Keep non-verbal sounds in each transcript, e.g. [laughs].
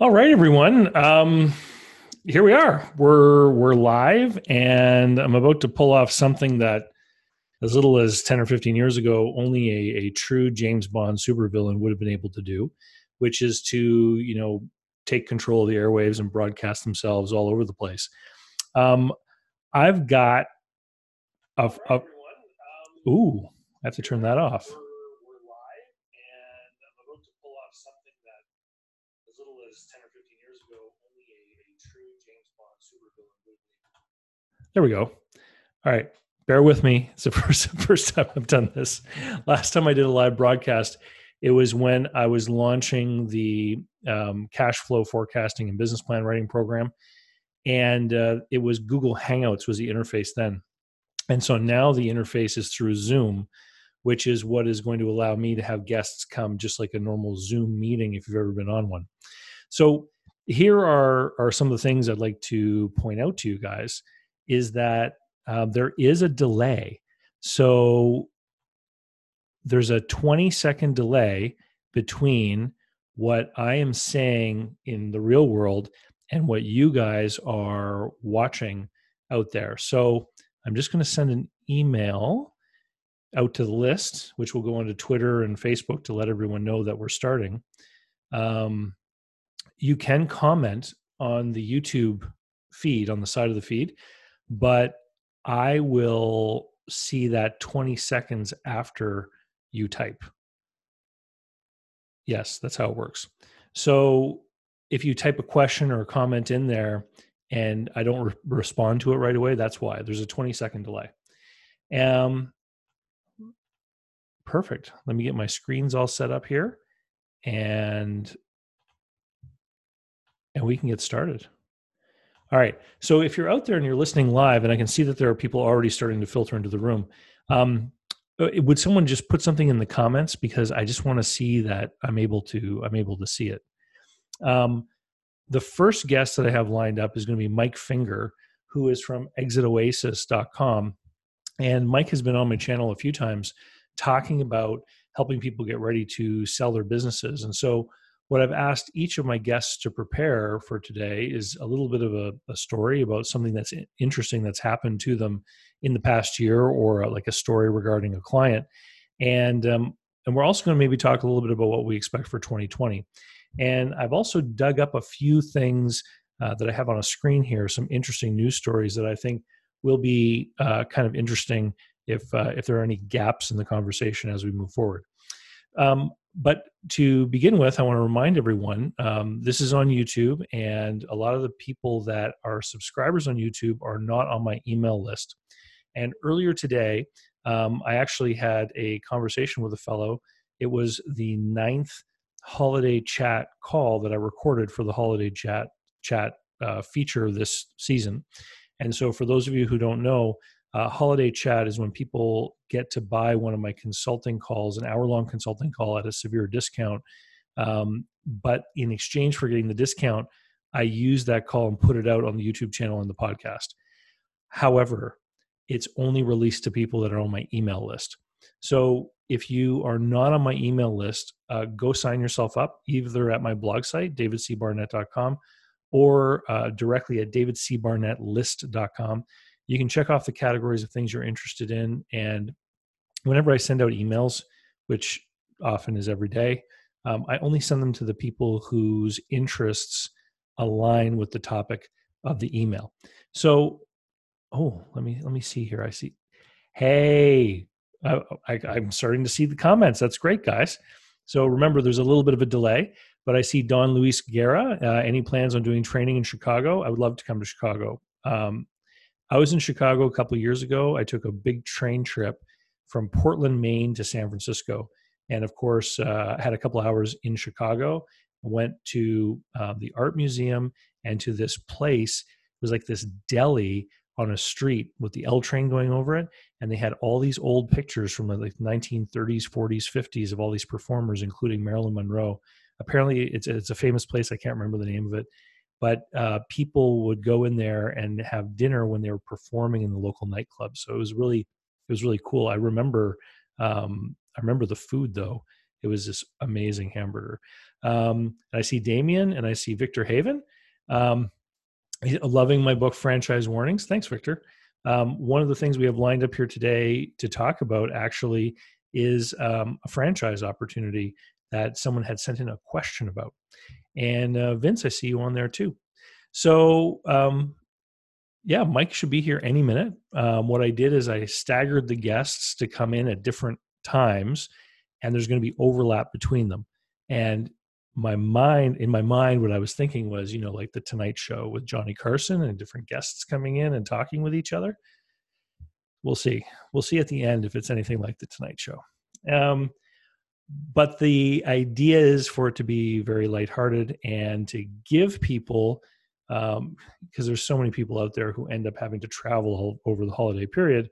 All right, everyone. Um, here we are. We're we're live, and I'm about to pull off something that, as little as 10 or 15 years ago, only a, a true James Bond supervillain would have been able to do, which is to you know take control of the airwaves and broadcast themselves all over the place. Um, I've got a, a ooh, I have to turn that off. There we go. All right. Bear with me. It's the [laughs] first first time I've done this. Last time I did a live broadcast, it was when I was launching the um, cash flow forecasting and business plan writing program, and uh, it was Google Hangouts was the interface then, and so now the interface is through Zoom, which is what is going to allow me to have guests come just like a normal Zoom meeting if you've ever been on one. So here are are some of the things I'd like to point out to you guys is that um, there is a delay. So there's a 20 second delay between what I am saying in the real world and what you guys are watching out there. So I'm just going to send an email out to the list, which will go onto Twitter and Facebook to let everyone know that we're starting. Um, you can comment on the YouTube feed on the side of the feed but I will see that 20 seconds after you type. Yes, that's how it works. So if you type a question or a comment in there and I don't re- respond to it right away, that's why there's a 20 second delay. Um, perfect. Let me get my screens all set up here and and we can get started. All right. So if you're out there and you're listening live, and I can see that there are people already starting to filter into the room, um, uh, would someone just put something in the comments because I just want to see that I'm able to I'm able to see it. Um, the first guest that I have lined up is going to be Mike Finger, who is from ExitOasis.com, and Mike has been on my channel a few times talking about helping people get ready to sell their businesses, and so what I've asked each of my guests to prepare for today is a little bit of a, a, story about something that's interesting that's happened to them in the past year, or a, like a story regarding a client, and um, and we're also going to maybe talk a little bit about what we expect for 2020. And I've also dug up a few things uh, that I have on a screen here, some interesting news stories that I think will be uh, kind of interesting if uh, if there are any gaps in the conversation as we move forward. Um, but to begin with, I want to remind everyone um, this is on YouTube, and a lot of the people that are subscribers on YouTube are not on my email list. And earlier today, um, I actually had a conversation with a fellow. It was the ninth holiday chat call that I recorded for the holiday chat chat uh, feature this season. And so, for those of you who don't know, uh, holiday chat is when people get to buy one of my consulting calls, an hour long consulting call at a severe discount. Um, but in exchange for getting the discount, I use that call and put it out on the YouTube channel and the podcast. However, it's only released to people that are on my email list. So if you are not on my email list, uh, go sign yourself up either at my blog site, davidcbarnett.com, or uh, directly at davidcbarnettlist.com you can check off the categories of things you're interested in. And whenever I send out emails, which often is every day, um, I only send them to the people whose interests align with the topic of the email. So, oh, let me let me see here. I see. Hey, I, I, I'm starting to see the comments. That's great, guys. So remember, there's a little bit of a delay, but I see Don Luis Guerra. Uh, any plans on doing training in Chicago? I would love to come to Chicago. Um, I was in Chicago a couple years ago. I took a big train trip from Portland, Maine to San Francisco. And of course, uh, had a couple hours in Chicago. Went to uh, the art museum and to this place. It was like this deli on a street with the L train going over it. And they had all these old pictures from the like 1930s, 40s, 50s of all these performers, including Marilyn Monroe. Apparently, it's, it's a famous place. I can't remember the name of it but uh, people would go in there and have dinner when they were performing in the local nightclub. So it was really it was really cool. I remember um, I remember the food though. It was this amazing hamburger. Um, I see Damien and I see Victor Haven. Um, loving my book, Franchise Warnings. Thanks, Victor. Um, one of the things we have lined up here today to talk about actually is um, a franchise opportunity that someone had sent in a question about. And uh, Vince, I see you on there too. So, um, yeah, Mike should be here any minute. Um, what I did is I staggered the guests to come in at different times, and there's going to be overlap between them. And my mind, in my mind, what I was thinking was, you know, like the Tonight Show with Johnny Carson and different guests coming in and talking with each other. We'll see. We'll see at the end if it's anything like the Tonight Show. Um, but the idea is for it to be very lighthearted and to give people because um, there's so many people out there who end up having to travel over the holiday period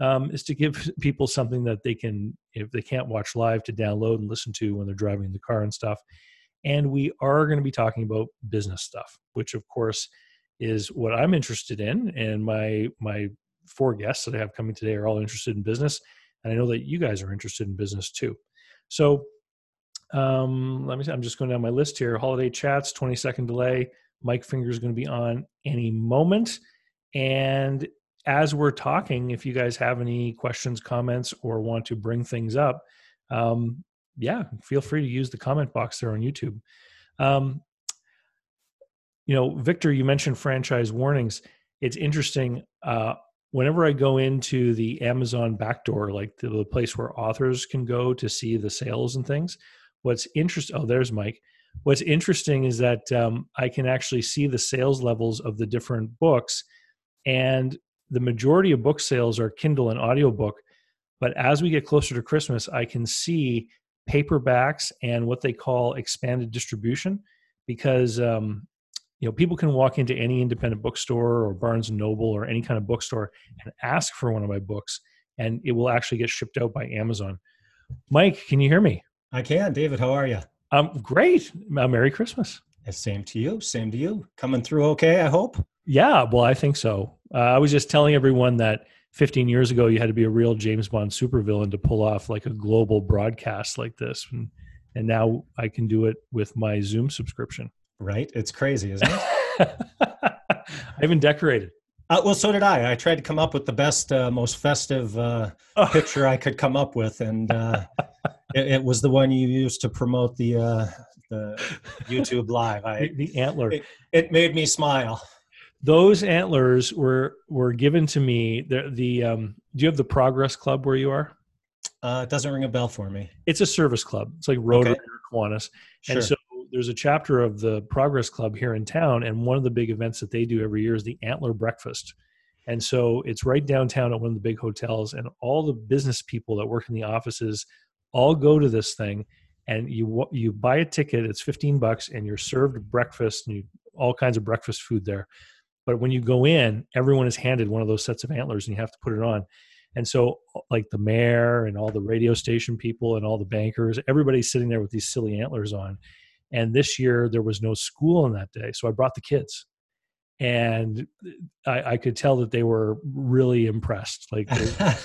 um, is to give [laughs] people something that they can if they can't watch live to download and listen to when they're driving the car and stuff. And we are going to be talking about business stuff which of course is what i'm interested in. And my my four guests that i have coming today are all interested in business. And i know that you guys are interested in business too so um, let me see, I'm just going down my list here. Holiday chats, 20 second delay. Mike Finger is going to be on any moment. And as we're talking, if you guys have any questions, comments, or want to bring things up, um, yeah, feel free to use the comment box there on YouTube. Um, you know, Victor, you mentioned franchise warnings. It's interesting. Uh, whenever I go into the Amazon backdoor, like the, the place where authors can go to see the sales and things, what's interesting, oh, there's Mike. What's interesting is that um, I can actually see the sales levels of the different books, and the majority of book sales are Kindle and audiobook. But as we get closer to Christmas, I can see paperbacks and what they call expanded distribution because um, you know people can walk into any independent bookstore or barnes and noble or any kind of bookstore and ask for one of my books and it will actually get shipped out by amazon mike can you hear me i can david how are you um, great. Uh, Merry Christmas. Same to you. Same to you. Coming through okay, I hope. Yeah, well, I think so. Uh, I was just telling everyone that 15 years ago, you had to be a real James Bond supervillain to pull off like a global broadcast like this. And, and now I can do it with my Zoom subscription. Right. It's crazy, isn't it? [laughs] I even decorated. Uh, well, so did I. I tried to come up with the best, uh, most festive uh, oh. picture I could come up with, and uh, [laughs] it, it, was the one you used to promote the uh, the YouTube live. I, [laughs] the antler. It, it, made me smile. Those antlers were were given to me. The the um, do you have the Progress Club where you are? Uh, it doesn't ring a bell for me. It's a service club. It's like Rotary okay. or Kiwanis, sure. and so there's a chapter of the Progress Club here in town, and one of the big events that they do every year is the Antler Breakfast. And so it's right downtown at one of the big hotels, and all the business people that work in the offices all go to this thing. And you you buy a ticket; it's fifteen bucks, and you're served breakfast and you, all kinds of breakfast food there. But when you go in, everyone is handed one of those sets of antlers, and you have to put it on. And so, like the mayor and all the radio station people and all the bankers, everybody's sitting there with these silly antlers on and this year there was no school on that day. So I brought the kids. And I, I could tell that they were really impressed. Like,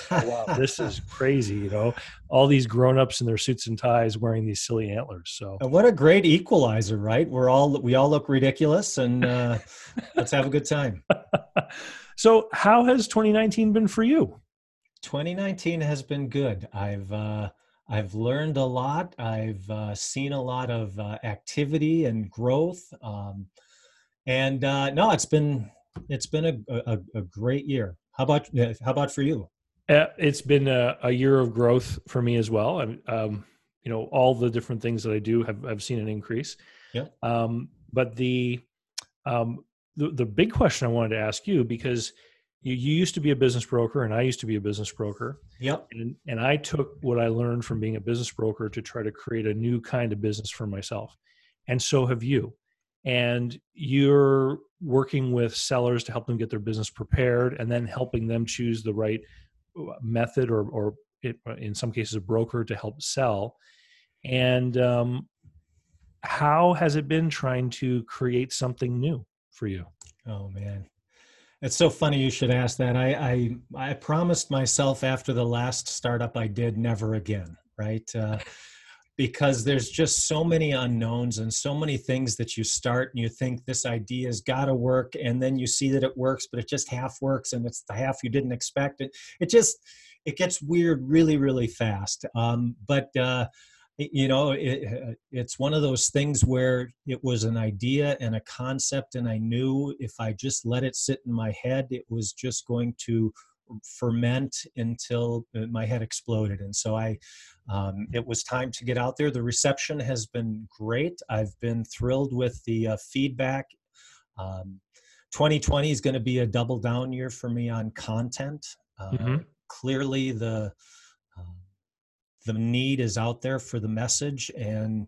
wow, [laughs] this is crazy. You know, all these grown-ups in their suits and ties wearing these silly antlers. So, and what a great equalizer, right? We're all we all look ridiculous, and uh, let's have a good time. [laughs] so, how has 2019 been for you? 2019 has been good. I've uh, I've learned a lot. I've uh, seen a lot of uh, activity and growth, um, and uh, no, it's been it's been a, a, a, great year. How about how about for you? Uh, it's been a, a, year of growth for me as well. Um, you know, all the different things that I do have I've seen an increase. Yeah. Um, but the, um, the the big question I wanted to ask you because you, you used to be a business broker and I used to be a business broker. Yep. And, and I took what I learned from being a business broker to try to create a new kind of business for myself. And so have you. And you're working with sellers to help them get their business prepared and then helping them choose the right uh, method or, or it, in some cases, a broker to help sell. And um, how has it been trying to create something new for you? Oh, man. It's so funny you should ask that. I, I, I promised myself after the last startup I did never again. Right. Uh, [laughs] because there's just so many unknowns and so many things that you start and you think this idea has got to work and then you see that it works but it just half works and it's the half you didn't expect it it just it gets weird really really fast um, but uh, you know it, uh, it's one of those things where it was an idea and a concept and i knew if i just let it sit in my head it was just going to ferment until uh, my head exploded. And so i um, it was time to get out there. The reception has been great. I've been thrilled with the uh, feedback. Um, 2020 is going to be a double down year for me on content. Uh, mm-hmm. clearly the the need is out there for the message and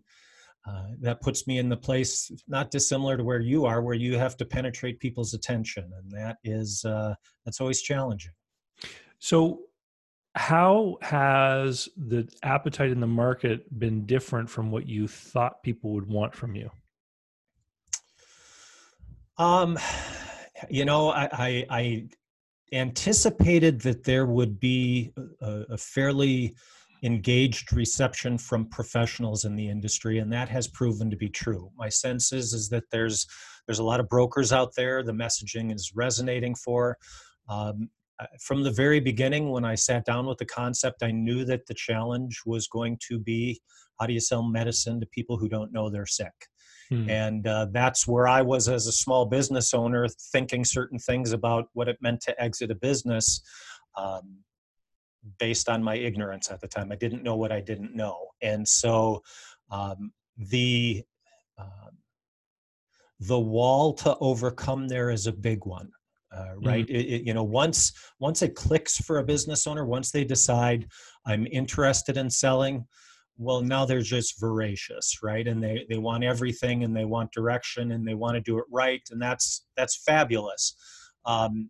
uh, that puts me in the place not dissimilar to where you are where you have to penetrate people's attention and that is uh, that's always challenging so, how has the appetite in the market been different from what you thought people would want from you? Um, you know, I, I, I anticipated that there would be a, a, fairly engaged reception from professionals in the industry, and that has proven to be true. My sense is is that there's there's a lot of brokers out there. The messaging is resonating for. Um, from the very beginning, when I sat down with the concept, I knew that the challenge was going to be how do you sell medicine to people who don't know they're sick? Hmm. And uh, that's where I was as a small business owner, thinking certain things about what it meant to exit a business um, based on my ignorance at the time. I didn't know what I didn't know. And so um, the uh, the wall to overcome there is a big one uh, right mm-hmm. it, it, you know once once it clicks for a business owner once they decide i'm interested in selling well now they're just voracious right and they they want everything and they want direction and they want to do it right and that's that's fabulous um,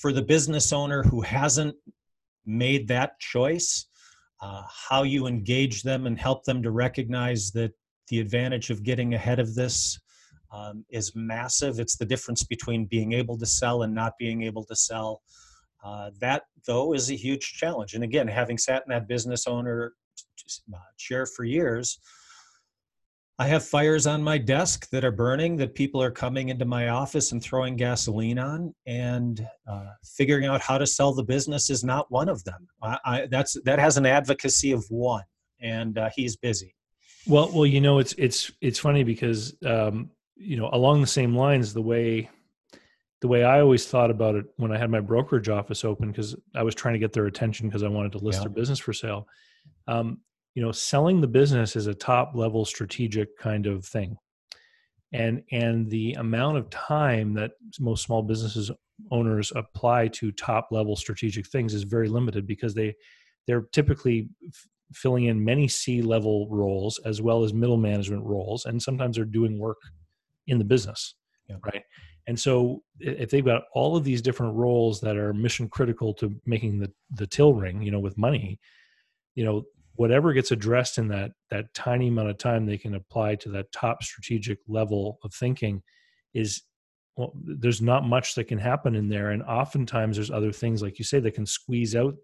for the business owner who hasn't made that choice uh, how you engage them and help them to recognize that the advantage of getting ahead of this um, is massive. It's the difference between being able to sell and not being able to sell. Uh, that, though, is a huge challenge. And again, having sat in that business owner uh, chair for years, I have fires on my desk that are burning that people are coming into my office and throwing gasoline on, and uh, figuring out how to sell the business is not one of them. I, I, that's that has an advocacy of one, and uh, he's busy. Well, well, you know, it's it's it's funny because um, you know along the same lines the way the way i always thought about it when i had my brokerage office open because i was trying to get their attention because i wanted to list yeah. their business for sale um, you know selling the business is a top level strategic kind of thing and and the amount of time that most small businesses owners apply to top level strategic things is very limited because they they're typically filling in many C level roles as well as middle management roles and sometimes they're doing work in the business yeah. right and so if they've got all of these different roles that are mission critical to making the the till ring you know with money you know whatever gets addressed in that that tiny amount of time they can apply to that top strategic level of thinking is well there's not much that can happen in there. And oftentimes there's other things like you say that can squeeze out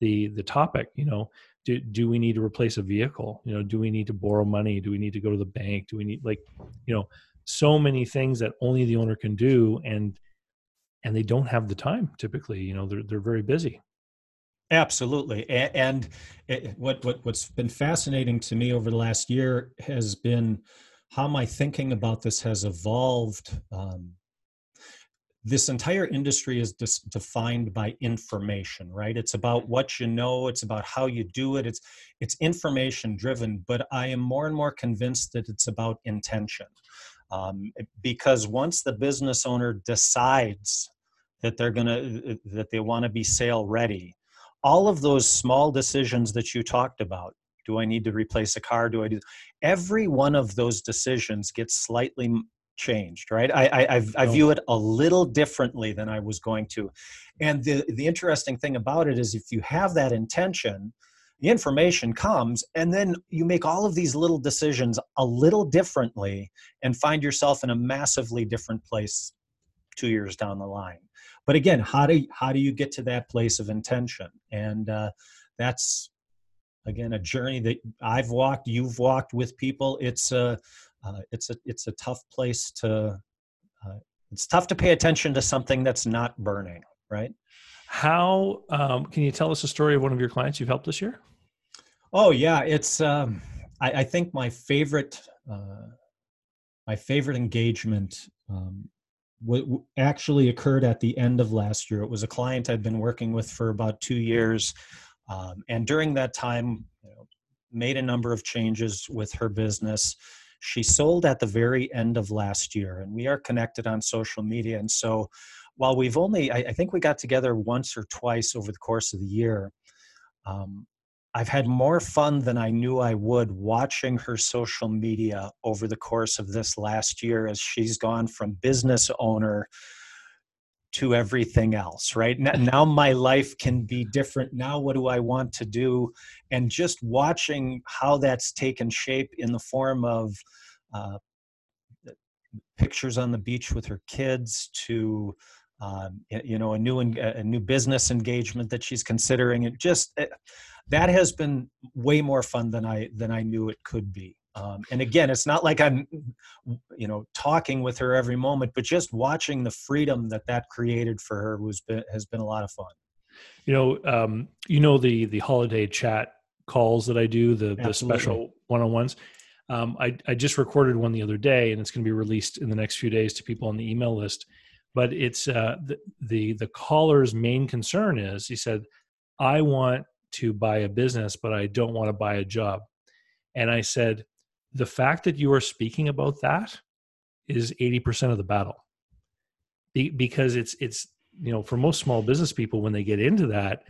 the the topic you know? Do, do we need to replace a vehicle? You know do we need to borrow money? Do we need to go to the bank? Do we need like you know so many things that only the owner can do and and they don't have the time typically you know? They're they're very busy absolutely. And, it, what what what's been fascinating to me over the last year has been how my thinking about this has evolved um, this entire industry is dis- defined by information right? It's about what you know it's about how you do it it's it's information driven but i am more and more convinced that it's about intention. Um, because once the business owner decides that they're going to that they want to be sale ready all of those small decisions that you talked about do i need to replace a car? Do i do every one of those decisions gets slightly changed right? I i, I oh. view it a little differently than i was going to. And the the interesting thing about it is if you have that intention the information comes and then you make all of these little decisions a little differently and find yourself in a massively different place two years down the line but again how do how do you get to that place of intention and uh, that's again a journey that I've walked, you've walked with people. It's a uh, it's a it's a tough place to uh, it's tough to pay attention to something that's not burning, right? How um, can you tell us a story of one of your clients you've helped this year? Oh yeah, it's um, I, I, think my favorite uh, my favorite engagement um, w- actually occurred at the end of last year. It was a client I'd been working with for about two years, um, and during that time, you know, made a number of changes with her business. She sold at the very end of last year, and we are connected on social media. And so, while we've only, I, I think we got together once or twice over the course of the year, um, I've had more fun than I knew I would watching her social media over the course of this last year as she's gone from business owner to everything else, right? Now my life can be different. Now, what do I want to do? And just watching how that's taken shape in the form of uh, pictures on the beach with her kids to um, you know a new a new business engagement that she's considering it just eh, that has been way more fun than I than I knew it could be. Um, and again, it's not like I'm, you know, talking with her every moment, but just watching the freedom that that created for her was been, has been a lot of fun. You know, um, you know the the holiday chat calls that I do, the Absolutely. the special one on ones. Um, I I just recorded one the other day, and it's going to be released in the next few days to people on the email list. But it's uh, the, the the caller's main concern is he said, I want to buy a business, but I don't want to buy a job. And I said, the fact that you are speaking about that is 80% of the battle. Be- because it's, it's, you know, for most small business people, when they get into that,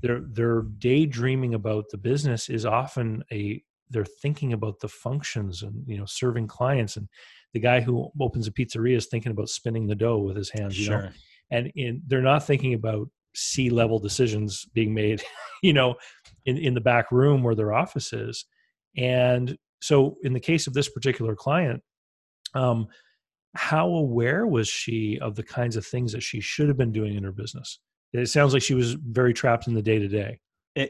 they're, they're daydreaming about the business is often a, they're thinking about the functions and, you know, serving clients. And the guy who opens a pizzeria is thinking about spinning the dough with his hands, you sure. know, and in, they're not thinking about C level decisions being made, [laughs] you know, in, in the back room where their office is. And so, in the case of this particular client, um, how aware was she of the kinds of things that she should have been doing in her business? It sounds like she was very trapped in the day to day.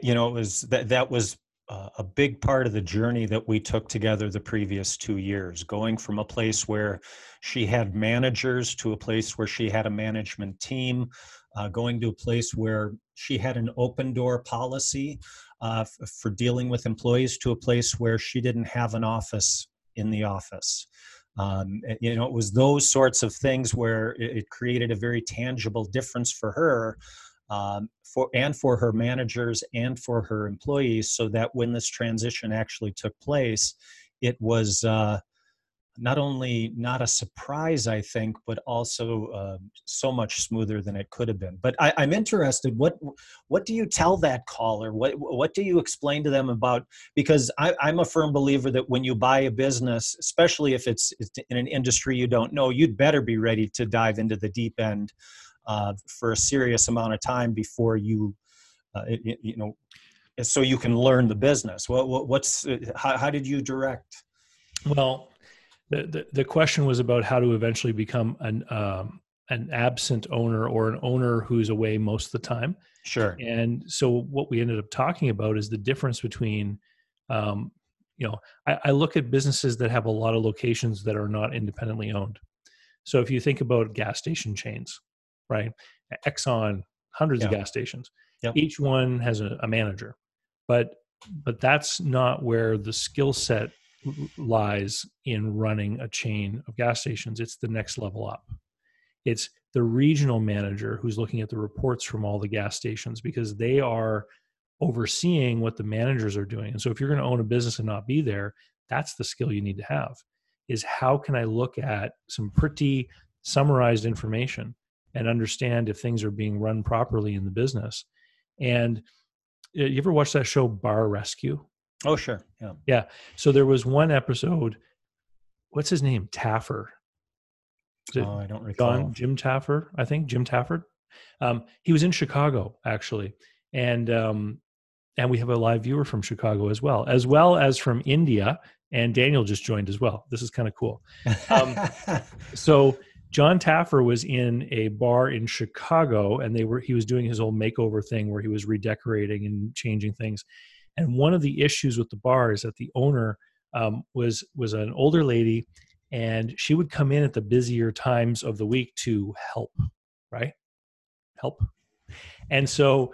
You know, it was that that was uh, a big part of the journey that we took together the previous two years, going from a place where she had managers to a place where she had a management team, uh, going to a place where she had an open door policy uh, f- for dealing with employees to a place where she didn't have an office in the office. Um, you know, it was those sorts of things where it, it created a very tangible difference for her um, for and for her managers and for her employees so that when this transition actually took place it was uh, not only not a surprise i think but also uh, so much smoother than it could have been but I, am interested what what do you tell that caller what what do you explain to them about because I, i'm a firm believer that when you buy a business especially if it's, it's in an industry you don't know you'd better be ready to dive into the deep end uh, for a serious amount of time before you, uh, you know, so you can learn the business. What, what what's uh, how, how did you direct? Well, the, the, the question was about how to eventually become an um, an absent owner or an owner who's away most of the time. Sure. And so what we ended up talking about is the difference between, um, you know, I, I look at businesses that have a lot of locations that are not independently owned. So if you think about gas station chains, right? Exxon, hundreds yeah. of gas stations. Yep. Each one has a, a manager, but but that's not where the skill set lies in running a chain of gas stations. It's the next level up. It's the regional manager who's looking at the reports from all the gas stations because they are overseeing what the managers are doing. And so if you're going to own a business and not be there, that's the skill you need to have is how can I look at some pretty summarized information and understand if things are being run properly in the business. And uh, you ever watch that show Bar Rescue? Oh, sure. Yeah. Yeah. So there was one episode. What's his name? Taffer. Oh, I don't recall. John, Jim Taffer, I think Jim Tafford. Um, he was in Chicago actually, and um, and we have a live viewer from Chicago as well, as well as from India. And Daniel just joined as well. This is kind of cool. Um, [laughs] so John Taffer was in a bar in Chicago, and they were he was doing his old makeover thing where he was redecorating and changing things. And one of the issues with the bar is that the owner um, was was an older lady, and she would come in at the busier times of the week to help, right? Help, and so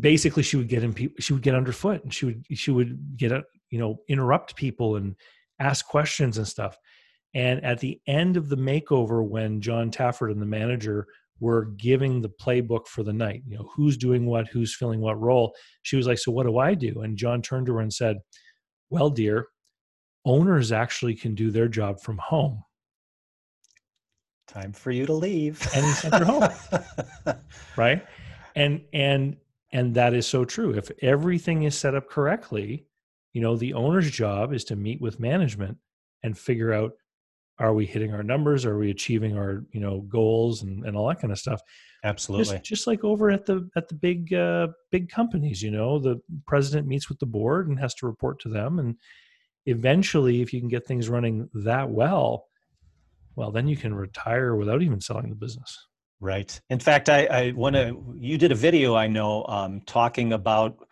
basically she would get in people she would get underfoot and she would she would get a, you know interrupt people and ask questions and stuff and at the end of the makeover when john tafford and the manager were giving the playbook for the night you know who's doing what who's filling what role. She was like so what do i do? And john turned to her and said well dear owners actually can do their job from home. Time for you to leave. And he sent her home. [laughs] Right? And and and that is so true. If everything is set up correctly you know the owner's job is to meet with management and figure out are we hitting our numbers are we achieving our you know goals and, and all that kind of stuff absolutely just, just like over at the at the big uh, big companies you know the president meets with the board and has to report to them and eventually if you can get things running that well well then you can retire without even selling the business Right. In fact, I, I want to. You did a video I know um, talking about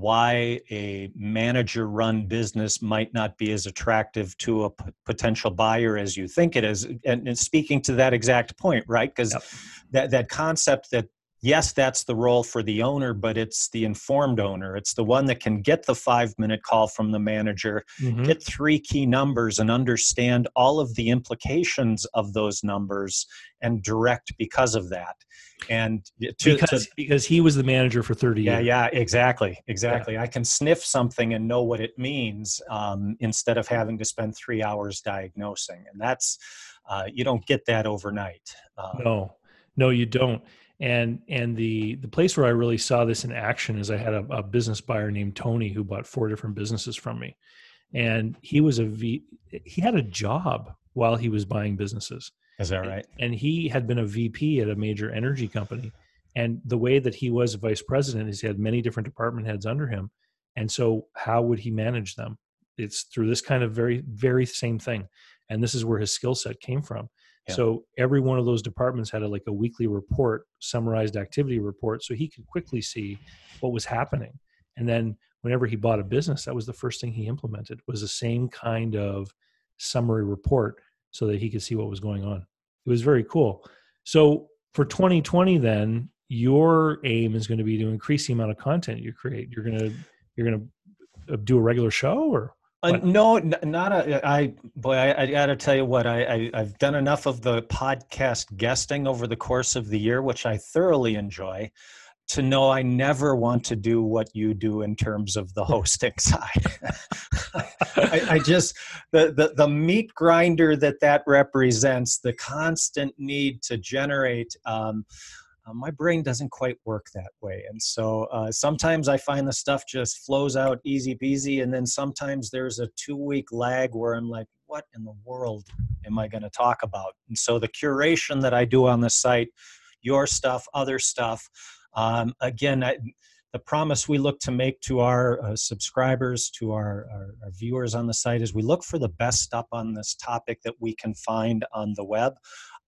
why a manager-run business might not be as attractive to a p- potential buyer as you think it is, and, and speaking to that exact point, right? Because Yep. that that concept that yes, that's the role for the owner, but it's the informed owner. It's the one that can get the five-minute call from the manager, Mhm. get three key numbers and understand all of the implications of those numbers and direct because of that. And to, because to- because he was the manager for 30 yeah years. yeah exactly exactly. I can sniff something and know what it means um, instead of having to spend three hours diagnosing. And that's uh, you don't get that overnight. Uh, no. No you don't and and the the place where i really saw this in action is i had a, a business buyer named tony who bought four different businesses from me. And he was a v he had a job while he was buying businesses. Is that right? And he had been a vp at a major energy company. And the way that he was vice president is he had many different department heads under him. And so how would he manage them? It's through this kind of very very same thing. And this is where his skill set came from So every one of those departments had a, like a weekly report summarized activity report so he could quickly see what was happening. And then whenever he bought a business that was the first thing he implemented was the same kind of summary report so that he could see what was going on. It was very cool. So for 2020 then your aim is going to be to increase the amount of content you create. You're going to you're going to uh, do a regular show or Uh, no, n- not a. I boy, I, I got to tell you what. I, I I've done enough of the podcast guesting over the course of the year, which I thoroughly enjoy. To know I never want to do what you do in terms of the hosting [laughs] side. I, I just the, the the meat grinder that that represents, the constant need to generate. Um, uh, my brain doesn't quite work that way and so uh, sometimes i find the stuff just flows out easy peasy and then sometimes there's a two week lag where i'm like what in the world am i going to talk about? And so the curation that i do on the site your stuff other stuff um, again I, the promise we look to make to our uh, subscribers to our, our, our viewers on the site is we look for the best stuff on this topic that we can find on the web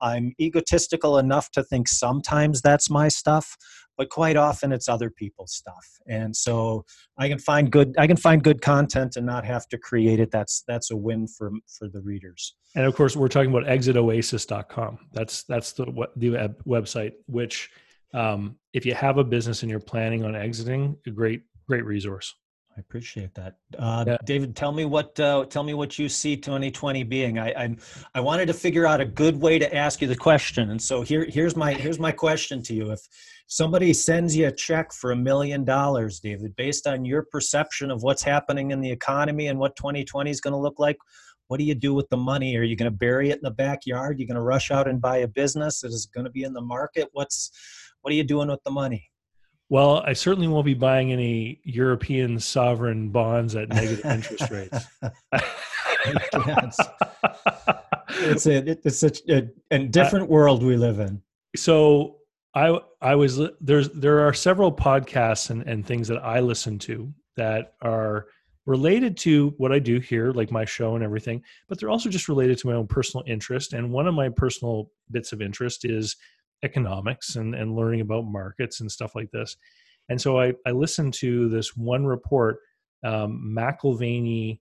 I'm egotistical enough to think sometimes that's my stuff, but quite often it's other people's stuff. And so I can find good I can find good content and not have to create it. That's that's a win for for the readers. and of course we're talking about exitoasis.com that's that's the the web, website which um, if you have a business and you're planning on exiting a great great resource I appreciate that, uh, Yeah. David. Tell me what uh, tell me what you see 2020 being. I, I I wanted to figure out a good way to ask you the question, and so here here's my here's my question to you. If somebody sends you a check for a million dollars, David, based on your perception of what's happening in the economy and what 2020 is going to look like, what do you do with the money? Are you going to bury it in the backyard? Are you going to rush out and buy a business that is going to be in the market? What's what are you doing with the money? Well i certainly won't be buying any european sovereign bonds at negative interest [laughs] rates [laughs] it's a it's such a, a different world we live in. so i i was there's there are several podcasts and, and things that i listen to that are related to what i do here like my show and everything but they're also just related to my own personal interest and one of my personal bits of interest is economics and, and learning about markets and stuff like this and so i i listened to this one report um, McAlvany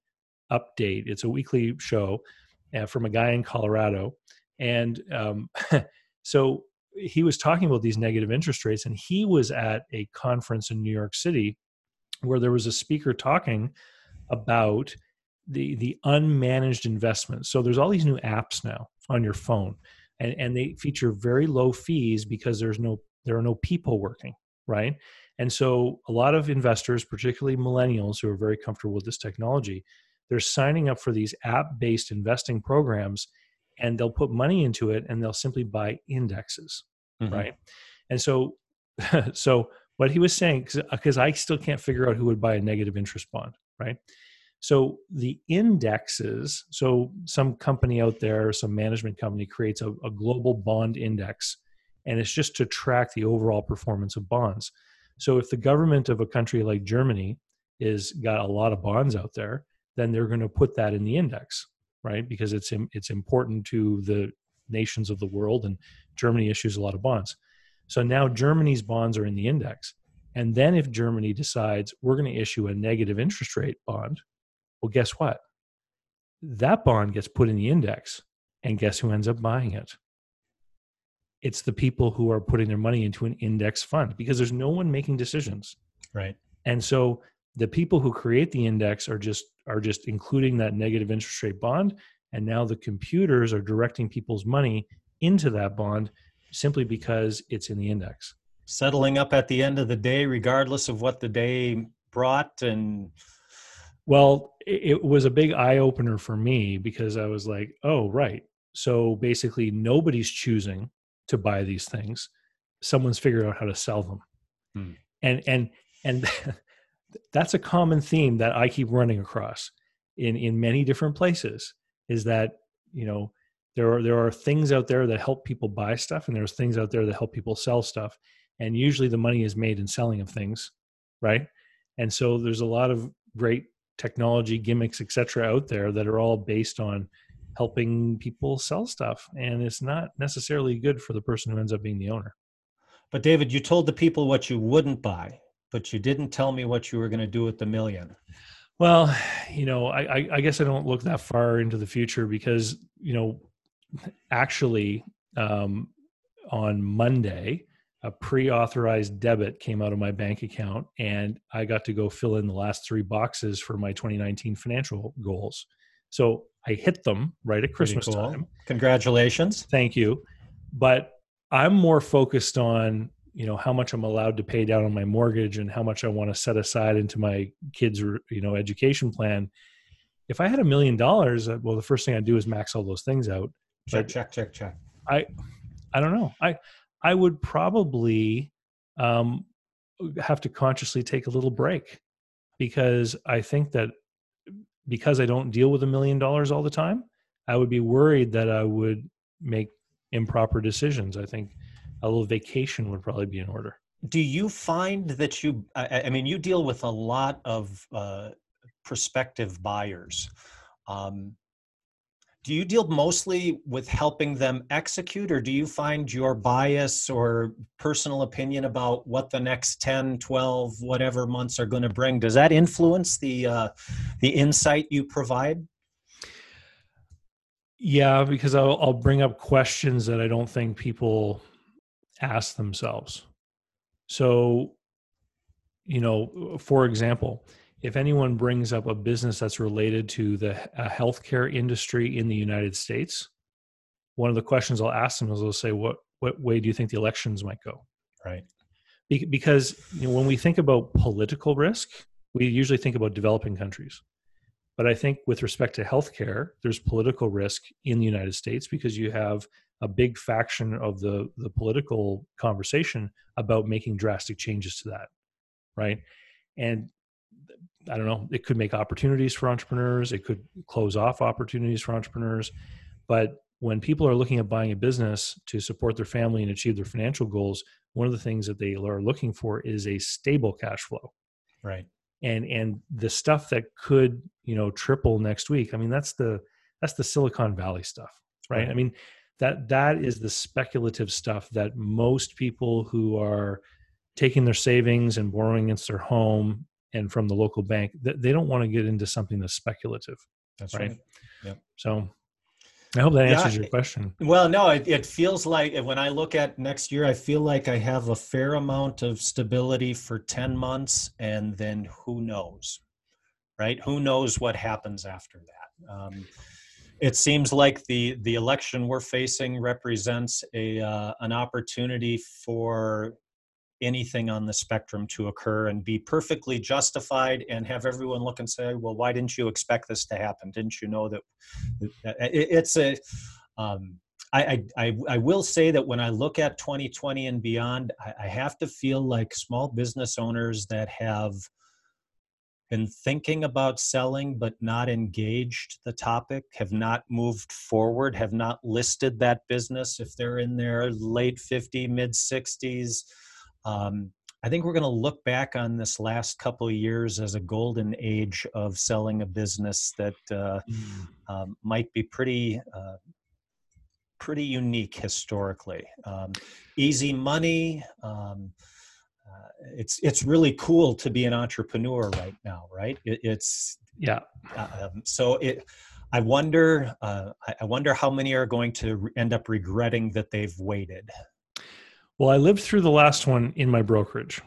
Update. It's a weekly show uh, from a guy in Colorado, and um, [laughs] so he was talking about these negative interest rates, and he was at a conference in New York City where there was a speaker talking about the the unmanaged investments. So there's all these new apps now on your phone, and and they feature very low fees because there's no there are no people working, right? And so a lot of investors, particularly millennials who are very comfortable with this technology, they're signing up for these app-based investing programs and they'll put money into it and they'll simply buy indexes, mm-hmm. right? And so [laughs] so what he was saying because I still can't figure out who would buy a negative interest bond, right? So the indexes, so some company out there, some management company creates a, a, global bond index, and it's just to track the overall performance of bonds. So if the government of a country like Germany is got a lot of bonds out there, then they're going to put that in the index, right? Because it's it's important to the nations of the world, and Germany issues a lot of bonds. So now Germany's bonds are in the index. And then if Germany decides we're going to issue a negative interest rate bond, well, guess what? That bond gets put in the index. And guess who ends up buying it? It's the people who are putting their money into an index fund because there's no one making decisions. Right. And so the people who create the index are just are just including that negative interest rate bond and now the computers are directing people's money into that bond simply because it's in the index settling up at the end of the day regardless of what the day brought and well, it was a big eye opener for me because I was like, oh, right. So basically, nobody's choosing to buy these things. Someone's figured out how to sell them. Hmm. And, and, and [laughs] that's a common theme that I keep running across in, in many different places is that, you know, there are, there are things out there that help people buy stuff and there's things out there that help people sell stuff. And usually the money is made in selling of things. Right. And so there's a lot of great technology gimmicks etc out there that are all based on helping people sell stuff. And it's not necessarily good for the person who ends up being the owner. But david you told the people what you wouldn't buy but you didn't tell me what you were going to do with the million. Well you know I, I guess i don't look that far into the future because you know actually um, on monday a pre-authorized debit came out of my bank account and i got to go fill in the last three boxes for my 2019 financial goals. So i hit them right at christmas cool. time. Congratulations. Thank you. But i'm more focused on you know how much i'm allowed to pay down on my mortgage and how much i want to set aside into my kids you know education plan. If i had a million dollars uh, well the first thing i'd do is max all those things out. Check check check check. I i don't know. I I would probably um, have to consciously take a little break because I think that because I don't deal with a million dollars all the time, I would be worried that I would make improper decisions. I think a little vacation would probably be in order. Do you find that you, I, I mean, you deal with a lot of uh, prospective buyers. Um, do you deal mostly with helping them execute or do you find your bias or personal opinion about what the next 10 12 whatever months are going to bring does that influence the uh, the insight you provide? Yeah because I'll, I'll bring up questions that i don't think people ask themselves. So you know for example if anyone brings up a business that's related to the uh, healthcare industry in the United States, one of the questions I'll ask them is I'll say, "What what way do you think the elections might go?" Right. Be- because you know, when we think about political risk, we usually think about developing countries. But I think with respect to healthcare, there's political risk in the United States because you have a big faction of the the political conversation about making drastic changes to that, right? And I don't know, it could make opportunities for entrepreneurs, it could close off opportunities for entrepreneurs. But when people are looking at buying a business to support their family and achieve their financial goals, one of the things that they are looking for is a stable cash flow. Right. And and the stuff that could, you know, triple next week. I mean, that's the that's the Silicon Valley stuff, right? right. I mean, that that is the speculative stuff that most people who are taking their savings and borrowing against their home and from the local bank, they don't want to get into something that's speculative. That's right. right. Yep. So I hope that answers yeah, your question. Well, no, it, it, feels like when I look at next year, I feel like I have a fair amount of stability for 10 months, and then who knows, right? Who knows what happens after that? Um, it seems like the the election we're facing represents a uh, an opportunity for anything on the spectrum to occur and be perfectly justified and have everyone look and say well why didn't you expect this to happen? Didn't you know that, it's a um, I, I, I will say that when I look at 2020 and beyond, I, I have to feel like small business owners that have been thinking about selling but not engaged the topic, have not moved forward, have not listed that business. If they're in their late 50, mid 60s, um, I think we're going to look back on this last couple of years as a golden age of selling a business that uh, mm. um, might be pretty uh, pretty unique historically. Um, easy money. Um, uh, it's it's really cool to be an entrepreneur right now, right? It, it's yeah. Um, so it. I wonder. Uh, I wonder how many are going to end up regretting that they've waited. Well, I lived through the last one in my brokerage.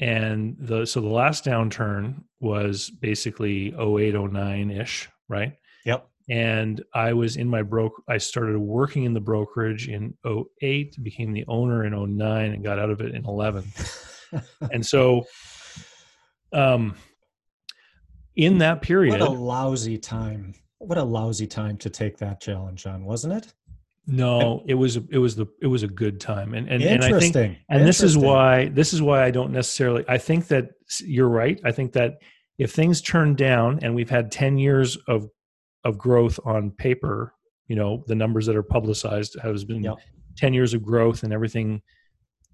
And the so the last downturn was basically 08, 09 ish, right? Yep. And I was in my broke I started working in the brokerage in 08, became the owner in 09 and got out of it in 11. [laughs] and so um in that period what a lousy time what a lousy time to take that challenge on wasn't it no, it was it was the it was a good time, and and, and I think and this is why this is why I don't necessarily. I think that you're right. I think that if things turn down, and we've had ten years of of growth on paper, you know, the numbers that are publicized has been yep. ten years of growth, and everything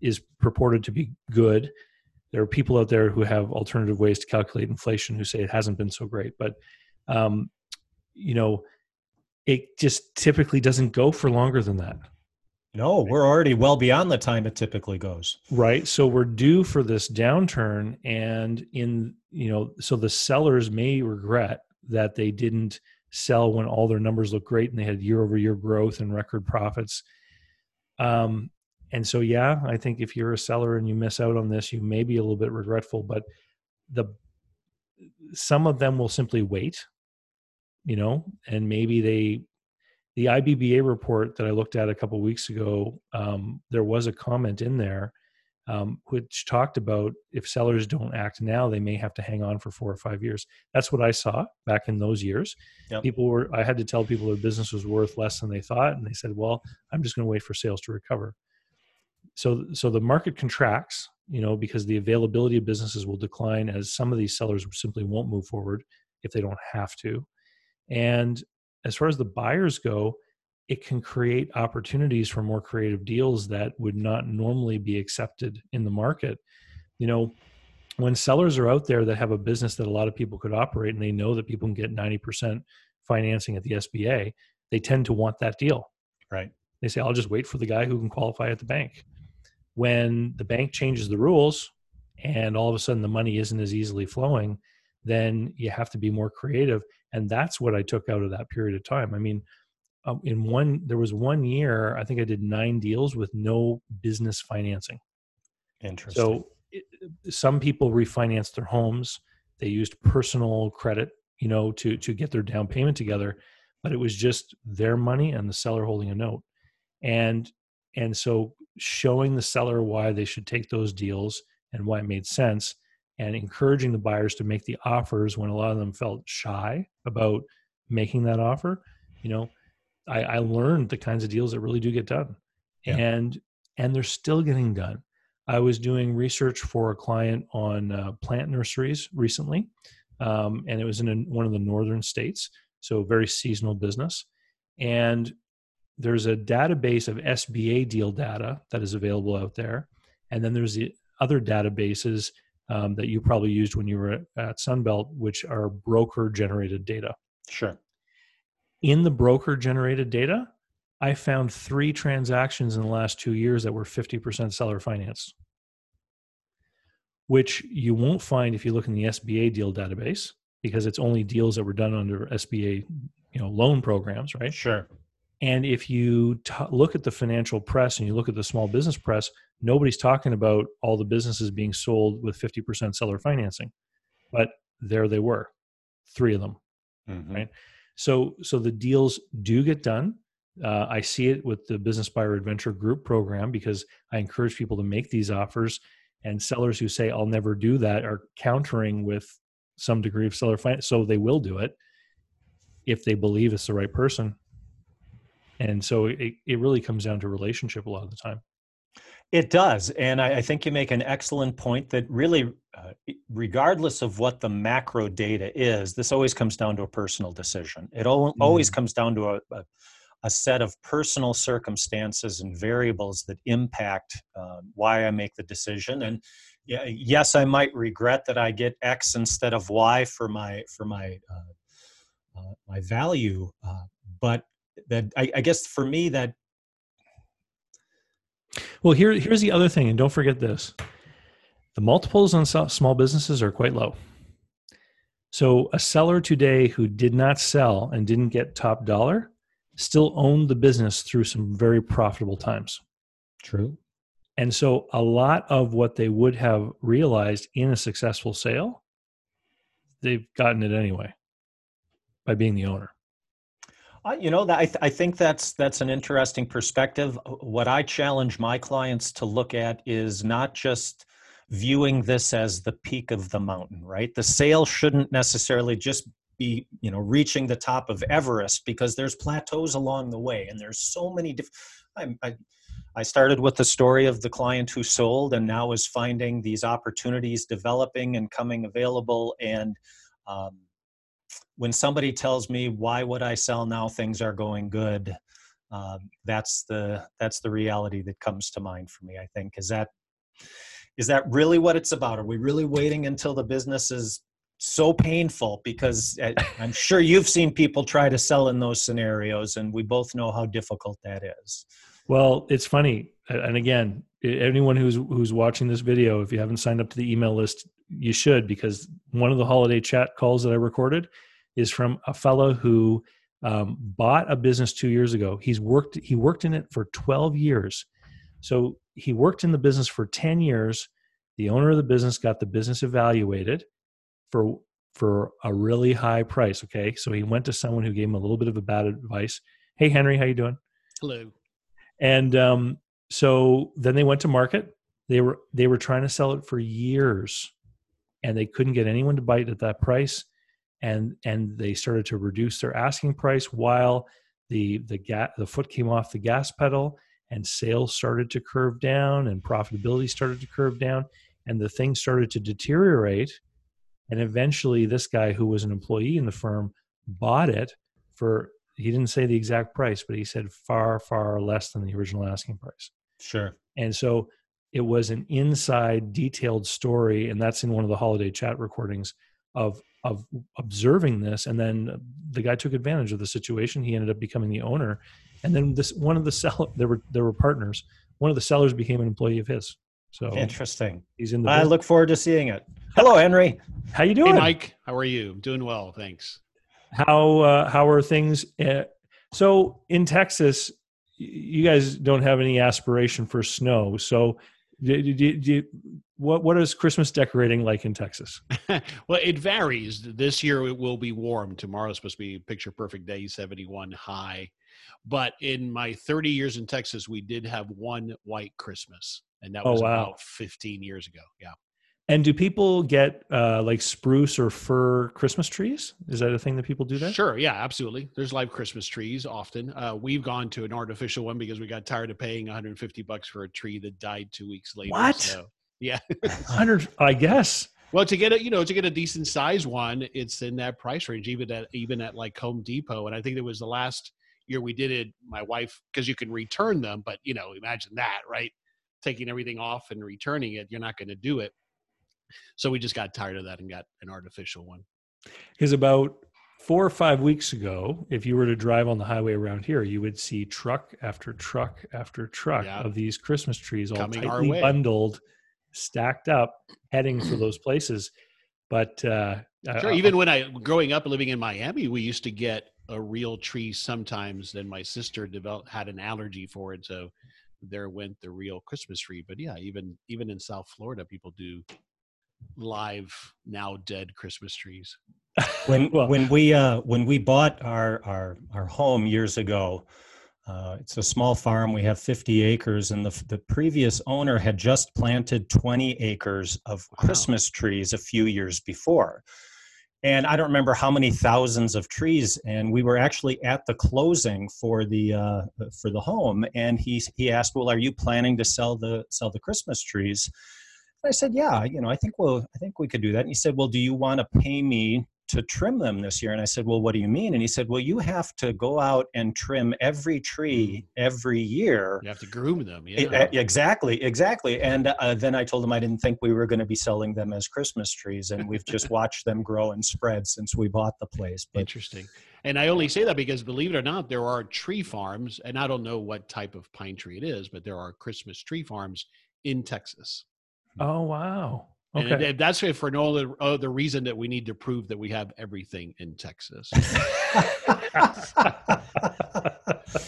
is purported to be good. There are people out there who have alternative ways to calculate inflation who say it hasn't been so great, but um, you know it just typically doesn't go for longer than that. No, we're already well beyond the time it typically goes. Right. So we're due for this downturn. And in, you know, so the sellers may regret that they didn't sell when all their numbers look great and they had year over year growth and record profits. Um, and so, yeah, I think if you're a seller and you miss out on this, you may be a little bit regretful, but the, some of them will simply wait you know, and maybe they, the IBBA report that I looked at a couple weeks ago, um, there was a comment in there um, which talked about if sellers don't act now, they may have to hang on for four or five years. That's what I saw back in those years. Yep. People were, I had to tell people their business was worth less than they thought, and they said, "Well, I'm just going to wait for sales to recover." So, so the market contracts, you know, because the availability of businesses will decline as some of these sellers simply won't move forward if they don't have to. And as far as the buyers go, it can create opportunities for more creative deals that would not normally be accepted in the market. You know, when sellers are out there that have a business that a lot of people could operate and they know that people can get 90% financing at the SBA, they tend to want that deal. Right. They say, I'll just wait for the guy who can qualify at the bank. When the bank changes the rules and all of a sudden the money isn't as easily flowing, then you have to be more creative and that's what i took out of that period of time. I mean um, in one there was one year i think i did nine deals with no business financing. Interesting. So it, some people refinanced their homes they used personal credit you know to to get their down payment together but it was just their money and the seller holding a note. And and so showing the seller why they should take those deals and why it made sense and encouraging the buyers to make the offers when a lot of them felt shy about making that offer you know i, I learned the kinds of deals that really do get done. Yeah. and and they're still getting done. I was doing research for a client on uh, plant nurseries recently um, and it was in a, one of the northern states so very seasonal business. And there's a database of sba deal data that is available out there and then there's the other databases um, that you probably used when you were at, Sunbelt, which are broker generated data. Sure. In the broker generated data, I found three transactions in the last two years that were 50% seller finance. which you won't find if you look in the SBA deal database because it's only deals that were done under SBA, you know, loan programs, right? Sure. And if you t- look at the financial press and you look at the small business press, nobody's talking about all the businesses being sold with 50% seller financing. But there they were, three of them, mm-hmm. right? So, so the deals do get done. Uh, I see it with the Business Buyer Advantage Group program because I encourage people to make these offers. And sellers who say, I'll never do that are countering with some degree of seller finance. So they will do it if they believe it's the right person and so it, it really comes down to relationship a lot of the time it does and i, I think you make an excellent point that really uh, regardless of what the macro data is this always comes down to a personal decision it always mm. comes down to a, a, a, set of personal circumstances and variables that impact uh, why i make the decision and yes i might regret that i get x instead of y for my for my uh, uh my value uh, but that I, I guess for me that well here here's the other thing and don't forget this. The multiples on small businesses are quite low. So a seller today who did not sell and didn't get top dollar still owned the business through some very profitable times. True. And so a lot of what they would have realized in a successful sale they've gotten it anyway by being the owner you know, I, th- I think that's that's an interesting perspective. Uh, what I challenge my clients to look at is not just viewing this as the peak of the mountain, right? The sale shouldn't necessarily just be, you know, reaching the top of Everest because there's plateaus along the way, and there's so many different. I, I started with the story of the client who sold and now is finding these opportunities developing and coming available and um, when somebody tells me why would i sell now? Things are going good. Um, that's the that's the reality that comes to mind for me i think. Is that is that really what it's about? Are we really waiting until the business is so painful? Because eh, [laughs] i'm sure you've seen people try to sell in those scenarios and we both know how difficult that is. Well it's funny and again anyone who's who's watching this video if you haven't signed up to the email list you should because one of the holiday chat calls that i recorded is from a fellow who um, bought a business two years ago. He's worked he worked in it for 12 years. So he worked in the business for 10 years. The owner of the business got the business evaluated for for a really high price. Okay, so he went to someone who gave him a little bit of a bad advice. Hey Henry, how you doing? Hello. And um, so then they went to market. They were they were trying to sell it for years, and they couldn't get anyone to bite at that price. And and they started to reduce their asking price while the the gas the foot came off the gas pedal and sales started to curve down and profitability started to curve down. And the thing started to deteriorate. And eventually this guy who was an employee in the firm bought it for he didn't say the exact price but he said far far less than the original asking price. Sure. And so it was an inside detailed story and that's in one of the holiday chat recordings of of observing this. And then the guy took advantage of the situation. He ended up becoming the owner. And then this one of the sell there were there were partners. One of the sellers became an employee of his. So interesting. he's in the i business. look forward to seeing it. Hello henry. How you doing? Hey mike. How are you? Doing well thanks. How uh, how are things at, so in texas you guys don't have any aspiration for snow. So do, do, do, what what is Christmas decorating like in Texas? [laughs] well, it varies. This year it will be warm. Tomorrow is supposed to be picture perfect day, 71 high. But in my 30 years in Texas, we did have one white Christmas, and that oh, was oh, wow. about 15 years ago. Yeah. And do people get uh, like spruce or fir Christmas trees? Is that a thing that people do there? Sure. Yeah, absolutely. There's live Christmas trees often. Uh, we've gone to an artificial one because we got tired of paying 150 bucks for a tree that died two weeks later. What? So yeah. [laughs] Hundred, I guess. Well, to get a you know to get a decent size one, it's in that price range, even at even at like Home Depot. And I think it was the last year we did it. My wife, because you can return them, but you know, imagine that, right? Taking everything off and returning it, you're not going to do it. So we just got tired of that and got an artificial one. Because about four or five weeks ago, if you were to drive on the highway around here, you would see truck after truck after truck yeah. of these Christmas trees all Coming tightly bundled stacked up, heading for those places. But uh, sure, even when I growing up living in Miami, we used to get a real tree sometimes. Then my sister developed had an allergy for it, so there went the real Christmas tree. But yeah, even even in South Florida, people do live now dead Christmas trees. when [laughs] well, when we uh, when we bought our our our home years ago, uh, it's a small farm. We have 50 acres, and the the previous owner had just planted 20 acres of wow. Christmas trees a few years before. And I don't remember how many thousands of trees. And we were actually at the closing for the uh, for the home, and he he asked, "Well, are you planning to sell the sell the Christmas trees?" I said, "Yeah, you know, I think we'll I think we could do that." And he said, "Well, do you want to pay me to trim them this year. And I said, Well, what do you mean? And he said, Well, you have to go out and trim every tree every year. You have to groom them. Yeah. exactly. Exactly. And uh, then I told him I didn't think we were going to be selling them as Christmas trees. And we've just [laughs] watched them grow and spread since we bought the place. But, Interesting. And I only say that because believe it or not, there are tree farms, and I don't know what type of pine tree it is, but there are Christmas tree farms in Texas. Oh, wow. Okay. And that's for no other, other reason that we need to prove that we have everything in Texas. [laughs]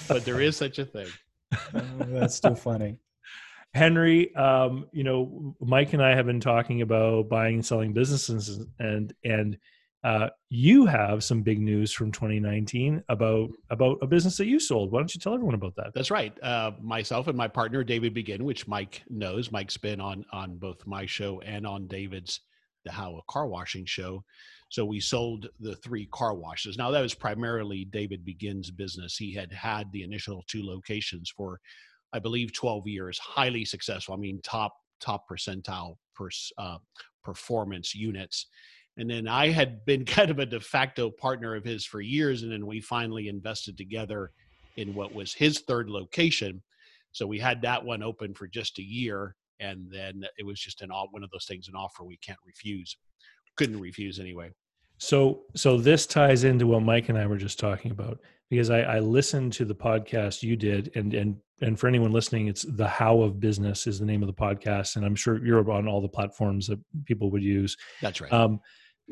but there is such a thing. Oh, that's too funny. Henry, um, you know, Mike and I have been talking about buying and selling businesses, and and uh, you have some big news from 2019 about about a business that you sold. Why don't you tell everyone about that? That's right. Uh, myself and my partner David Begin, which Mike knows. Mike's been on on both my show and on David's the How a Car Washing show. So we sold the three car washes. Now that was primarily David Begin's business. He had had the initial two locations for, I believe, 12 years, highly successful. I mean, top top percentile per, uh, performance units and then I had been [laughs] kind of a de facto partner of his for years. And then we finally invested together in what was his third location. So we had that one open for just a year. And then it was just an one of those things, an offer we can't refuse. Couldn't refuse anyway. So, so this ties into what Mike and I were just talking about because I, I listened to the podcast you did, and and and for anyone listening, it's the How of Business is the name of the podcast, and I'm sure you're on all the platforms that people would use. That's right. Um,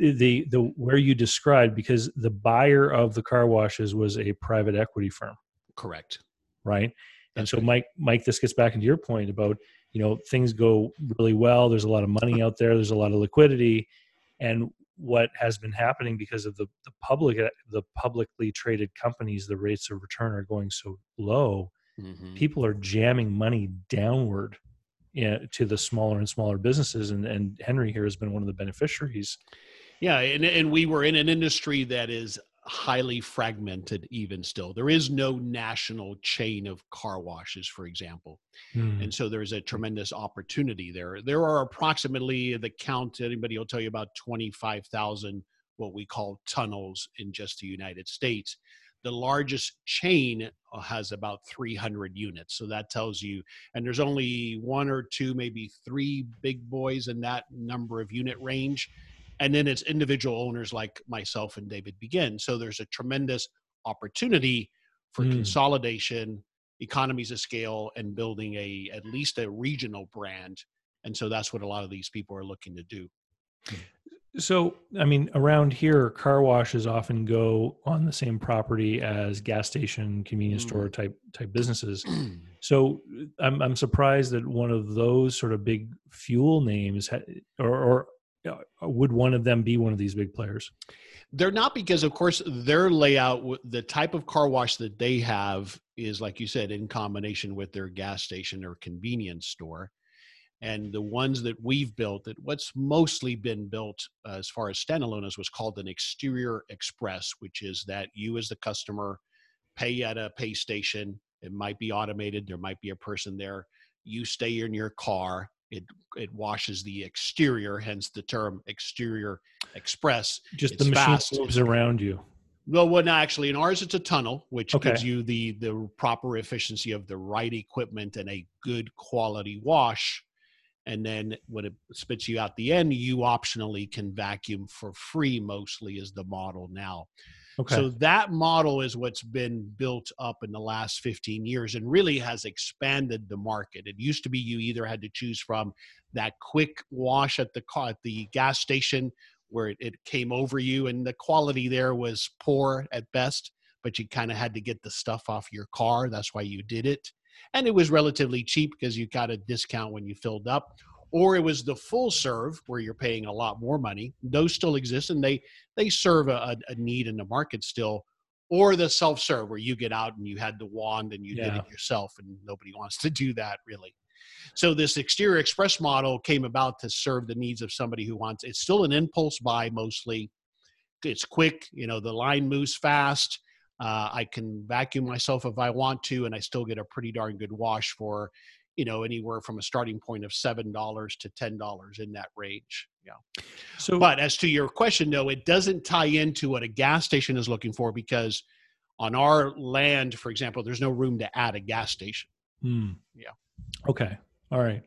the the where you described because the buyer of the car washes was a private equity firm correct right and so right. mike mike this gets back into your point about you know things go really well there's a lot of money out there there's a lot of liquidity and what has been happening because of the, the public the publicly traded companies the rates of return are going so low mm-hmm. people are jamming money downward you know, to the smaller and smaller businesses and, and henry here has been one of the beneficiaries yeah, and and we were in an industry that is highly fragmented even still. There is no national chain of car washes, for example. Mm. And so there's a tremendous opportunity there. There are approximately the count anybody will tell you about 25,000 what we call tunnels in just the United States. The largest chain uh, has about 300 units. So that tells you, and there's only one or two, maybe three big boys in that number of unit range and then it's individual owners like myself and David Begin. So there's a tremendous opportunity for mm. consolidation, economies of scale, and building a at least a regional brand. And so that's what a lot of these people are looking to do. So, I mean, around here, car washes often go on the same property as gas station, convenience mm. store type type businesses. [clears throat] so, I'm I'm surprised that one of those sort of big fuel names, ha- or, or would one of them be one of these big players? They're not because, of course, their layout, the type of car wash that they have is, like you said, in combination with their gas station or convenience store. And the ones that we've built, that what's mostly been built uh, as far as standalone is, was called an exterior express, which is that you as the customer pay at a pay station. It might be automated. There might be a person there. You stay in your car it it washes the exterior, hence the term exterior express. Just it's the machine fast. moves around you. Well, well, no, actually, in ours it's a tunnel, which okay. gives you the the proper efficiency of the right equipment and a good quality wash. And then when it spits you out the end, you optionally can vacuum for free. Mostly is the model now. Okay. So that model is what's been built up in the last 15 years and really has expanded the market. It used to be you either had to choose from that quick wash at the car, at the gas station where it, it came over you and the quality there was poor at best, but you kind of had to get the stuff off your car. That's why you did it. And it was relatively cheap because you got a discount when you filled up or it was the full serve where you're paying a lot more money. Those still exist and they they serve a, a need in the market still. Or the self serve where you get out and you had the wand and you yeah. did it yourself, and nobody [laughs] wants to do that really. So this exterior express model came about to serve the needs of somebody who wants. It's still an impulse buy mostly. It's quick, you know. The line moves fast. Uh, I can vacuum myself if I want to, and I still get a pretty darn good wash for you know anywhere from a starting point of seven dollars to ten dollars in that range. Yeah. So but as to your question though it doesn't tie into what a gas station is looking for because on our land for example there's no room to add a gas station. Hmm. yeah. Okay. All right.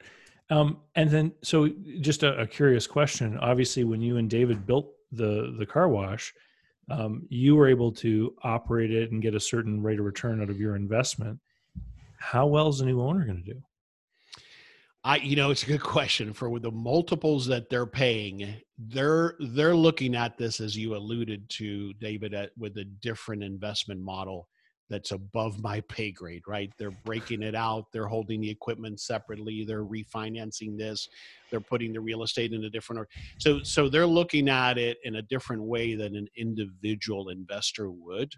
Um, and then so just a, a, curious question. Obviously when you and david built the the car wash um, you were able to operate it and get a certain rate of return out of your investment. How well is the new owner going to do I, you know, it's a good question for the multiples that they're paying. They're they're looking at this as you alluded to, David, at, with a different investment model that's above my pay grade. Right? They're breaking it out. They're holding the equipment separately. They're refinancing this. They're putting the real estate in a different. So so they're looking at it in a different way than an individual investor would.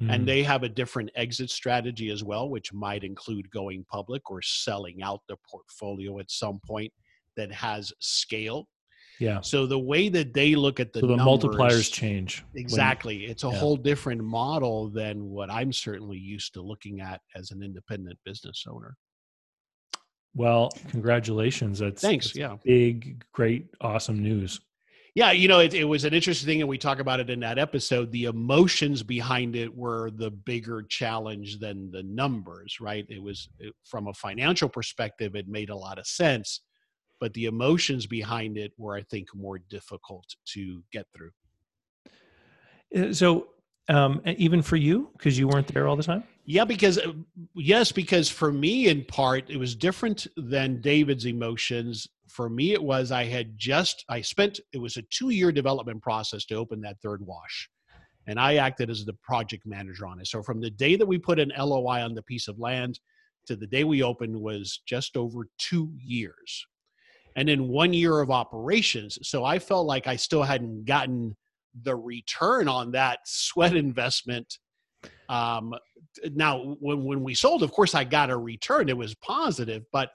Mm-hmm. And they have a different exit strategy as well, which might include going public or selling out the portfolio at some point that has scale. Yeah. So the way that they look at the so the numbers, multipliers change. Exactly. When, it's a yeah. whole different model than what I'm certainly used to looking at as an independent business owner. Well, congratulations. That's thanks. That's yeah. Big, great, awesome news yeah you know it, it was an interesting thing and we talk about it in that episode. The emotions behind it were the bigger challenge than the numbers right? It was it, from a financial perspective it made a lot of sense but the emotions behind it were i think more difficult to get through. Uh, so um, even for you because you weren't there all the time? Yeah because uh, yes because for me in part it was different than david's emotions for me it was i had just i spent it was a two year development process to open that third wash. And i acted as the project manager on it. So from the day that we put an loi on the piece of land to the day we opened was just over two years. And then one year of operations so i felt like i still hadn't gotten the return on that sweat investment. Um, now when, when we sold of course i got a return. It was positive but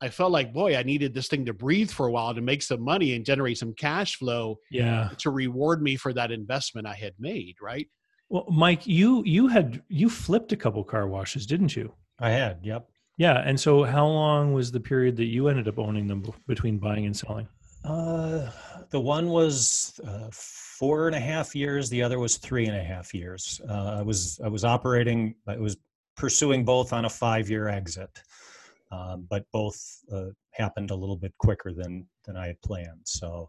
I felt like, boy, I needed this thing to breathe for a while to make some money and generate some cash flow. Yeah. To reward me for that investment I had made, right? Well, Mike, you you had you flipped a couple car washes, didn't you? I had. Yep. Yeah, and so how long was the period that you ended up owning them between buying and selling? Uh, the one was uh, four and a half years. The other was three and a half years. Uh, I was I was operating. I was pursuing both on a five year exit um, but both uh, happened a little bit quicker than than I had planned. So,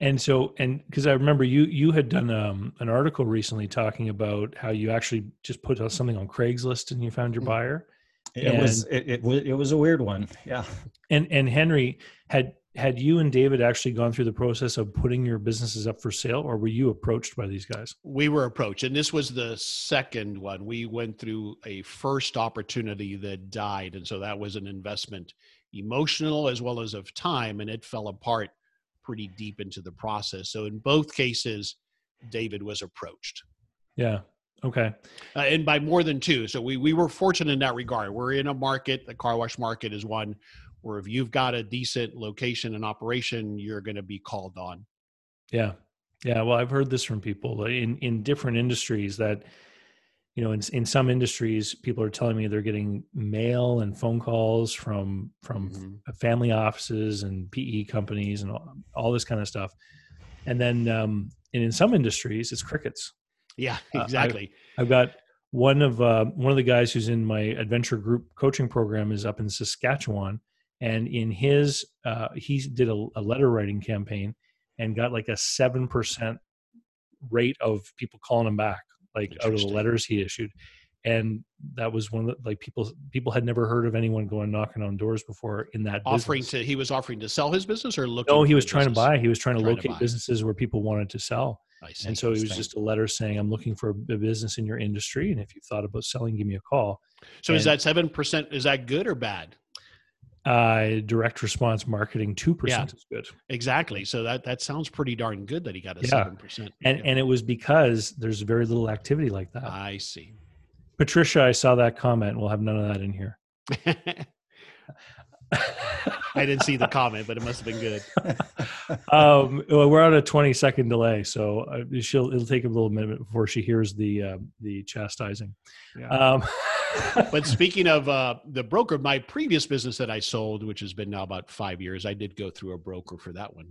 and so, and because I remember you you had done um, an article recently talking about how you actually just put something on Craigslist and you found your mm. buyer. It and, was it, it was it was a weird one, yeah. And and Henry had had you and David actually gone through the process of putting your businesses up for sale, or were you approached by these guys? We were approached, and this was the second one. We went through a first opportunity that died, and so that was an investment, emotional as well as of time, and it fell apart pretty deep into the process. So in both cases, David was approached. Yeah. Okay. Uh, and by more than two. So we we were fortunate in that regard. We're in a market, the car wash market is one where if you've got a decent location and operation, you're going to be called on. Yeah. Yeah. Well, I've heard this from people in, in different industries that, you know, in, in some industries, people are telling me they're getting mail and phone calls from, from mm-hmm. family offices and PE companies and all, all, this kind of stuff. And then, um, and in some industries, it's crickets. Yeah, exactly. [laughs] Uh, I've, I've got one of uh, one of the guys who's in my advantage group coaching program is up in Saskatchewan, and in his uh, he did a, a, letter writing campaign and got like a 7% rate of people calling him back, like out of the letters he issued. And that was one of the, like people people had never heard of anyone going knocking on doors before in that offering business. to he was offering to sell his business or looking No, he was trying to buy. He was trying to Trying locate buy. businesses where people wanted to sell. I see. And so it was just a letter saying, I'm looking for a business in your industry. And if you thought about selling, give me a call. so is that seven percent is that good or bad Uh, direct response marketing, 2% is good. exactly so that that sounds pretty darn good that he got a Yeah. seven percent And, and it was because there's very little activity like that. i see Patricia, I saw that comment. We'll have none of that in here. [laughs] [laughs] i didn't see the comment but it must have been good [laughs] um, well, we're on a 20 second delay, so uh, she'll it'll take a little minute before she hears the uh, the chastising. Yeah. Um, [laughs] but speaking of uh, the broker my previous business that i sold which has been now about five years i did go through a broker for that one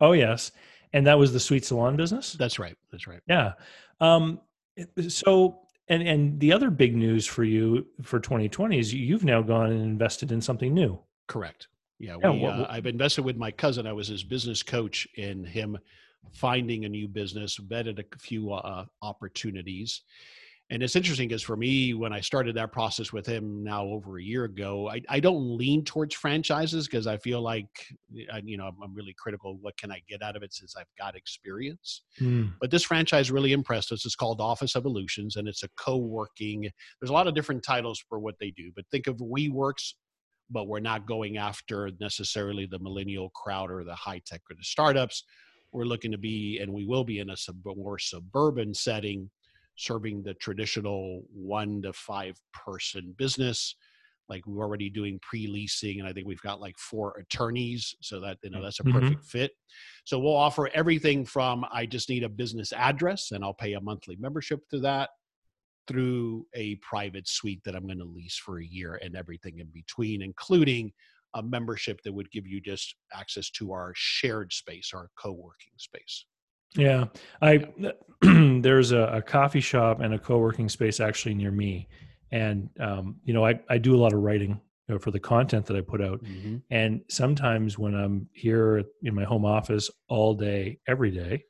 oh yes, and that was the sweet salon business. that's right that's right Yeah. Um, so, and and the other big news for you for 2020 is you- you've now gone and invested in something new. Correct. Yeah, Yeah, we, what- uh, I've invested with my cousin. I was his business coach in him finding a new business, vetted a few uh, opportunities. And it's interesting because for me, when I started that process with him now over a year ago, I, I don't lean towards franchises because I feel like, eh, I, you know, I'm, I'm really critical. What can I get out of it since I've got experience? Mm. But this franchise really impressed us. It's called Office Evolutions, and it's a co-working. There's a lot of different titles for what they do, but think of WeWorks, but we're not going after necessarily the millennial crowd or the high tech or the startups. We're looking to be, and we will be in a sub- more suburban setting, serving the traditional one to five person business. Like we're already doing pre-leasing, and I think we've got like four attorneys, so that you know that's a Mhm. perfect fit. So we'll offer everything from I just need a business address and I'll pay a monthly membership to that through a private suite that I'm going to lease for a year and everything in between, including a membership that would give you just access to our shared space, our co-working space. Yeah, I [clears throat] there's a, a coffee shop and a co-working space actually near me, and um, you know I I do a lot of writing you know, for the content that I put out, and sometimes when I'm here in my home office all day every day,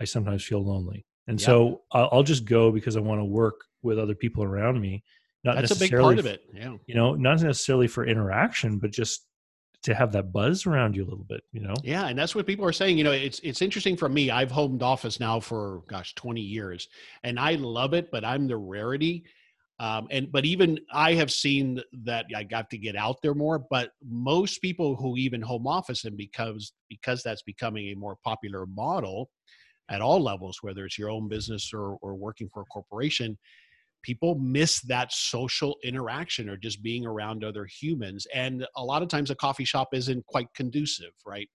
I sometimes feel lonely, and Yeah. so I'll, I'll just go because I want to work with other people around me. Not That's a big part of it. Yeah. You know, not necessarily for interaction, but just to have that buzz around you a little bit. You know. Yeah, and that's what people are saying. You know, it's it's interesting for me. I've homed office now for gosh, 20 years, and I love it, but I'm the rarity. Um, and but even I have seen that I got to get out there more. But most people who even home office and because because that's becoming a more popular model at all levels, whether it's your own business or or working for a corporation, people miss that social interaction or just being around other humans. And a lot of times a coffee shop isn't quite conducive, right?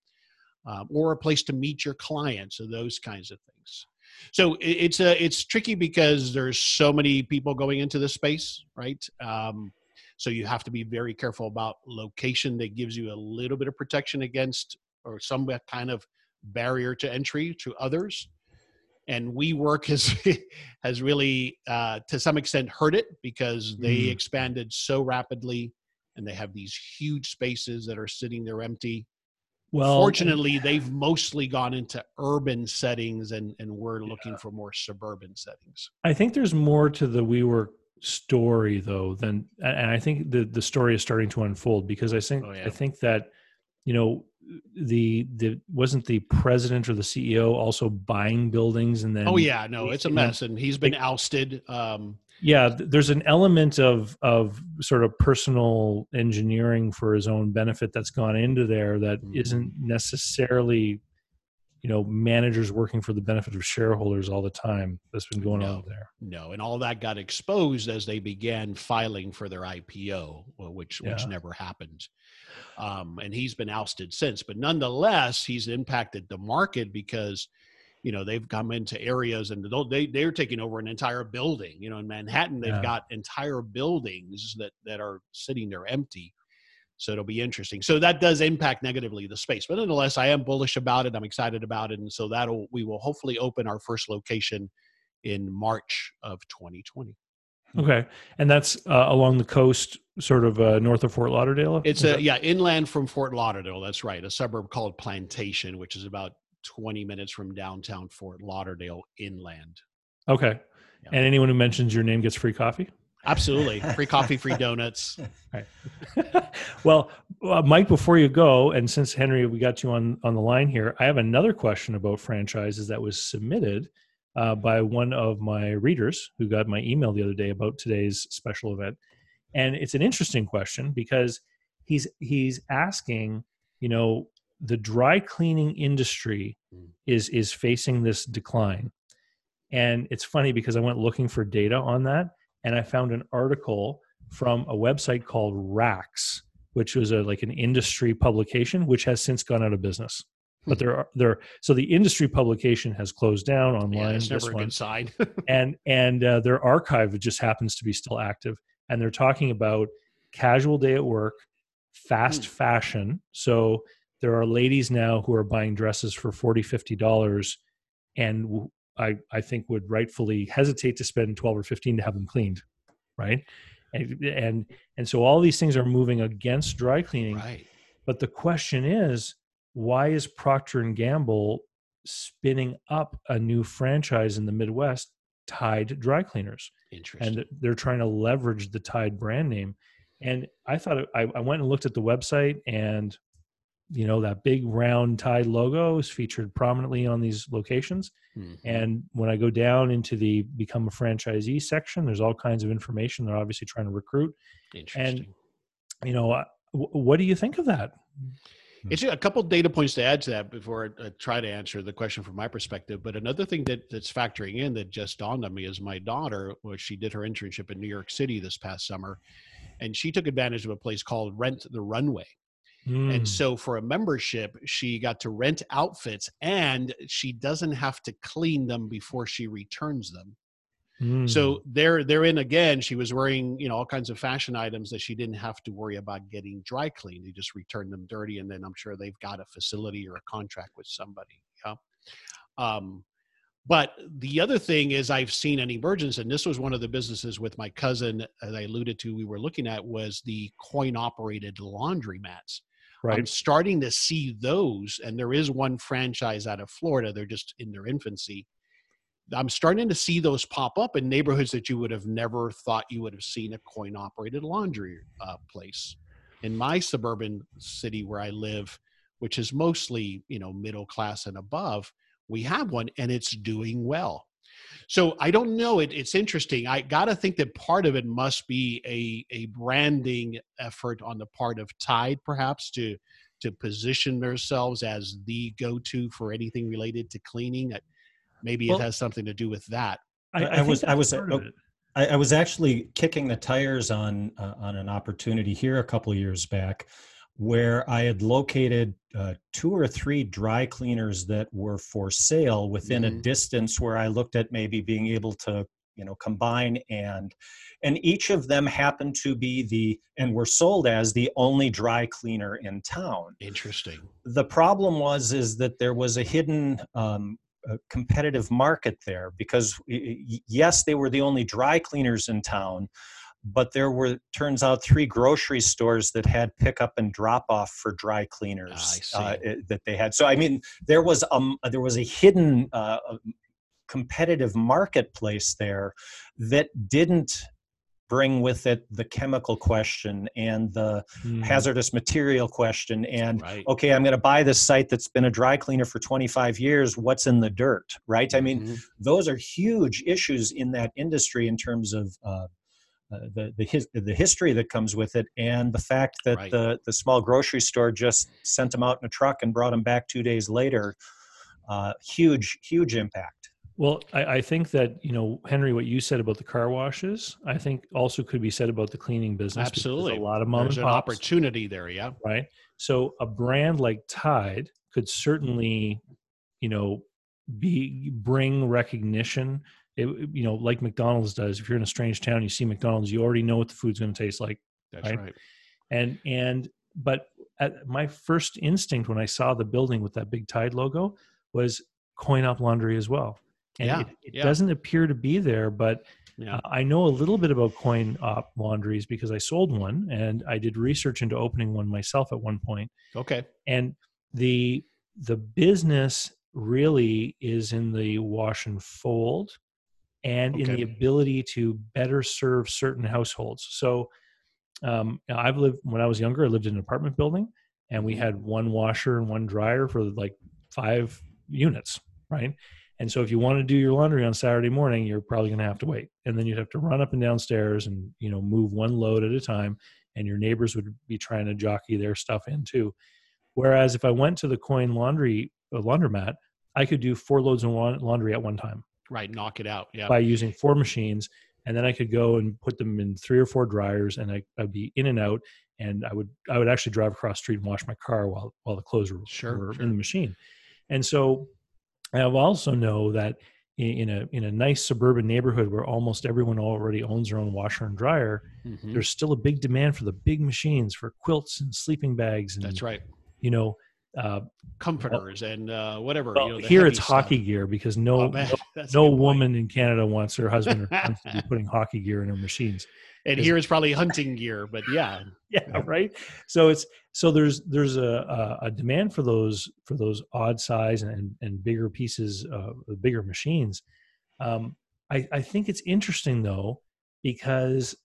Um, or a place to meet your clients or those kinds of things. So it's a it's tricky because there's so many people going into this space, right? Um, so you have to be very careful about location that gives you a little bit of protection against or some kind of barrier to entry to others and WeWork has [laughs] has really, uh, to some extent, hurt it because they Mm. expanded so rapidly, and they have these huge spaces that are sitting there empty. Well, Fortunately, they've mostly gone into urban settings, and and we're looking for more suburban settings. I think there's more to the WeWork story though than and I think the the story is starting to unfold because I think Oh, yeah. I think that you know the the wasn't the president or the CEO also buying buildings and then oh yeah, no, it's a mess, and he's been ousted. Um, yeah there's an element of of sort of personal engineering for his own benefit that's gone into there that Mhm. not necessarily you know managers working for the benefit of shareholders all the time that's been going No. on there No, and all that got exposed as they began filing for their IPO, well, which which never happened. Um, and he's been ousted since, but nonetheless, he's impacted the market because you know they've come into areas and they they're taking over an entire building. You know, in Manhattan, they've Yeah. got entire buildings that that are sitting there empty. So it'll be interesting. So that does impact negatively the space, but nonetheless, I am bullish about it. I'm excited about it, and so that'll we will hopefully open our first location in March of 2020. Okay and that's uh, along the coast sort of uh, north of Fort Lauderdale It's a yeah inland from Fort Lauderdale. That's right, a suburb called Plantation, which is about 20 minutes from downtown Fort Lauderdale inland. Okay. Yeah. And anyone who mentions your name gets free coffee? Absolutely. Free coffee, free [laughs] donuts. [laughs] well, uh, Mike, before you go, and since Henry, we got you on on the line here, I have another question about franchises that was submitted uh, by one of my readers who got my email the other day about today's special event, and it's an interesting question because he's he's asking, you know, the dry cleaning industry Mm. is is facing this decline, and it's funny because I went looking for data on that, and I found an article from a website called Rax, which was a like an industry publication, which has since gone out of business. But there are there so the industry publication has closed down Yeah, online. this never a good sign. [laughs] and and uh, their archive just happens to be still active and they're talking about casual day at work fast Hmm. fashion so there are ladies now who are buying dresses for 40 50 dollars and w- i i think would rightfully hesitate to spend 12 or 15 to have them cleaned right and and, and so all these things are moving against dry cleaning right. but the question is, why is Procter and Gamble spinning up a new franchise in the Midwest, Tide Dry Cleaners, Interesting. and they're trying to leverage the Tide brand name? And I thought it- I, I went and looked at the website, and you know that big round Tide logo is featured prominently on these locations. Mhm. And when I go down into the become a franchisee section, there's all kinds of information. They're obviously trying to recruit. Interesting. And you know, uh, what do you think of that? It's a couple data points to add to that before I try to answer the question from my perspective. But another thing that, that's factoring in that just dawned on me is my daughter, was she did her internship in New York City this past summer, and she took advantage of a place called Rent the Runway. Mm. And so for a membership, she got to rent outfits and she doesn't have to clean them before she returns them. Mm. So there, therein again, she was wearing, you know, all kinds of fashion items that she didn't have to worry about getting dry cleaned. They just return them dirty, and then I'm sure they've got a facility or a contract with somebody. Yeah. Um, but the other thing is, I've seen an emergence, and this was one of the businesses with my cousin, as I alluded to, we were looking at was the coin-operated laundry mats. I'm starting to see those, and there is one franchise out of Florida. They're just in their infancy. I'm starting to see those pop up in neighborhoods that you would have never thought you would have seen a coin operated laundry uh, place. In my suburban city where I live, which is mostly you know middle class and above, we have one and it's doing well. So I don't know. It, it's interesting. I got to think that part of it must be a a branding effort on the part of Tide, perhaps to to position themselves as the go to for anything related to cleaning. That maybe Well- it has something to do with that. I- I think was- I was- oh. I, I was actually kicking the tires on uh, on an opportunity here a couple of years back, where I had located uh, two or three dry cleaners that were for sale within a Mhm. distance where I looked at maybe being able to you know combine and and each of them happened to be the and were sold as the only dry cleaner in town Interesting. the problem was is that there was a hidden um, a competitive market there because yes they were the only dry cleaners in town but there were turns out three grocery stores that had pickup and drop off for dry cleaners uh, that they had. So i mean there was um there was a hidden uh, competitive marketplace there that didn't bring with it the chemical question and the Mm. hazardous material question and Right. okay i'm going to buy this site that's been a dry cleaner for 25 years what's in the dirt right i mean Mhm. those are huge issues in that industry in terms of uh, uh, the the, his, the history that comes with it and the fact that Right. the the small grocery store just sent them out in a truck and brought them back two days later uh, huge huge impact Well, I, I think that you know, Henry, what you said about the car washes, I think also could be said about the cleaning business. Absolutely. a lot of mom There's and an opportunity there. Yeah. right? So a brand like Tide could certainly, you know, be bring recognition. It, you know, like McDonald's does. If you're in a strange town, you see McDonald's, you already know what the food's going to taste like. That's Right. right. and and but at my first instinct when i saw the building with that big tide logo was coin up laundry as well and Yeah, it, it yeah. doesn't appear to be there but Yeah. uh, i know a little bit about coin op laundries because i sold one and i did research into opening one myself at one point Okay. and the the business really is in the wash and fold and in the ability to better serve certain households. So um, I've lived when I was younger, I lived in an apartment building and we Mhm. had one washer and one dryer for like five units, right? And so if you want to do your laundry on Saturday morning, you're probably going to have to wait. And then you'd have to run up and downstairs and, you know, move one load at a time and your neighbors would be trying to jockey their stuff in too. Whereas if I went to the coin laundry uh, laundromat, I could do four loads of laundry at one time Right. Knock it out. Yeah. by using four machines and then i could go and put them in three or four dryers and I, i'd be in and out and i would i would actually drive across the street and wash my car while while the clothes were, Sure, were sure. in the machine and so i also know that in, a in a nice suburban neighborhood where almost everyone already owns their own washer and dryer Mhm. there's still a big demand for the big machines for quilts and sleeping bags and That's right. you know uh, Comforters and uh, whatever. well, you know, here it's stuff. hockey gear because no Oh, man, no, [laughs] that's no point. woman in canada wants her husband or to be [laughs] putting hockey gear in her machines And here it's probably hunting gear, but yeah. [laughs] yeah right so it's so there's there's a, a a demand for those for those odd size and and bigger pieces uh bigger machines um i i think it's interesting though because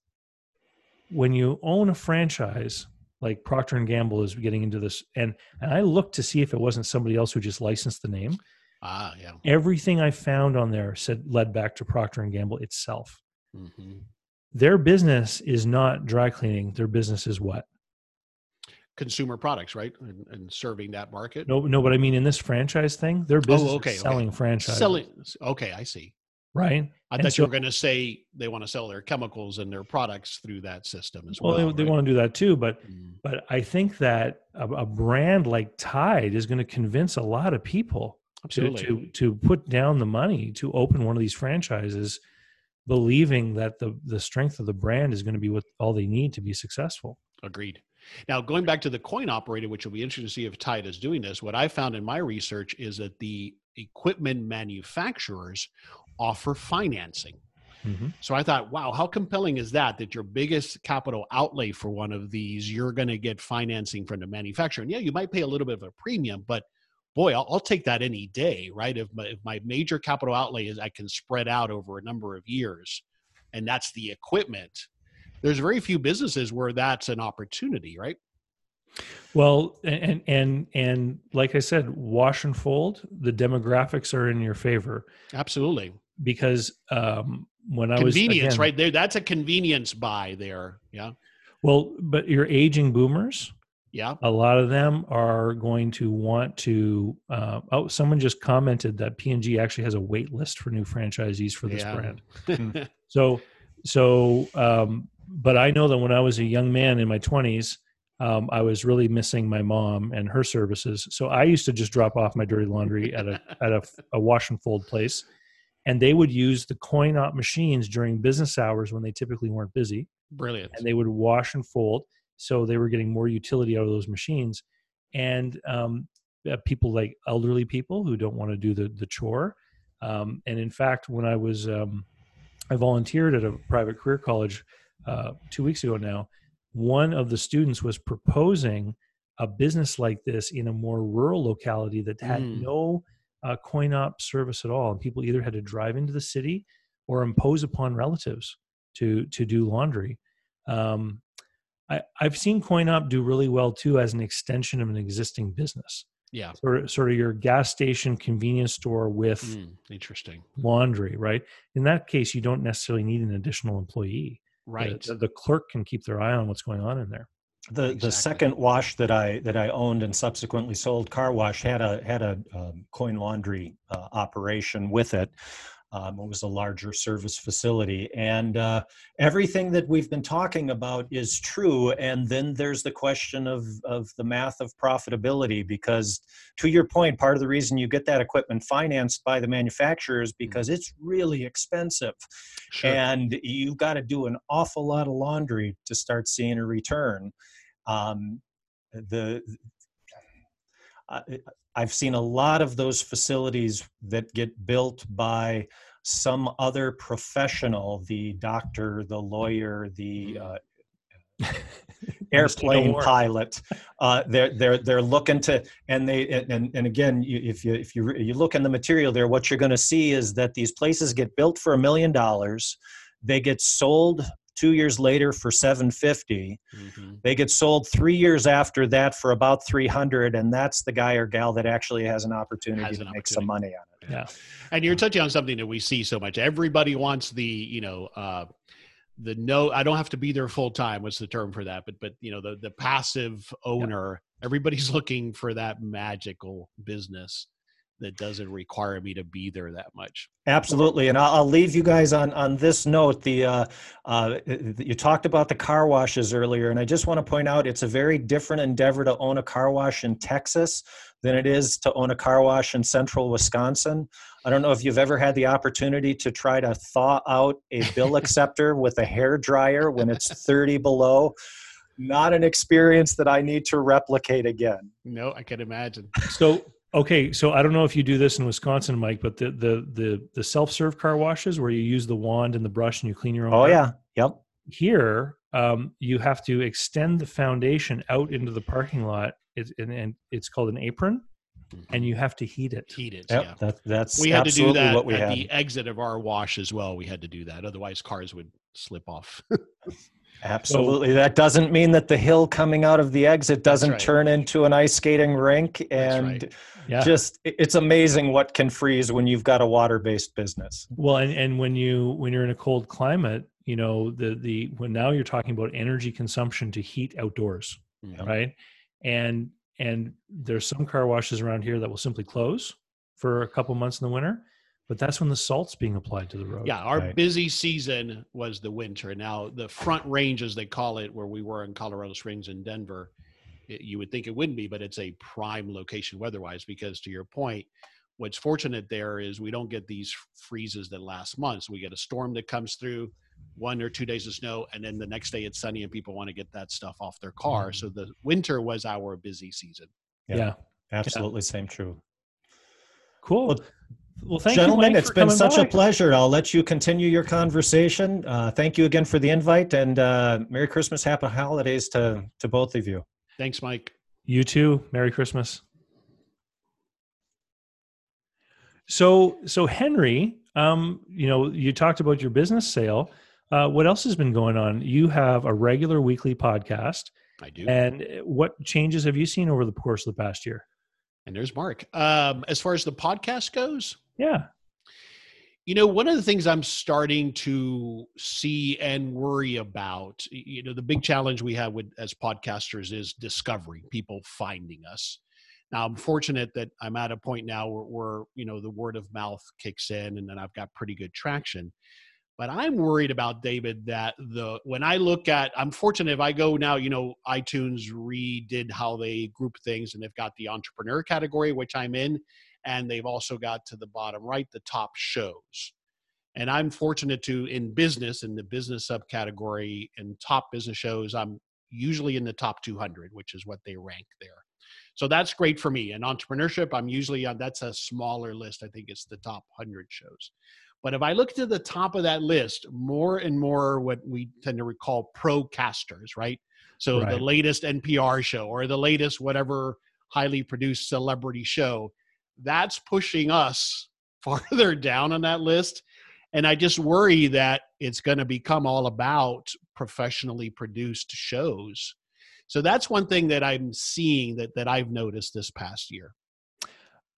when you own a franchise like procter and gamble is getting into this and and i looked to see if it wasn't somebody else who just licensed the name Ah, yeah. everything i found on there said led back to procter and gamble itself hmm their business is not dry cleaning their business is what Consumer products, right? And, and serving that market. No, no, but I mean in this franchise thing, their business Oh, okay, is okay. selling franchise, Selling. Okay, I see. Right? I And thought so- you were going to say they want to sell their chemicals and their products through that system as Well, well. they, they want to do that too, but Mm, but I think that a, a brand like Tide is going to convince a lot of people to, Absolutely. to to put down the money to open one of these franchises, believing that the the strength of the brand is going to be what all they need to be successful. Agreed. Now, going back to the coin operator, which will be interesting to see if Tide is doing this, what I found in my research is that the equipment manufacturers offer financing. Mhm. So I thought, wow, how compelling is that? That your biggest capital outlay for one of these, you're going to get financing from the manufacturer. And yeah, you might pay a little bit of a premium, but boy, I'll, I'll take that any day, right? If my, if my major capital outlay is I can spread out over a number of years, and that's the equipment. There's very few businesses where that's an opportunity, right? Well, and and and like I said, wash and fold. The demographics are in your favor Absolutely. Because um, when I was Convenience, right there. That's a convenience buy there. Yeah. Well, but your aging boomers, Yeah. a lot of them are going to want to. Uh, oh, someone just commented that P&G actually has a wait list for new franchisees for this Yeah. brand. [laughs] So, so, um, but I know that when I was a young man in my twenties, um, I was really missing my mom and her services. So I used to just drop off my dirty laundry at a at a, a wash and fold place, and they would use the coin op machines during business hours when they typically weren't busy Brilliant. and they would wash and fold. So they were getting more utility out of those machines. And um, uh, people like elderly people who don't want to do the the chore. Um, and in fact, when I was um, I volunteered at a private career college uh, two weeks ago now. One of the students was proposing a business like this in a more rural locality that had Mm. no uh, coin op service at all, and people either had to drive into the city or impose upon relatives to to do laundry. Um, I, I've seen CoinOp do really well too as an extension of an existing business, yeah. sort of, sort of your gas station convenience store with Mm, interesting. laundry, right? In that case, you don't necessarily need an additional employee. The- Right. The, the clerk can keep their eye on what's going on in there. The the second wash that I that I owned and subsequently sold, car wash, had a had a um, coin laundry uh, operation with it. Um, it was a larger service facility, and uh, everything that we've been talking about is true. And then there's the question of of the math of profitability, because to your point, part of the reason you get that equipment financed by the manufacturers because it's really expensive Sure. and you've got to do an awful lot of laundry to start seeing a return. Um, the I- I've seen a lot of those facilities that get built by some other professional, the doctor, the lawyer, the uh, [laughs] airplane pilot. Uh, they're they're they're looking to, and they and and again, you, if you if you you look in the material there, what you're going to see is that these places get built for a million dollars, they get sold two years later for 750 Mm-hmm. they get sold three years after that for about 300 and that's the guy or gal that actually has an opportunity Has to an make some money on it Yeah. And you're touching on something that we see so much. Everybody wants the, you know, uh, the no. I don't have to be there full time. What's the term for that? But but you know, the the passive owner. Everybody's [laughs] looking for that magical business that doesn't require me to be there that much. Absolutely, and I'll, I'll leave you guys on on this note. The uh, uh, you talked about the car washes earlier, and I just want to point out it's a very different endeavor to own a car wash in Texas than it is to own a car wash in central Wisconsin. I don't know if you've ever had the opportunity to try to thaw out a bill [laughs] acceptor with a hair dryer when it's 30 below. Not an experience that I need to replicate again. No, I can imagine. So okay, so I don't know if you do this in Wisconsin, Mike, but the the the the self serve car washes where you use the wand and the brush and you clean your own. Oh car, yeah, yep. Here, um, you have to extend the foundation out into the parking lot. It's and, and it's called an apron, and you have to heat it. Heated. Yep, Yeah. that, that's We had to do that what we at had. the exit of our wash as well. We had to do that. Otherwise, cars would slip off. [laughs] Absolutely. that doesn't mean that the hill coming out of the exit doesn't right. turn into an ice skating rink. And right. Yeah. just, it's amazing what can freeze when you've got a water based business. Well, and, and when you when you're in a cold climate, you know the the when now you're talking about energy consumption to heat outdoors, right? And and there's some car washes around here that will simply close for a couple months in the winter, but that's when the salt's being applied to the road. Yeah, our Right. busy season was the winter. Now, the front range, as they call it, where we were in Colorado Springs and Denver, it, you would think it wouldn't be, but it's a prime location weather-wise. Because to your point, what's fortunate there is we don't get these freezes that last months. We get a storm that comes through, one or two days of snow, and then the next day it's sunny, and people want to get that stuff off their car. Mm-hmm. So the winter was our busy season. yeah, Yeah. Absolutely. Same true. cool. Well, Well, thank Gentlemen, Mike, it's for been such by. a pleasure. I'll let you continue your conversation. Uh, thank you again for the invite and uh, Merry Christmas, Happy Holidays to, to both of you. Thanks, Mike. You too. Merry Christmas. So, so Henry, um, you know, you talked about your business sale. Uh, what else has been going on? You have a regular weekly podcast, I do. and what changes have you seen over the course of the past year? And there's Mark. Um, as far as the podcast goes, Yeah, You know, one of the things I'm starting to see and worry about, you know, the big challenge we have with as podcasters is discovery, people finding us. Now, I'm fortunate that I'm at a point now where, where you know the word of mouth kicks in, and then I've got pretty good traction. But I'm worried about David that the when I look at, I'm fortunate if I go now, you know, iTunes redid how they group things, and they've got the entrepreneur category, which I'm in, and they've also got to the bottom right the top shows. And i'm fortunate to in business in the business subcategory and top business shows i'm usually in the top 200 which is what they rank there. So that's great for me. In entrepreneurship i'm usually on that's a smaller list. I think it's the top 100 shows. But if i look to the top of that list more and more what we tend to recall procasters right? So Right. the latest npr show or the latest whatever highly produced celebrity show that's pushing us [laughs] farther down on that list. And I just worry that it's going to become all about professionally produced shows. So that's one thing that I'm seeing that, that I've noticed this past year.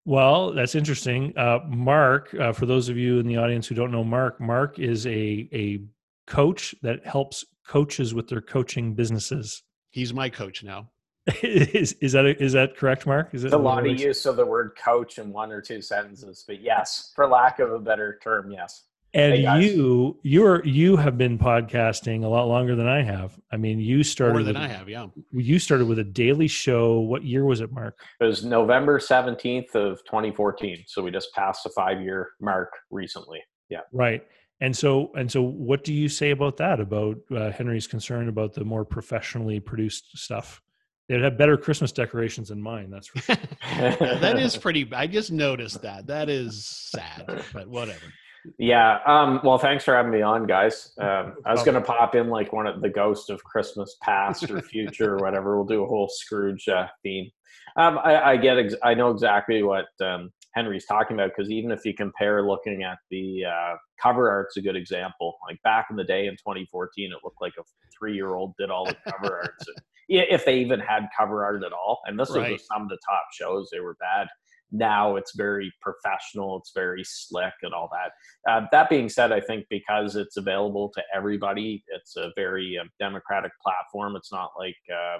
Well, that's interesting. Uh, Mark, uh, for those of you in the audience who don't know Mark, Mark is a a coach that helps coaches with their coaching businesses. He's my coach now. [laughs] is is that is that correct, Mark? Is it It's a lot of use of the word coach in one or two sentences, but yes, for lack of a better term, yes. And Hey, you you're you have been podcasting a lot longer than I have. I mean, you started More than with, I have, yeah. You started with a daily show. What year was it, Mark? It was November 17th of 2014. So we just passed the five year mark recently. Yeah. Right. And so and so, what do you say about that? About uh, Henry's concern about the more professionally produced stuff? They'd have better Christmas decorations than mine. That's for sure. [laughs] That is [laughs] pretty. I just noticed that. That is sad, but whatever. Yeah. Um, well, thanks for having me on, guys. Um, I was going to pop in like one of the ghost of Christmas past or future or whatever. We'll do a whole Scrooge uh, theme. Um, I, I, get. Ex- I know exactly what um, Henry's talking about because even if you compare looking at the uh, cover art's a good example. Like back in the day in 2014, it looked like a three-year-old did all the cover arts, if they even had cover art at all. And this right. was some of the top shows; they were bad now it's very professional it's very slick and all that uh, that being said i think because it's available to everybody it's a very uh, democratic platform it's not like uh,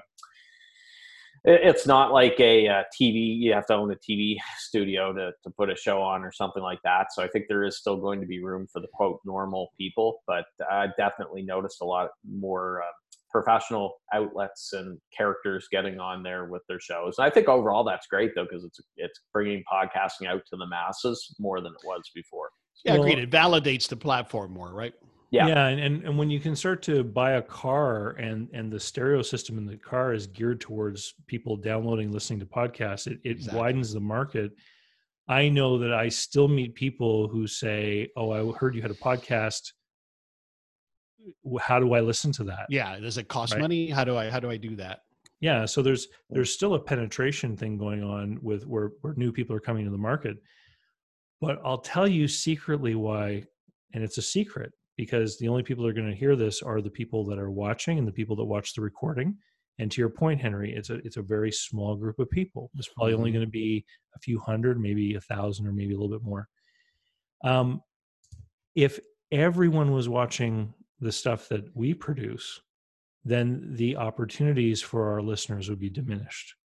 it's not like a, a, uh, TV. You have to own a TV [laughs] studio to, to put a show on or something like that. So I think there is still going to be room for the quote normal people, but I definitely noticed a lot more uh, professional outlets and characters getting on there with their shows. And I think overall that's great though because it's it's bringing podcasting out to the masses more than it was before. Yeah, well, agreed. It validates the platform more, right? Yeah, yeah, and, and and when you can start to buy a car and and the stereo system in the car is geared towards people downloading, listening to podcasts, it, it exactly. widens the market. I know that I still meet people who say, "Oh, I heard you had a podcast how do I listen to that? Yeah, does it cost right? money? How do I how do I do that? Yeah, so there's there's still a penetration thing going on with where where new people are coming to the market. But I'll tell you secretly why, and it's a secret because the only people that are going to hear this are the people that are watching and the people that watch the recording. And to your point, Henry, it's a it's a very small group of people. It's probably only mm-hmm. going to be a few hundred, maybe a thousand, or maybe a little bit more. Um, if everyone was watching the stuff that we produce, then the opportunities for our listeners would be diminished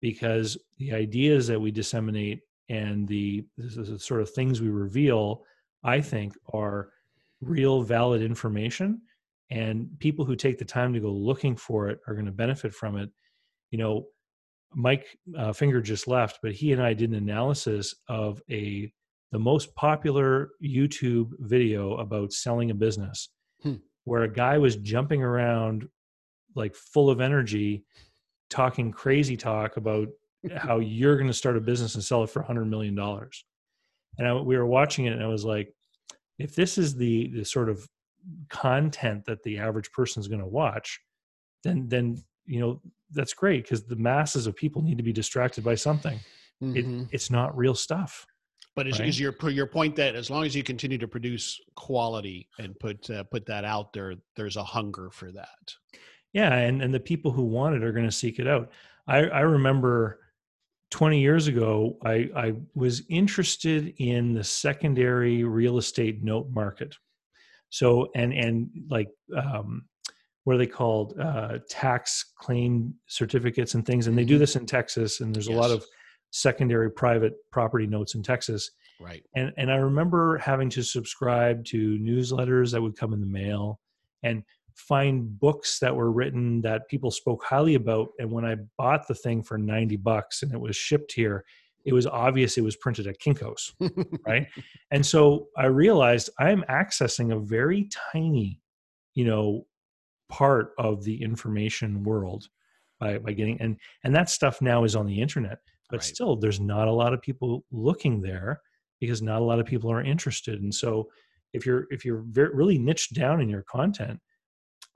because the ideas that we disseminate and the, the sort of things we reveal, I think, are real valid information. And people who take the time to go looking for it are going to benefit from it. You know, Mike uh, Finger just left, but he and I did an analysis of a the most popular YouTube video about selling a business hmm. where a guy was jumping around like full of energy, talking crazy talk about [laughs] how you're going to start a business and sell it for a hundred million dollars. And I, we were watching it, and I was like, if this is the the sort of content that the average person is going to watch, then then you know that's great because the masses of people need to be distracted by something. Mm-hmm. It, it's not real stuff. But is, right. is your your point that as long as you continue to produce quality and put uh, put that out there, there's a hunger for that. Yeah, and and the people who want it are going to seek it out. I I remember 20 years ago, I I was interested in the secondary real estate note market. So and and like um, what are they called uh, tax claim certificates and things, and they do mm-hmm. this in Texas, and there's yes. a lot of secondary private property notes in Texas. Right. And and I remember having to subscribe to newsletters that would come in the mail and find books that were written that people spoke highly about and when I bought the thing for 90 bucks and it was shipped here it was obvious it was printed at Kinko's, [laughs] right? And so I realized I'm accessing a very tiny, you know, part of the information world by by getting and and that stuff now is on the internet but right. still there's not a lot of people looking there because not a lot of people are interested. And so if you're if you're very, really niched down in your content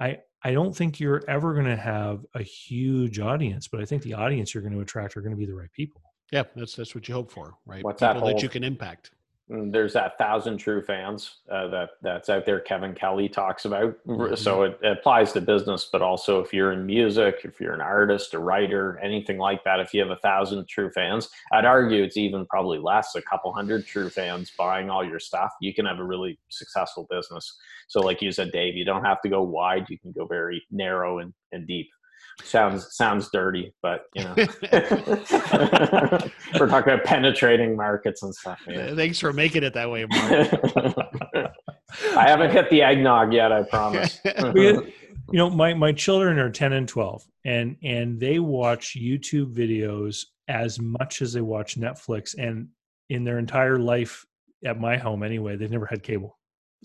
i i don't think you're ever going to have a huge audience but i think the audience you're going to attract are going to be the right people. Yeah that's that's what you hope for right? What's people that, whole, that you can impact there's that thousand true fans uh, that that's out there. Kevin Kelly talks about. Mm-hmm. So it, it, applies to business, but also if you're in music, if you're an artist, a writer, anything like that. If you have a thousand true fans, I'd argue it's even probably less. A couple hundred true fans buying all your stuff, you can have a really successful business. So, like you said, Dave, you don't have to go wide. You can go very narrow and, and deep sounds sounds dirty, but you know, [laughs] [laughs] we're talking about penetrating markets and stuff. Yeah. Uh, thanks for making it that way, Mark. [laughs] I haven't hit the eggnog yet. I promise. you know, my my children are ten and twelve, and and they watch YouTube videos as much as they watch Netflix, and in their entire life at my home anyway, they've never had cable.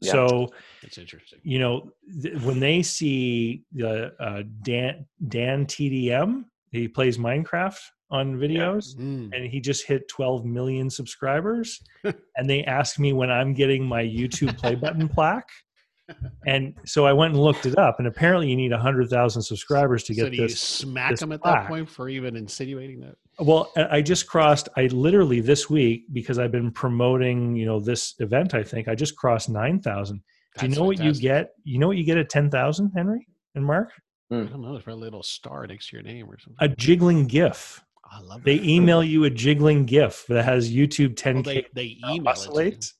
Yeah. So it's interesting. You know, th- when they see the uh, Dan Dan TDM, he plays Minecraft on videos Mm. and he just hit 12 million subscribers [laughs] and they asked me when i'm getting my youtube play button plaque [laughs] and so i went and looked it up and apparently you need 100000 subscribers to so get do you this smack this him at plaque. that point for even insinuating that? Well I- just crossed i literally this week because i've been promoting you know this event i think i just crossed 9000 do you know what you get you know what you get at 10000 henry and mark hmm. I don't know. There's probably a little star next to your name or something. a jiggling gif I love they that. email you a jiggling gif that has youtube 10k Well, they, they oh, email it. To you.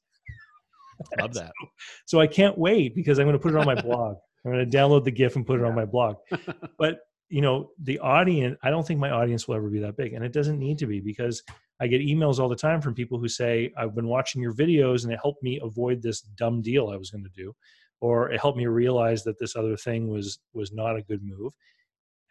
[laughs] Love that. [laughs] So I can't wait because I'm going to put it on my blog. I'm going to download the GIF and put it on my blog. [laughs] But you know, the audience, I don't think my audience will ever be that big, and it doesn't need to be because I get emails all the time from people who say, "I've been watching your videos and it helped me avoid this dumb deal I was going to do, or it helped me realize that this other thing was was not a good move."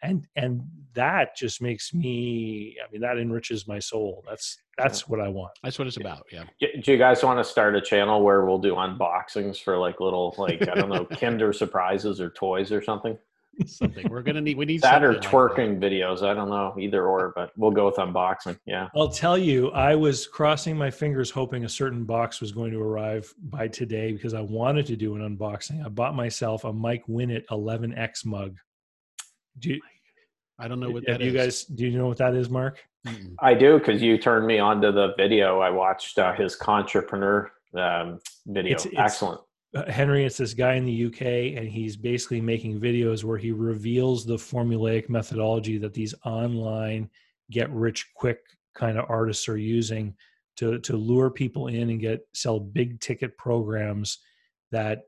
And and that just makes me, I mean, that enriches my soul. That's that's what I want. That's what it's about. Yeah. Y- Do you guys want to start a channel where we'll do unboxings for like little, like I don't know, [laughs] Kinder surprises or toys or something? Something we're gonna need. We need That or something like that. twerking videos. I don't know, either or, but we'll go with unboxing. Yeah. I'll tell you, I was crossing my fingers hoping a certain box was going to arrive by today because I wanted to do an unboxing. I bought myself a Mike Winnet 11X mug. Do you, I don't know what that you is. guys do you know what that is, Mark? Mm-mm. I do because you turned me on to the video. I watched uh, his entrepreneur um, video. It's- it's- Excellent. Uh, Henry, it's this guy in the UK, and he's basically making videos where he reveals the formulaic methodology that these online get rich quick kind of artists are using to to lure people in and get sell big ticket programs that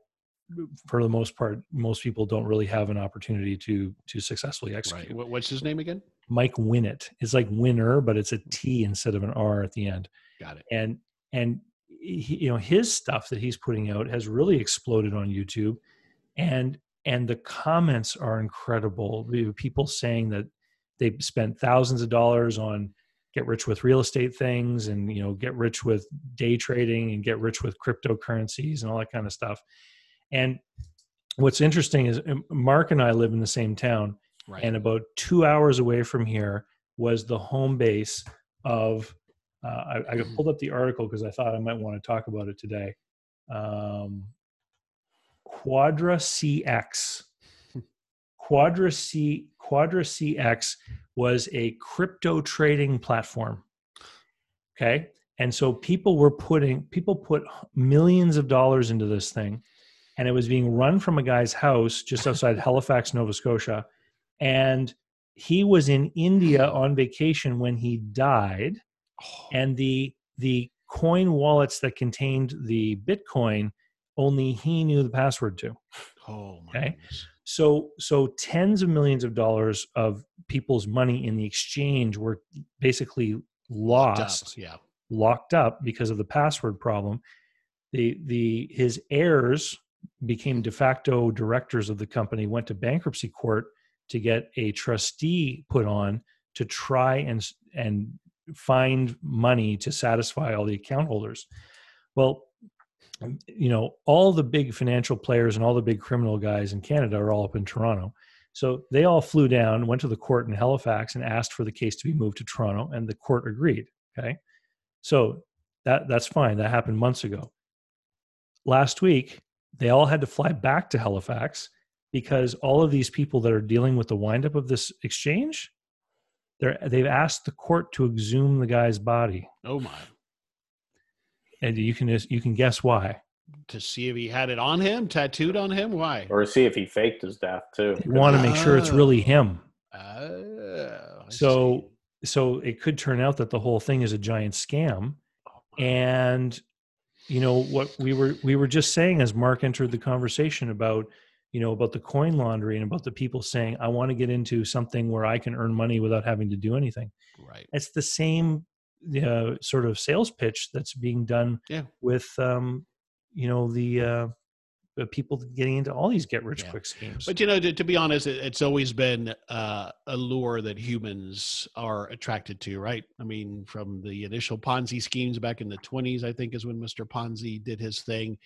for the most part most people don't really have an opportunity to to successfully execute. Right. What's his name again? Mike Winnet. It's like winner, but it's a T instead of an R at the end Got it. and and he, you know his stuff that he's putting out has really exploded on YouTube, and and the comments are incredible. People saying that they've spent thousands of dollars on get rich with real estate things, and you know get rich with day trading, and get rich with cryptocurrencies, and all that kind of stuff. And what's interesting is um, Mark and I live in the same town, Right. and about two hours away from here was the home base of I, I pulled up the article because i thought i might want to talk about it today. Um, quadra cx quadra c quadra cx was a crypto trading platform okay? And so people were putting people put millions of dollars into this thing and it was being run from a guy's house just [laughs] outside halifax nova scotia and he was in India on vacation when he died, Oh, [sighs] and the the coin wallets that contained the Bitcoin only he knew the password to. oh my okay. goodness. So so tens of millions of dollars of people's money in the exchange were basically Locked up, lost, Yeah. locked up because of the password problem. The the his heirs became de facto directors of the company, went to bankruptcy court to get a trustee put on to try and and find money to satisfy all the account holders. Well, you know, all the big financial players and all the big criminal guys in Canada are all up in Toronto. So they all flew down, went to the court in Halifax and asked for the case to be moved to Toronto and the court agreed, okay? So that that's fine. That happened months ago. Last week, they all had to fly back to Halifax because all of these people that are dealing with the windup of this exchange, they're they've asked the court to exhume the guy's body, Oh my. and you can just, you can guess why. To see if he had it on him, tattooed on him. Why? Or see if he faked his death too. They want to make sure it's oh. really him. Oh, So see. so it could turn out that the whole thing is a giant scam, Oh, and you know what we were we were just saying as Mark entered the conversation about you know about the coin laundry and about the people saying I want to get into something where I can earn money without having to do anything. right. it's the same uh, sort of sales pitch that's being done Yeah. with um, you know the uh, the people getting into all these get rich Yeah. quick schemes. But you know, to, to be honest, it, it's always been uh, a lure that humans are attracted to, right? I mean, from the initial Ponzi schemes back in the twenties, I think is when Mr. Ponzi did his thing.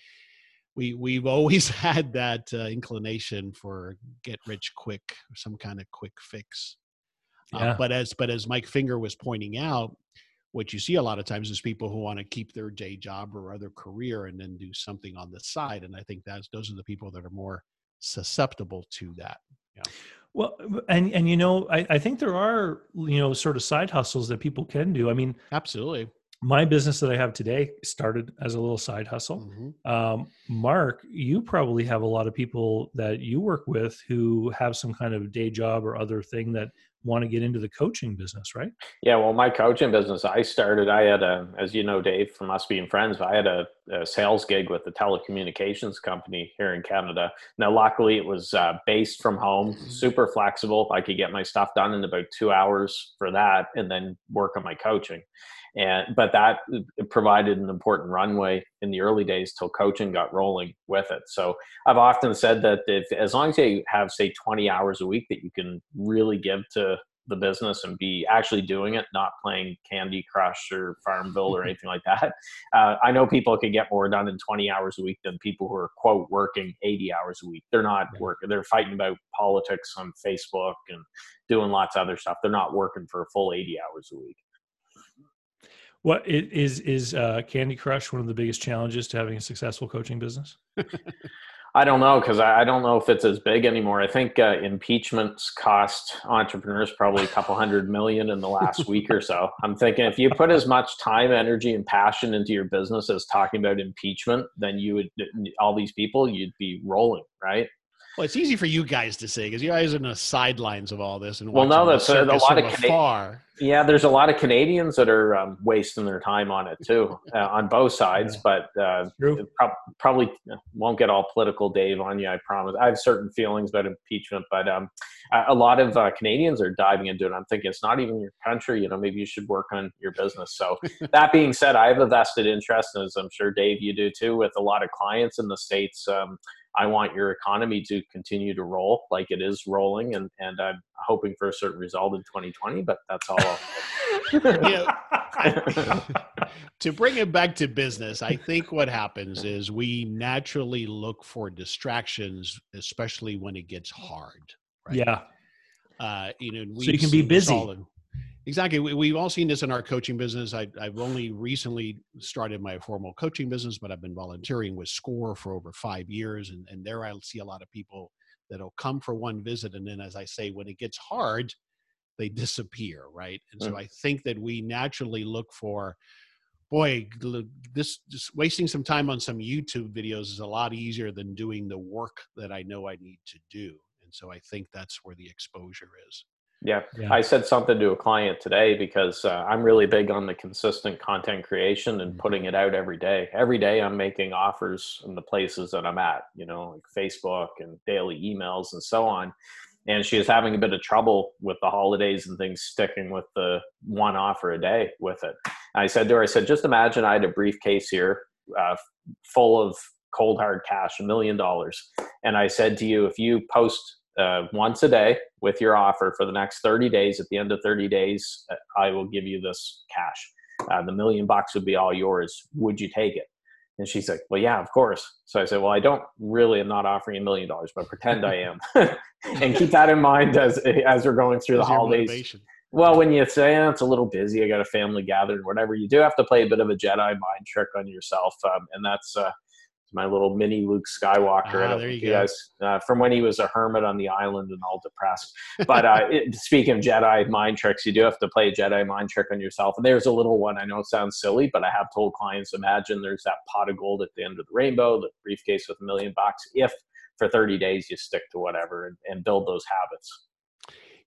We we've always [laughs] had that uh, inclination for get rich quick, some kind of quick fix. Uh, but as but as Mike Finger was pointing out, what you see a lot of times is people who want to keep their day job or other career and then do something on the side. And I think that's those are the people that are more susceptible to that. Well, and and you know, I, I think there are you know sort of side hustles that people can do. I mean, Absolutely. My business that I have today started as a little side hustle. Mhm. Um, Mark, you probably have a lot of people that you work with who have some kind of day job or other thing that want to get into the coaching business, right? Yeah, well, my coaching business, I started, I had a, as you know, Dave, from us being friends, I had a, a sales gig with a telecommunications company here in Canada. Now, luckily, it was uh, based from home, super flexible. I could get my stuff done in about two hours for that and then work on my coaching. And, but that provided an important runway in the early days till coaching got rolling with it. So I've often said that if, as long as you have, say, 20 hours a week that you can really give to the business and be actually doing it, not playing Candy Crush or Farmville or [laughs] anything like that. Uh, I know people can get more done in 20 hours a week than people who are quote working 80 hours a week. They're not working. They're fighting about politics on Facebook and doing lots of other stuff. They're not working for a full 80 hours a week. What is is uh, Candy Crush one of the biggest challenges to having a successful coaching business? [laughs] I don't know because I, I don't know if it's as big anymore. I think uh, impeachments cost entrepreneurs probably a couple hundred million in the last week or so. [laughs] I'm thinking if you put as much time, energy, and passion into your business as talking about impeachment, then you would all these people you'd be rolling, right? Well, it's easy for you guys to say because you guys are in the sidelines of all this and Well, no, that's a- a lot of Cana- afar. Yeah, there's a lot of Canadians that are um, wasting their time on it too, [laughs] uh, on both sides. But uh, prob- probably won't get all political, Dave, on you. I promise. I have certain feelings about impeachment, but um, a a lot of uh, Canadians are diving into it. I'm thinking it's not even your country. You know, maybe you should work on your business. So [laughs] that being said, I have a vested interest, as I'm sure Dave, you do too, with a lot of clients in the states. Um, I want your economy to continue to roll like it is rolling, and and I'm hoping for a certain result in 2020. But that's all. [laughs] Yeah. [laughs] to bring it back to business, I think what happens is we naturally look for distractions, especially when it gets hard. Right? Yeah, Uh, you know, So you can be busy. all in- exactly. We, we've all seen this in our coaching business. I, I've only recently started my formal coaching business, but I've been volunteering with SCORE for over five years. And, and there I see a lot of people that'll come for one visit. And then, as I say, when it gets hard, they [laughs] disappear. Right. And so Mm. I think that we naturally look for, boy, this just wasting some time on some YouTube videos is a lot easier than doing the work that I know I need to do. And so I think that's where the exposure is. Yeah. Yeah. I said something to a client today because uh, I'm really big on the consistent content creation and Mhm. putting it out every day. Every day I'm making offers in the places that I'm at, you know, like Facebook and daily emails and so on. And she was having a bit of trouble with the holidays and things sticking with the one offer a day with it. I said to her, I said, just imagine I had a briefcase here uh, full of cold hard cash, a million dollars. And I said to you, if you post uh, once a day with your offer for the next 30 days. At the end of 30 days, uh, I will give you this cash. Uh, the million bucks would be all yours. Would you take it? And she's like, Well, yeah, of course. So I said, Well, I don't really am not offering a million dollars, but pretend I am. [laughs] and keep that in mind as as we're going through the holidays. motivation. Well, when you say "Eh, it's a little busy, I got a family gathering, whatever, you do have to play a bit of a Jedi mind trick on yourself, um, and that's uh, my little mini Luke Skywalker. Ah, there you go. guys uh, from when he was a hermit on the island and all depressed. But uh, it, speaking of Jedi mind tricks, you do have to play a Jedi mind trick on yourself. And there's a little one. I know it sounds silly, but I have told clients: imagine there's that pot of gold at the end of the rainbow, the briefcase with a million bucks. If for 30 days you stick to whatever and, and build those habits.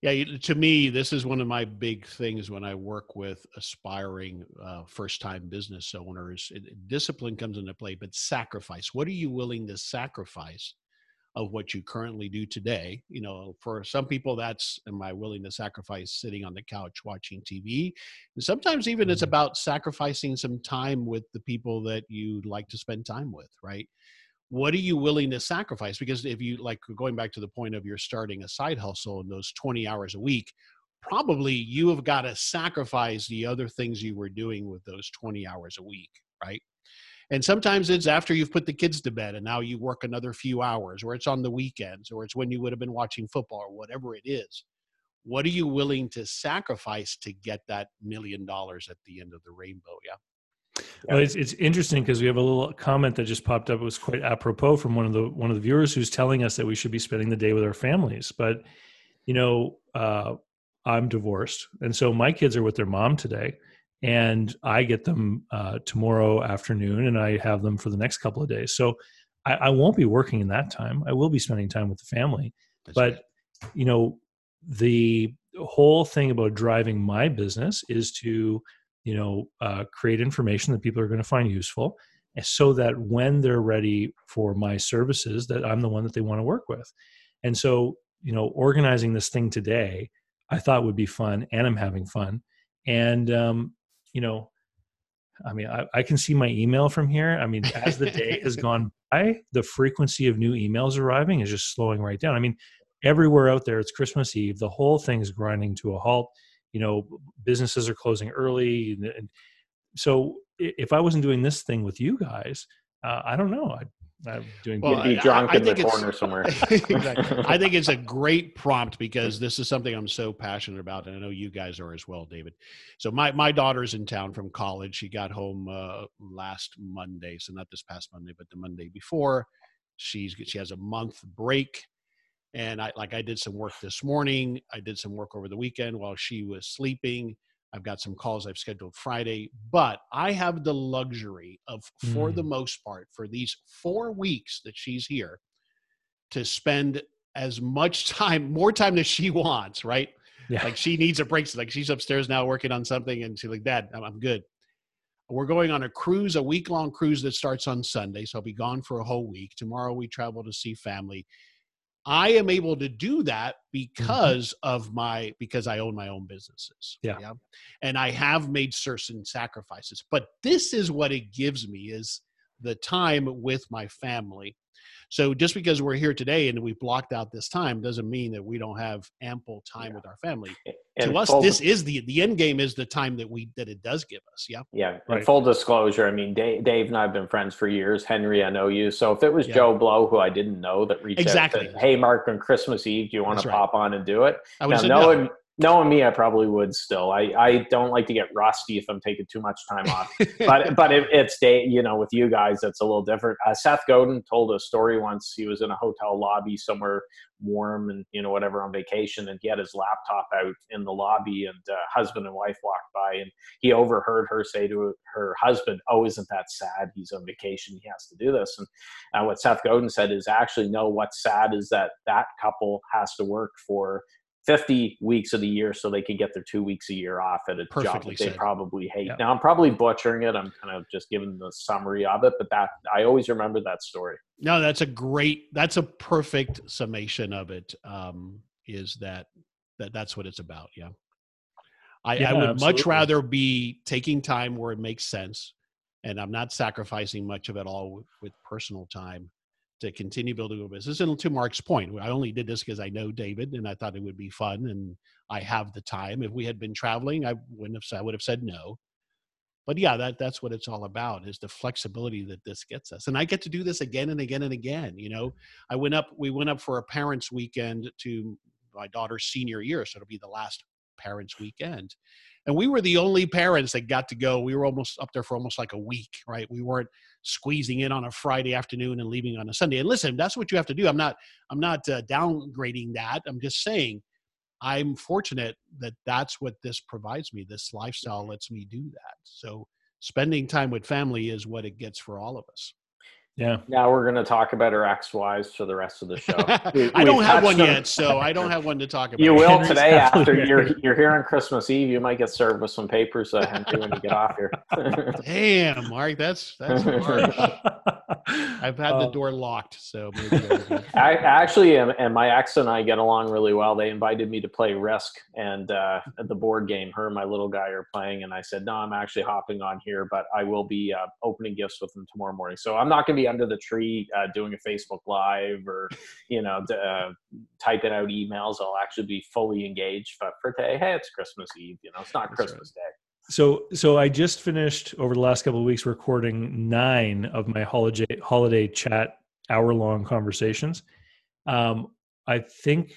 Yeah, to me, this is one of my big things when I work with aspiring uh, first-time business owners. It, discipline comes into play, but sacrifice. What are you willing to sacrifice of what you currently do today? You know, for some people, that's am I willing to sacrifice sitting on the couch watching TV? And sometimes even it's Mhm. about sacrificing some time with the people that you'd like to spend time with, right? What are you willing to sacrifice because if you like going back to the point of you're starting a side hustle and those 20 hours a week probably you have got to sacrifice the other things you were doing with those 20 hours a week right and sometimes it's after you've put the kids to bed and now you work another few hours or it's on the weekends or it's when you would have been watching football or whatever it is what are you willing to sacrifice to get that million dollars at the end of the rainbow? Yeah. Well, it's it's interesting because we have a little comment that just popped up. It was quite apropos from one of the one of the viewers who's telling us that we should be spending the day with our families. But you know, uh, I'm divorced, and so my kids are with their mom today, and I get them uh, tomorrow afternoon, and I have them for the next couple of days. So I, I won't be working in that time. I will be spending time with the family. That's but right. you know the whole thing about driving my business is to you know uh, create information that people are going to find useful eh, so that when they're ready for my services that i'm the one that they want to work with. And so you know organizing this thing today i thought would be fun and i'm having fun. And um, you know i mean I, I can see my email from here. I mean as the day has [laughs] gone by the frequency of new emails arriving is just slowing right down. I mean everywhere out there it's christmas eve the whole thing is grinding to a halt you know businesses are closing early and, and so if i wasn't doing this thing with you guys uh, i don't know I, i'm doing Well, be I- drunk I in the think it's- corner somewhere. [laughs] Exactly. [laughs] I think it's a great prompt because this is something I'm so passionate about, and I know you guys are as well, David. So my my daughter's in town from college. She got home uh, last Monday, so not this past Monday, but the Monday before. She's she has a month break, and I like I did some work this morning. I did some work over the weekend while she was sleeping. I've got some calls I've scheduled Friday, but I have the luxury of, for the mm. most part, for these four weeks that she's here, to spend as much [laughs] time, more time than she wants, right? yeah Like she needs a break. So, Like she's upstairs now working on something, and she's like, "Dad, I'm, I'm good." We're going on a cruise, a week long cruise that starts on Sunday. So I'll be gone for a whole week. Tomorrow we travel to see family. I am able to do that mm-hmm. because of my because I own my own businesses. Yeah. And I have made certain sacrifices. But this is what it gives me is the time with my family. So just because we're here today and we blocked out this time doesn't mean that we don't have ample time Yeah. with our family. And to us, full- this is the the end game is the time that we that it does give us. Yeah. Yeah, Right. full disclosure, I mean, Dave, Dave and I have been friends for years. Henry, I know you. So if it was Yeah. Joe Blow, who I didn't know, that reached Exactly. out, said, "Hey, Mark, on Christmas Eve, do you want That's to right. pop on and do it?" I would Now, have said no. knowing knowing me, I probably would still. I I don't like to get rusty if I'm taking too much time off. [laughs] but but it, it's day you know with you guys it's a little different. Uh, seth godin told a story once. He was in a hotel lobby somewhere warm and you know whatever on vacation and he had his laptop out in the lobby and uh, husband and wife walked by and he overheard her say to her husband oh isn't that sad? He's on vacation. He has to do this. And uh, what seth godin said is actually no what's sad is that that couple has to work for 50 weeks of the year so they can get their two weeks a year off at a job Perfectly that they probably hate. Yeah. Now I'm probably butchering it. I'm kind of just giving the summary of it, but that I always remember that story. No, that's a great. That's a perfect summation of it. Um, is that that that's what it's about? Yeah. I, Yeah, I would much rather be taking time where it makes sense, and I'm not sacrificing much of it all with, with personal time to continue building a business. And to Mark's point, I only did this because I know David and I thought it would be fun, and I have the time. If we had been traveling, I wouldn't have. said- I would have said no. But yeah, that that's what it's all about is the flexibility that this gets us. And I get to do this again and again and again. You know, I went up. We went up for a parents' weekend to my daughter's senior year, so it'll be the last parents' weekend. And we were the only parents that got to go. We were almost up there for almost like a week, right? We weren't squeezing in on a Friday afternoon and leaving on a Sunday. And listen, that's what you have to do. I'm not. I'm not uh, downgrading that. I'm just saying. I'm fortunate that that's what this provides me. This lifestyle lets me do that. So spending time with family is what it gets for all of us. Yeah Now we're going to talk about our ex-wives for the rest of the show. [laughs] We- I don't we've one them. yet, so I don't [laughs] have one to talk about. You will [laughs] today after you're you're here on Christmas Eve. You might get served with some papers, uh, Henry, when you get off here. Damn, Mark, that's that's harsh. I've had the Uh, door locked, so maybe I actually am, and my ex and I get along really well. They invited me to play Risk and uh, the board game. Her and my little guy are playing, and I said, "No, I'm actually hopping on here, but I will be uh, opening gifts with them tomorrow morning. So I'm not going to be under the tree uh, doing a Facebook Live or [laughs] you know uh, typing out emails. I'll actually be fully engaged. But for today, hey, it's Christmas Eve. You know, it's not That's right. Christmas Day. So, so I just finished over the last couple of weeks recording nine of my holiday holiday chat hour long conversations. Um, I think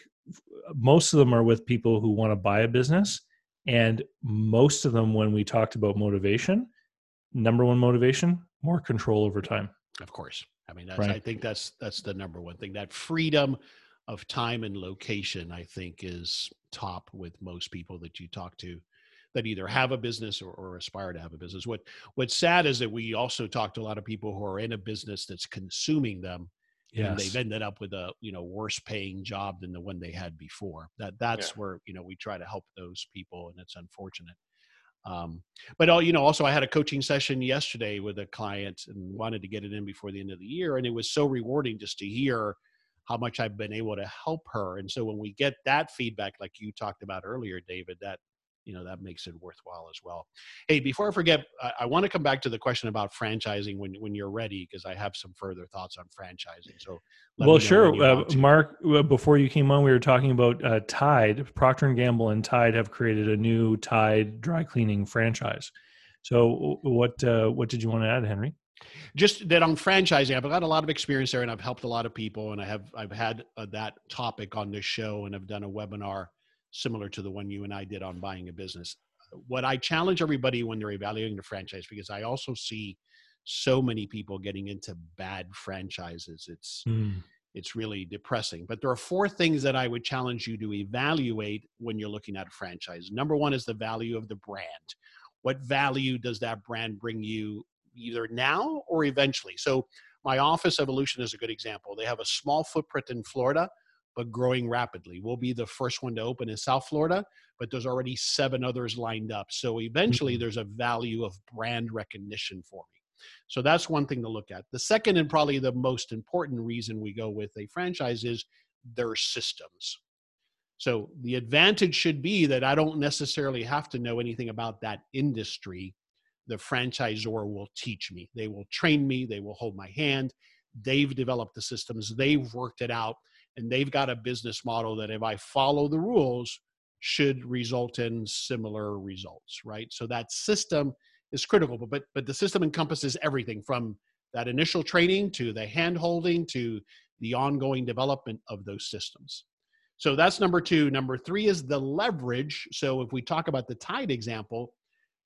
most of them are with people who want to buy a business and most of them when we talked about motivation number one motivation more control over time of course. I mean that's, Right. i think that's that's the number one thing. That freedom of time and location i think is top with most people that you talk to that either have a business or, or aspire to have a business. What what's sad is that we also talk to a lot of people who are in a business that's consuming them and they've ended up with a you know worse paying job than the one they had before. That that's Yeah. where you know we try to help those people and it's unfortunate um, but all you know also i had a coaching session yesterday with a client and wanted to get it in before the end of the year and it was so rewarding just to hear how much i've been able to help her. And so when we get that feedback like you talked about earlier david that you know that makes it worthwhile as well. Hey before i forget i, I want to come back to the question about franchising when when you're ready because i have some further thoughts on franchising so well sure uh, mark uh, before you came on we were talking about uh, tide. Procter and gamble and tide have created a new tide dry cleaning franchise. So what uh, what did you want to add henry? Just that on franchising i've got a lot of experience there and i've helped a lot of people and i have i've had uh, that topic on this show and i've done a webinar similar to the one you and i did on buying a business. What i challenge everybody when they're evaluating the franchise because i also see so many people getting into bad franchises. It's mm. it's really depressing. But there are four things that i would challenge you to evaluate when you're looking at a franchise. Number one is the value of the brand. What value does that brand bring you either now or eventually? So my office evolution is a good example. They have a small footprint in florida but growing rapidly we'll be the first one to open in south florida but there's already seven others lined up so eventually Mhm. there's a value of brand recognition for me so that's one thing to look at. The second and probably the most important reason we go with a franchise is their systems. So the advantage should be that I don't necessarily have to know anything about that industry. The franchisor will teach me. They will train me. They will hold my hand. They've developed the systems. They've worked it out. And they've got a business model that if I follow the rules, should result in similar results, right? So that system is critical, but but, the system encompasses everything from that initial training to the handholding to the ongoing development of those systems. So that's number two. Number three is the leverage. So if we talk about the Tide example,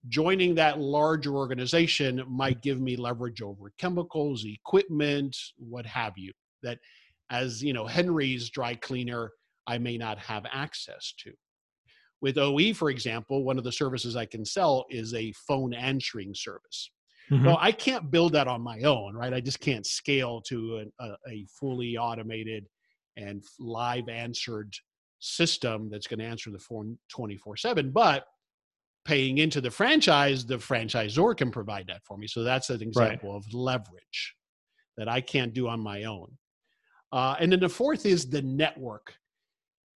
joining that larger organization might give me leverage over chemicals, equipment, what have you. That as you know, Henry's dry cleaner, I may not have access to. With OE, for example, one of the services I can sell is a phone answering service. Mhm. Well, I can't build that on my own, right? I just can't scale to an, a, a fully automated and live answered system that's going to answer the phone 24 7. But paying into the franchise, the franchisor can provide that for me. So that's an example of leverage that I can't do on my own. Uh, and then the fourth is the network.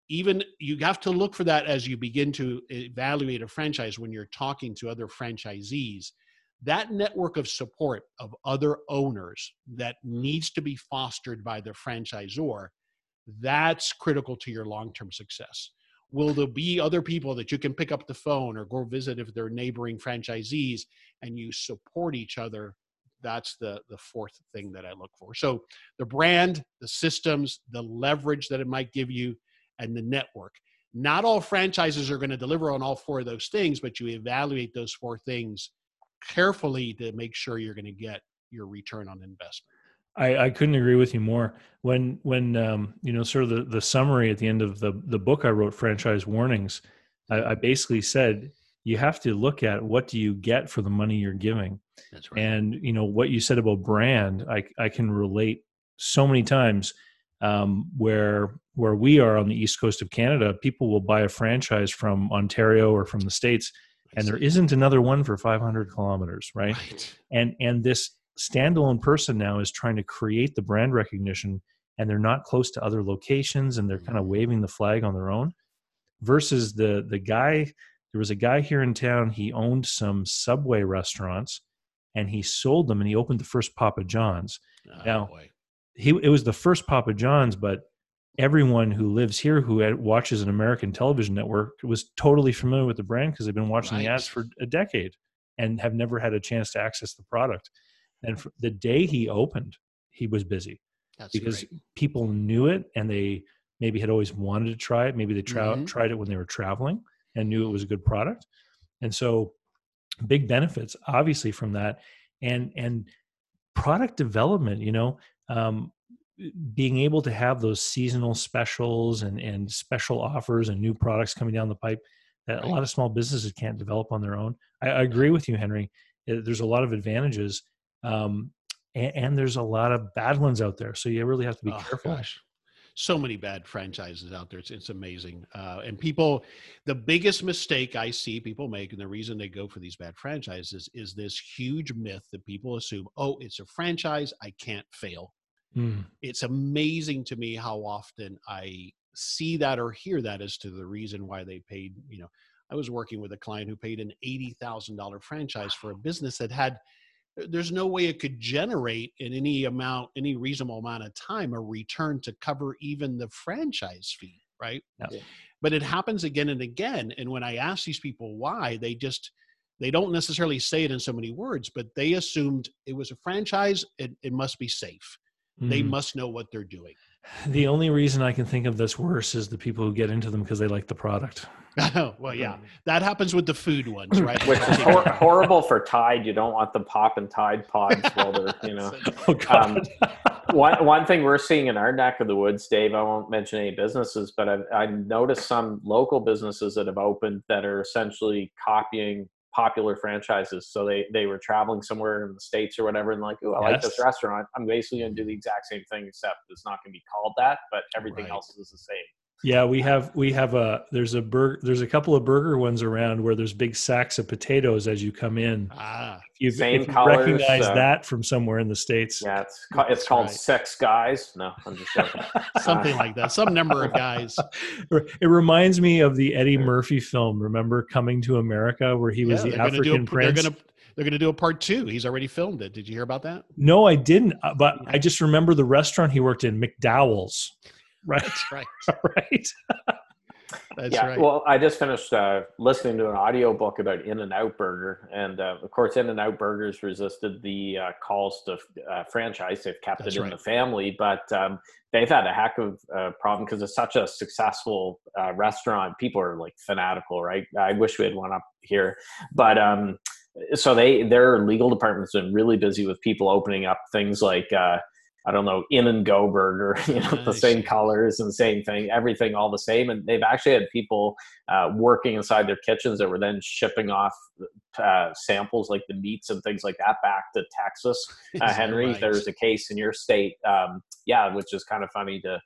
Even you have to look for that as you begin to evaluate a franchise when you're talking to other franchisees that network of support of other owners that needs to be fostered by the franchisor that's critical to your long-term success will there be other people that you can pick up the phone or go visit if they're neighboring franchisees and you support each other that's the the fourth thing that i look for so the brand the systems the leverage that it might give you and the network not all franchises are going to deliver on all four of those things but you evaluate those four things carefully to make sure you're going to get your return on investment. I, I couldn't agree with you more. When when um, you know sort of the, the summary at the end of the the book I wrote, franchise warnings, I, I basically said you have to look at what do you get for the money you're giving, That's right. and you know what you said about brand. I I can relate so many times um, where where we are on the east coast of Canada, people will buy a franchise from Ontario or from the states, and there isn't another one for 500 kilometers, right? right. and and this standalone person now is trying to create the brand recognition and they're not close to other locations and they're kind of waving the flag on their own versus the the guy there was a guy here in town he owned some subway restaurants and he sold them and he opened the first papa john's Oh, Now- boy. he it was the first papa john's but everyone who lives here who had, watches an american television network was totally familiar with the brand because they've been watching the ads for a decade and have never had a chance to access the product and the day he opened he was busy That's because great. people knew it and they maybe had always wanted to try it. Maybe they tra- Mhm. tried it when they were traveling and knew it was a good product. And so big benefits obviously from that and and product development, you know, um, being able to have those seasonal specials and and special offers and new products coming down the pipe that a lot of small businesses can't develop on their own. I, I agree with you, Henry. Uh, There's a lot of advantages, um, and, and there's a lot of bad ones out there. So you really have to be Oh, careful. gosh. So many bad franchises out there. It's, it's amazing. Uh, and people, the biggest mistake I see people make, and the reason they go for these bad franchises is this huge myth that people assume, oh, it's a franchise. I can't fail. Mm, It's amazing to me how often I see that or hear that as to the reason why they paid. You know, I was working with a client who paid an $80,000 franchise for a business that had there's no way it could generate in any amount any reasonable amount of time a return to cover even the franchise fee right Yeah. but it happens again and again and when i ask these people why they just they don't necessarily say it in so many words but they assumed it was a franchise it, it must be safe they mm. must know what they're doing The only reason I can think of this worse is the people who get into them because they like the product. [laughs] Oh, well yeah mm-hmm. that happens with the food ones right Which is hor- horrible for Tide. You don't want them popping Tide pods while they're, you know. [laughs] Oh God. Um, one one thing we're seeing in our neck of the woods, Dave. I won't mention any businesses, but I've, I've noticed some local businesses that have opened that are essentially copying popular franchises. So they they were traveling somewhere in the states or whatever, and like, oh, I like this restaurant. I'm basically going to do the exact same thing, except it's not going to be called that, but everything Right. else is the same. Yeah, we have we have a there's a burger there's a couple of burger ones around where there's big sacks of potatoes as you come in. ah If you, Same if you colors, recognize uh, that from somewhere in the states. Yeah, it's ca- it's called right. Six Guys. No, I'm just joking. [laughs] something like that some number of guys [laughs] It reminds me of the Eddie Murphy film. Remember Coming to America, where he was Yeah, the they're gonna do a- African prince. They're gonna they're gonna do a part two. He's already filmed it. Did you hear about that? No, I didn't. uh, But I just remember the restaurant he worked in, McDowell's. Right, That's right. [laughs] right. [laughs] That's yeah, right. well, I just finished uh, listening to an audiobook about In and Out Burger, and uh, of course, In and Out Burgers resisted the uh, calls to uh, franchise. They've kept That's it in right. the family, but um, they've had a heck of a problem because it's such a successful uh, restaurant. People are like fanatical, right? I wish we had one up here, but um, so they their legal department's been really busy with people opening up things like. Uh, I don't know, in and go burger, [laughs] you know, the same colors and same thing, everything all the same. And they've actually had people uh, working inside their kitchens that were then shipping off uh, samples like the meats and things like that back to Texas. [laughs] Uh, Henry, right? there's a case in your state. Um, yeah, which is kind of funny to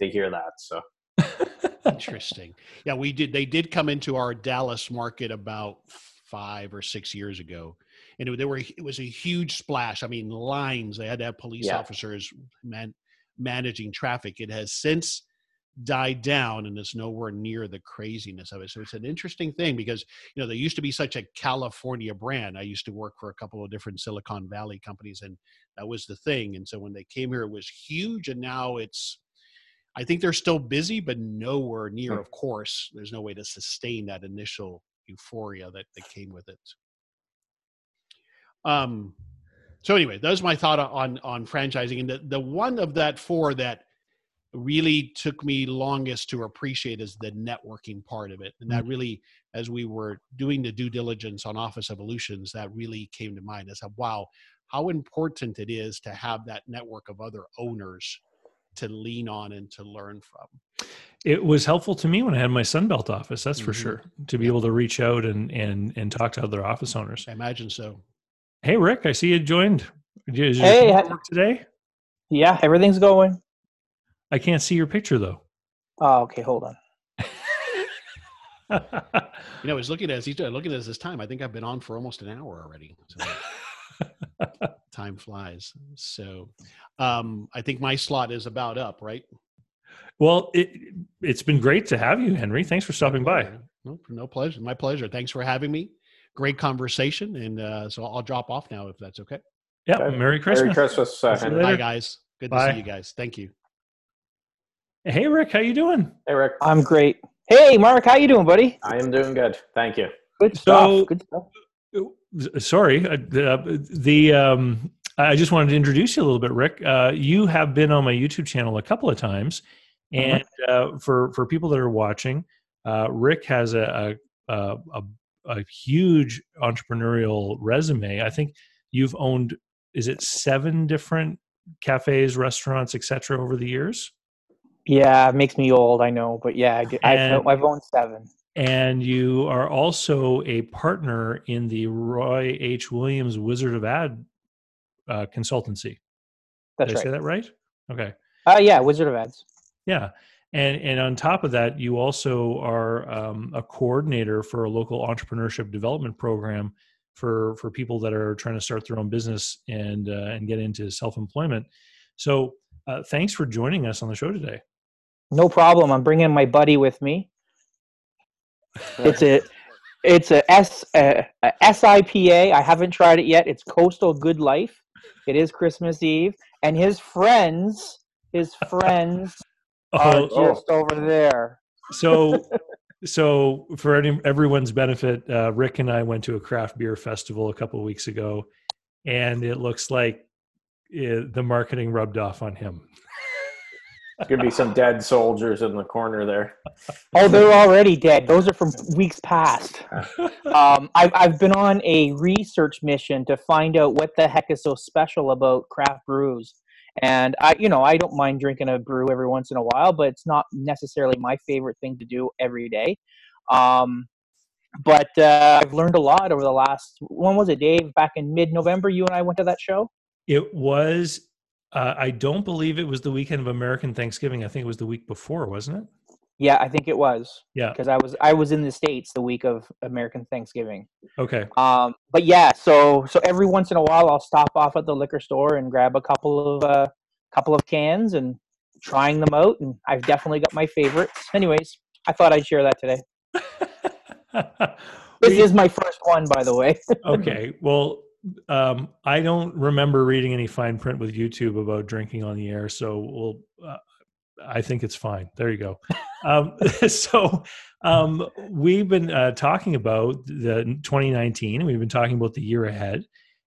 to hear that. So [laughs] Interesting. Yeah, we did. They did come into our Dallas market about five or six years ago, and it, they were. It was a huge splash. I mean, lines. They had to have police Yeah. officers man, managing traffic. It has since died down and is nowhere near the craziness of it. So it's an interesting thing because you know there used to be such a California brand. I used to work for a couple of different Silicon Valley companies, and that was the thing. And so when they came here, it was huge, and now it's I think they're still busy, but nowhere near, Hmm. of course, there's no way to sustain that initial euphoria that, that came with it. Um, so anyway, that was my thought on on franchising, and the the one of that four that really took me longest to appreciate is the networking part of it, and that really, as we were doing the due diligence on Office Evolutions, that really came to mind as a wow, how important it is to have that network of other owners to lean on and to learn from. It was helpful to me when I had my Sunbelt office. That's for Mhm. sure. To be able to reach out and and and talk to other office owners. I imagine so. Hey, Rick, I see you joined. Is Hey, computer today? Yeah, everything's going. I can't see your picture though. Oh, okay, hold on. [laughs] You know, I was looking at he's looking at this time. I think I've been on for almost an hour already. So [laughs] time flies. So um, I think my slot is about up, right? well, it it's been great to have you, Henry. Thanks for stopping by. No, no pleasure. My pleasure. Thanks for having me. Great conversation. And uh, so I'll drop off now if that's okay. Yeah, Okay. Merry Christmas. Merry Christmas, uh, See you Henry. later. Bye, guys. Good to see you guys. Thank you. Hey, Rick, how you doing? Hey, Rick. I'm great. Hey, Mark, how you doing, buddy? I am doing good. Thank you. Good So- stuff. Good stuff. Sorry, uh, the, the um, I just wanted to introduce you a little bit, Rick. Uh, you have been on my YouTube channel a couple of times, And uh, for for people that are watching, uh, Rick has a a, a a huge entrepreneurial resume. I think you've owned is it seven different cafes, restaurants, etc. over the years. Yeah, it makes me old, I know, but yeah, I've, I've owned seven. And you are also a partner in the Roy H. Williams Wizard of Ad uh, consultancy. That's Did I right. say that right? Okay. Uh, yeah, Wizard of Ads. Yeah. And, and on top of that, you also are um, a coordinator for a local entrepreneurship development program for, for people that are trying to start their own business and, uh, and get into self employment. So, uh, thanks for joining us on the show today. No problem. I'm bringing my buddy with me. It's a, it's a S a, a SIPA. I haven't tried it yet. It's Coastal Good Life. It is Christmas Eve, and his friends, his friends are Oh, just over there. so [laughs] so for any, everyone's benefit uh, rick and i went to a craft beer festival a couple of weeks ago and it looks like it, the marketing rubbed off on him There's gonna be some dead soldiers in the corner there. Oh, they're already dead. Those are from weeks past. [laughs] Um, I've I've been on a research mission to find out what the heck is so special about craft brews. And I, you know, I don't mind drinking a brew every once in a while, but it's not necessarily my favorite thing to do every day. Um, but uh, I've learned a lot over the last. When was it, Dave? Back in mid-November, you and I went to that show. it was uh, i don't believe it was the weekend of american thanksgiving i think it was the week before wasn't it Yeah, I think it was yeah because I was I was in the states the week of American Thanksgiving. okay Um, but yeah, so so every once in a while, I'll stop off at the liquor store and grab a couple of uh, couple of cans and trying them out, and I've definitely got my favorites. Anyways, I thought I'd share that today. [laughs] This We- is my first one, by the way. [laughs] okay well um, i don't remember reading any fine print with youtube about drinking on the air so we'll uh, i think it's fine. There you go. Um, [laughs] so um, we've been uh, talking about the 2019 and we've been talking about the year ahead.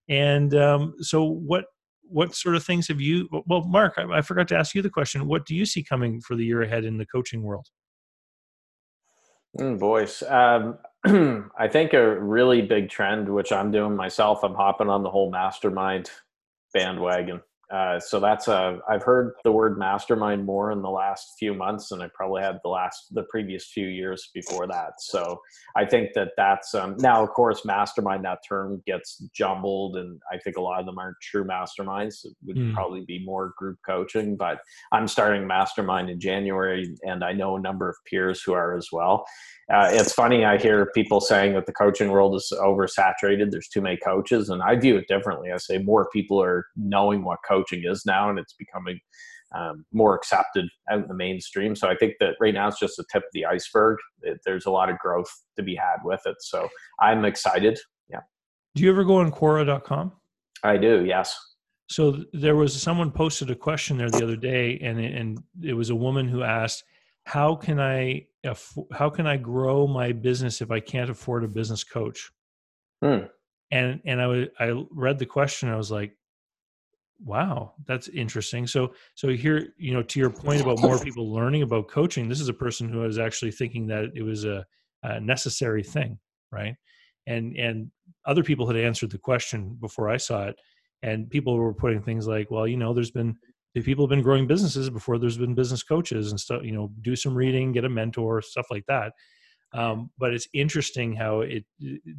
And um, so what what sort of things have you well mark I, I forgot to ask you the question. What do you see coming for the year ahead in the coaching world? Mm, boys, um, [clears throat] I think a really big trend, which I'm doing myself, I'm hopping on the whole mastermind bandwagon. Uh, so that's a, I've heard the word mastermind more in the last few months than I probably had the last, the previous few years before that. So I think that that's, um, now of course, mastermind, that term gets jumbled and I think a lot of them aren't true masterminds. It would Mm. probably be more group coaching, but I'm starting mastermind in January and I know a number of peers who are as well. Uh, it's funny, I hear people saying that the coaching world is oversaturated. There's too many coaches, and I view it differently. I say more people are knowing what coaching is now, and it's becoming um, more accepted out in the mainstream. So I think that right now it's just the tip of the iceberg. It, there's a lot of growth to be had with it. So I'm excited. Yeah, do you ever go on quora.com I do. Yes. So there was someone posted a question there the other day, and it- and it was a woman who asked, "How can I how can I grow my business if I can't afford a business coach?" Hmm. And and I I read the question, I was like, "Wow, that's interesting." So so here, you know, to your point about more people learning about coaching, this is a person who was actually thinking that it was a, a necessary thing, right? And and other people had answered the question before I saw it and people were putting things like well you know there's been people have been growing businesses before there's been business coaches and stuff you know do some reading get a mentor stuff like that um, but it's interesting how it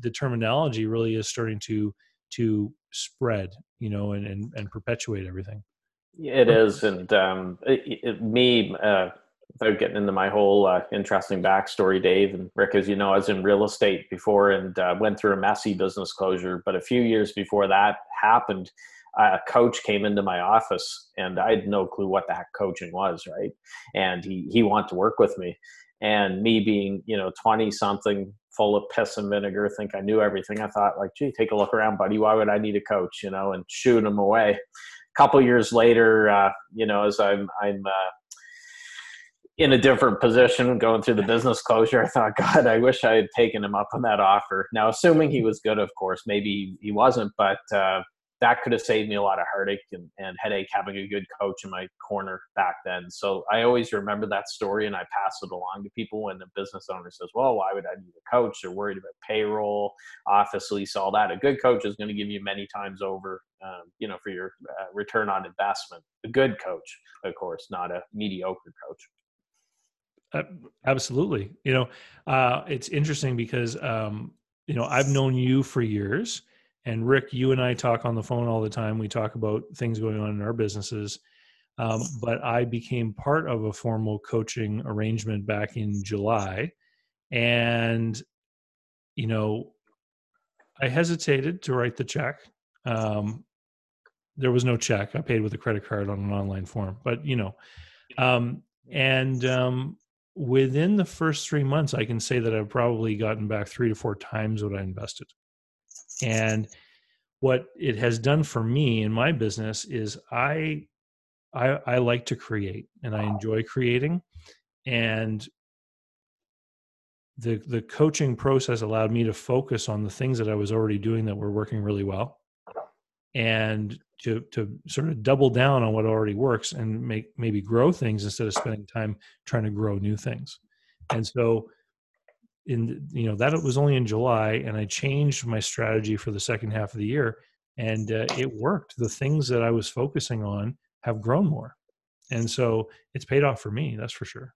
the terminology really is starting to to spread you know and and, and perpetuate everything It is, and um, it, it, me, uh, without getting into my whole uh, interesting backstory, Dave and Rick, as you know, I was in real estate before and uh, went through a messy business closure. But a few years before that happened, a coach came into my office, and I had no clue what the heck coaching was, right? And he he wanted to work with me, and me being you know twenty something, full of piss and vinegar, think I knew everything. I thought like, gee, take a look around, buddy. Why would I need a coach? You know, and shooing him away A couple years later, uh, you know, as I'm I'm uh, in a different position, going through the business closure, I thought, God, I wish I had taken him up on that offer. Now, assuming he was good, of course, maybe he wasn't, but uh, that could have saved me a lot of heartache and, and headache having a good coach in my corner back then. So I always remember that story and I pass it along to people when the business owner says, well, why would I need a coach? They're worried about payroll, office lease, all that. A good coach is going to give you many times over, um, you know, for your uh, return on investment. A good coach, of course, not a mediocre coach. Uh, absolutely. You know, uh, it's interesting because, um, you know, I've known you for years and Rick, you and I talk on the phone all the time. We talk about things going on in our businesses. Um, but I became part of a formal coaching arrangement back in July. And, you know, I hesitated to write the check. Um, there was no check. I paid with a credit card on an online form, but, you know, um, and um, within the first three months, I can say that I've probably gotten back three to four times what I invested. And what it has done for me in my business is I I, I like to create and I enjoy creating. And the the coaching process allowed me to focus on the things that I was already doing that were working really well and to to sort of double down on what already works and make maybe grow things instead of spending time trying to grow new things. And so in you know that it was only in July, and I changed my strategy for the second half of the year, and uh, it worked. The things that I was focusing on have grown more, and so it's paid off for me. That's for sure.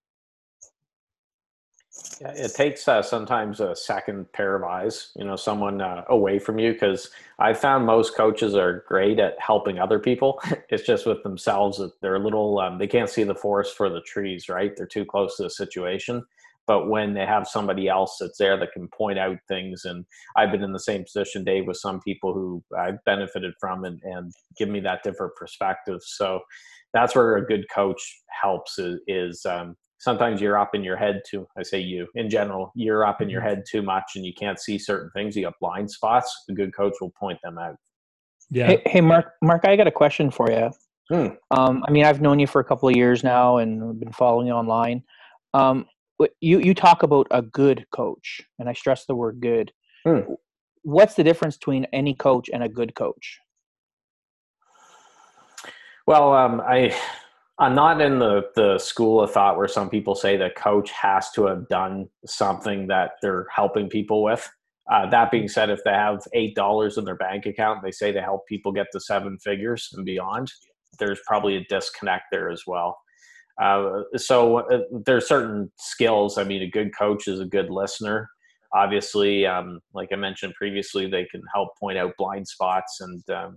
Yeah, it takes uh, sometimes a second pair of eyes, you know, someone uh, away from you. Because I found most coaches are great at helping other people. [laughs] it's just with themselves that they're a little, um, they can't see the forest for the trees, right? They're too close to the situation but when they have somebody else that's there that can point out things and i've been in the same position dave with some people who i've benefited from and, and give me that different perspective. So that's where a good coach helps is, is um, sometimes you're up in your head too i say you in general you're up in your mm-hmm. head too much and you can't see certain things you got blind spots a good coach will point them out. Yeah. Hey, hey mark mark i got a question for you hmm. um, i mean i've known you for a couple of years now and been following you online. Um, you you talk about a good coach, and I stress the word good. Hmm. What's the difference between any coach and a good coach? Well, um, I I'm not in the the school of thought where some people say the coach has to have done something that they're helping people with. Uh, that being said, if they have eight dollars in their bank account, they say they help people get to seven figures and beyond. There's probably a disconnect there as well. Uh, so uh, there are certain skills. I mean, a good coach is a good listener. Obviously, um, like I mentioned previously, they can help point out blind spots. And, um,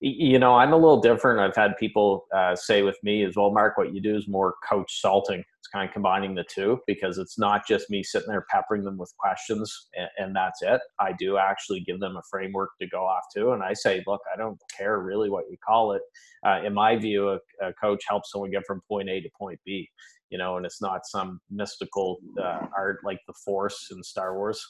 you know, I'm a little different. I've had people uh, say with me as well, Mark, what you do is more coach salting it's kind of combining the two because it's not just me sitting there peppering them with questions and, and, that's it. I do actually give them a framework to go off to. And I say, look, I don't care really what you call it. Uh, in my view, a, a, coach helps someone get from point A to point B, you know, and it's not some mystical uh, art like the Force in Star Wars,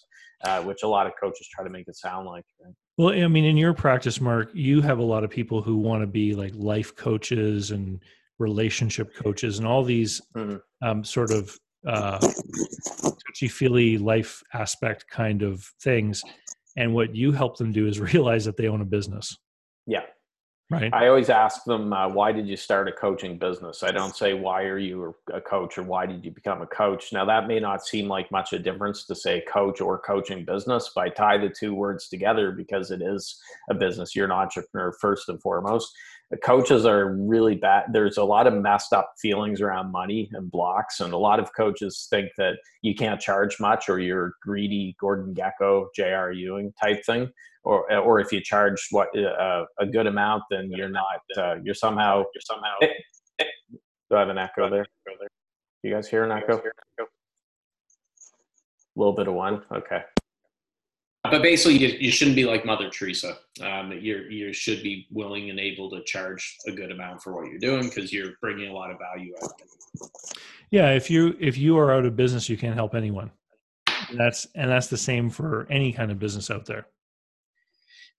uh, which a lot of coaches try to make it sound like. Right? Well, I mean, in your practice, Mark, you have a lot of people who want to be like life coaches and relationship coaches and all these mm-hmm. um, sort of uh, touchy feely life aspect kind of things. And what you help them do is [laughs] realize that they own a business. Yeah. Right. I always ask them, uh, why did you start a coaching business? I don't say, why are you a coach or why did you become a coach? Now, that may not seem like much of a difference to say coach or coaching business, but I tie the two words together because it is a business. You're an entrepreneur first and foremost the coaches are really bad. There's a lot of messed up feelings around money and blocks, and a lot of coaches think that you can't charge much or you're greedy Gordon Gekko, J.R. Ewing type thing, or or if you charge what uh, a good amount, then you're not. Uh, you're somehow you're somehow. Do I have an echo there? You guys hear an echo? A little bit of one. Okay but basically, you, you shouldn't be like Mother Teresa. Um, you you should be willing and able to charge a good amount for what you're doing because you're bringing a lot of value out. Yeah, if you if you are out of business, you can't help anyone. And that's and that's the same for any kind of business out there.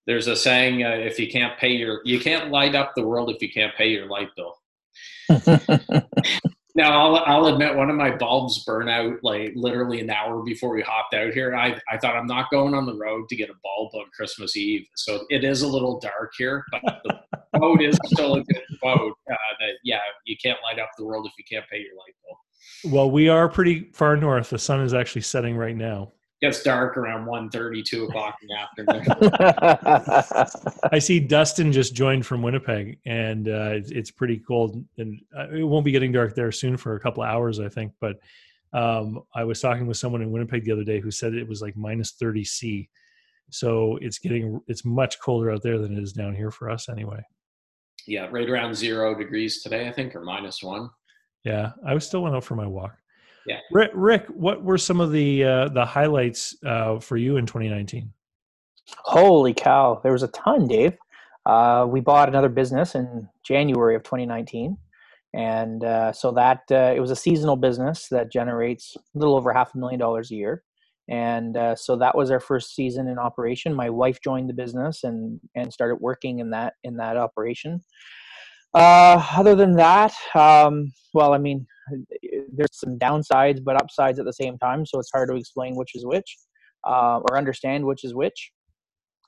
There's a saying: uh, if you can't pay your, you can't light up the world if you can't pay your light bill. [laughs] Now I'll, I'll admit one of my bulbs burn out like literally an hour before we hopped out here. I, I thought I'm not going on the road to get a bulb on Christmas Eve. So it is a little dark here, but the boat is still a good boat. Uh, that, yeah, you can't light up the world if you can't pay your light bill. Well, we are pretty far north. The sun is actually setting right now. Gets dark around 1.30, 2 o'clock in the afternoon. [laughs] I see Dustin just joined from Winnipeg, and uh, it's, it's pretty cold. And uh, it won't be getting dark there soon for a couple of hours, I think. But um, I was talking with someone in Winnipeg the other day who said it was like minus 30 C. So it's getting it's much colder out there than it is down here for us, anyway. yeah, right around zero degrees today, I think, or minus one. Yeah, I was still went out for my walk. Yeah. Rick, Rick what were some of the uh, the highlights uh, for you in 2019? Holy cow, there was a ton, Dave. Uh, we bought another business in January of 2019. And uh, so that uh, it was a seasonal business that generates a little over half a million dollars a year. And uh, so that was our first season in operation. My wife joined the business and, and started working in that in that operation. Uh, other than that, um, well, I mean, there's some downsides but upsides at the same time, so it's hard to explain which is which uh, or understand which is which.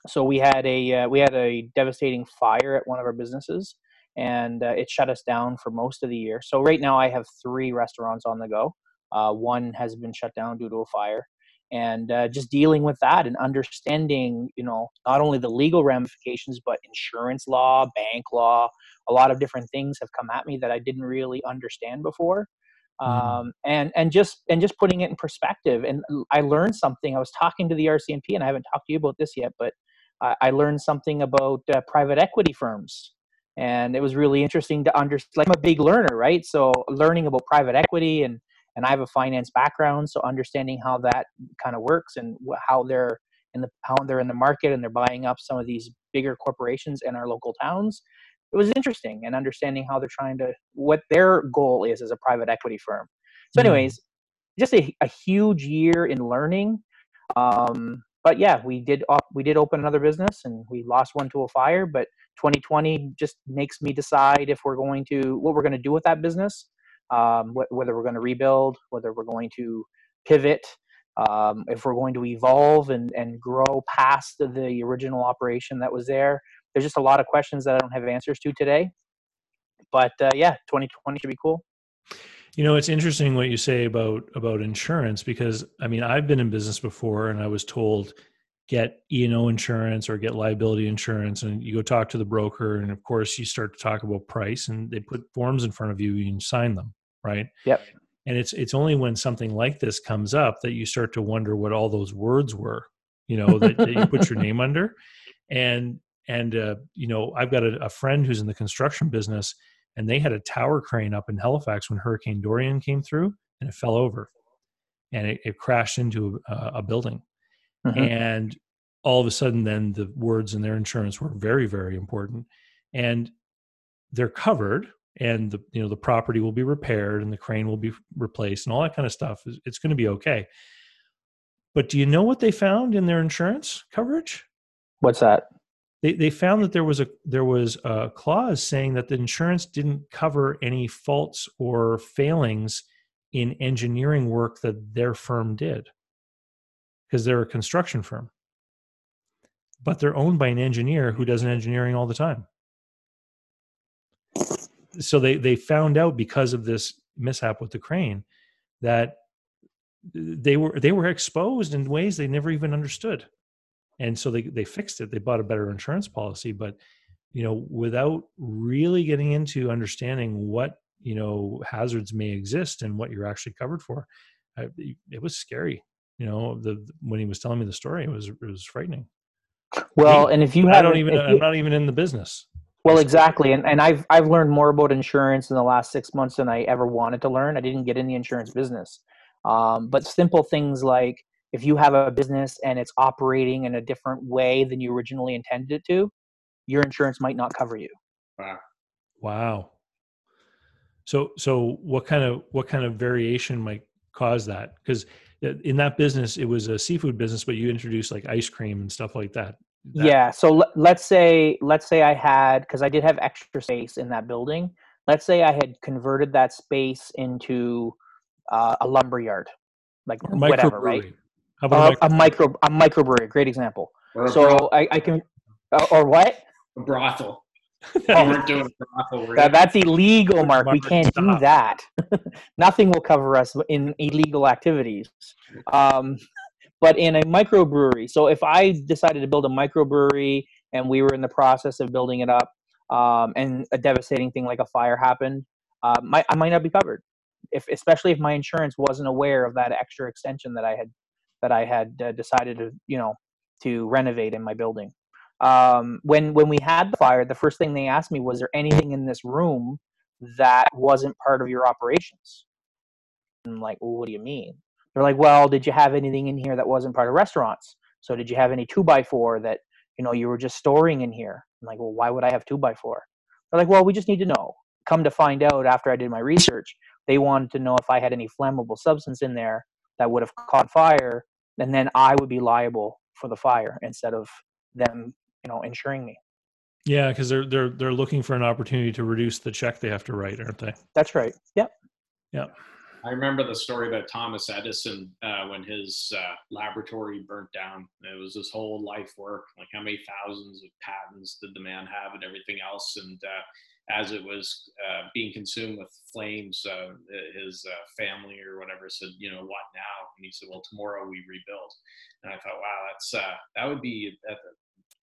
So we had a uh, we had a devastating fire at one of our businesses and uh, it shut us down for most of the year. So right now i have three restaurants on the go. Uh, one has been shut down due to a fire and uh, just dealing with that and understanding you know not only the legal ramifications but insurance law bank law a lot of different things have come at me that i didn't really understand before um, and and just and just putting it in perspective and i learned something i was talking to the rcmp and i haven't talked to you about this yet but I, I learned something about uh, private equity firms, and it was really interesting to understand. Like I'm a big learner, right? So learning about private equity and and I have a finance background, so understanding how that kind of works and how they're in the how they're in the market and they're buying up some of these bigger corporations in our local towns. It was interesting and understanding how they're trying to what their goal is as a private equity firm. So, Mhm. anyways, just a, a huge year in learning. Um, but yeah, we did op- we did open another business and we lost one to a fire. But 2020 just makes me decide if we're going to what we're going to do with that business, um, wh- whether we're going to rebuild, whether we're going to pivot, um, if we're going to evolve and and grow past the, the original operation that was there. There's just a lot of questions that I don't have answers to today. But uh, yeah, 2020 should be cool. You know, it's interesting what you say about about insurance because I mean, I've been in business before and I was told get E&O insurance or get liability insurance and you go talk to the broker and of course you start to talk about price and they put forms in front of you and you sign them, right? Yep. And it's it's only when something like this comes up that you start to wonder what all those words were, you know, that, that you put your [laughs] name under. And and uh, you know, I've got a, a friend who's in the construction business and they had a tower crane up in Halifax when Hurricane Dorian came through, and it fell over, and it, it crashed into a, a building, Mhm. and all of a sudden, then the words in their insurance were very, very important, and they're covered, and the you know the property will be repaired, and the crane will be replaced, and all that kind of stuff. It's- going to be okay. But do you know what they found in their insurance coverage? What's that? they they found that there was a there was a clause saying that the insurance didn't cover any faults or failings in engineering work that their firm did because they're a construction firm but they're owned by an engineer who does engineering all the time so they they found out because of this mishap with the crane that they were they were exposed in ways they never even understood. And so they they fixed it. They bought a better insurance policy. But you know without really getting into understanding what you know hazards may exist and what you're actually covered for I, it was scary. You know the when he was telling me the story it was it was frightening. Well, Me, and if you i don't even i'm not even in the business Well, exactly, and and I've I've learned more about insurance in the last six months than I ever wanted to learn. I didn't get in the insurance business, um, but simple things like if you have a business and it's operating in a different way than you originally intended it to, your insurance might not cover you. Wow. wow so so what kind of what kind of variation might cause that because in that business it was a seafood business but you introduced like ice cream and stuff like that That- yeah. So let, let's say let's say I had because I did have extra space in that building. let's say I had converted that space into uh, a lumber yard, like Or whatever, right? microbrewery. How about Uh, a a micro a microbrewery, great example. Or So I, I can, uh, or what? a brothel. [laughs] Oh, We weren't doing a brothel. were That, that's illegal, Mark. We can't do that. [laughs] Nothing will cover us in illegal activities. Um, but in a microbrewery, so if I decided to build a microbrewery and we were in the process of building it up, um, and a devastating thing like a fire happened, uh, my, I might not be covered. If especially if my insurance wasn't aware of that extra extension that I had that I had uh, decided to you know to renovate in my building um, when when we had the fire, the first thing they asked me was, "There anything in this room that wasn't part of your operations?" I'm like, well, "What do you mean?" They're like, "Well, did you have anything in here that wasn't part of restaurants? So did you have any two by four that you know you were just storing in here?" I'm like, "Well, why would I have two by four? They're like, "Well, we just need to know." Come to find out, after I did my research, they wanted to know if I had any flammable substance in there that would have caught fire, and then I would be liable for the fire instead of them you know insuring me yeah, because they're they're they're looking for an opportunity to reduce the check they have to write, aren't they? that's right Yep. yep I remember the story about Thomas Edison uh, when his uh, laboratory burnt down. It was his whole life work, like how many thousands of patents did the man have and everything else. And uh, as it was uh, being consumed with flames, uh, his uh, family or whatever said, "You know what now?" And he said, "Well, tomorrow we rebuild." And I thought, "Wow, that's that would be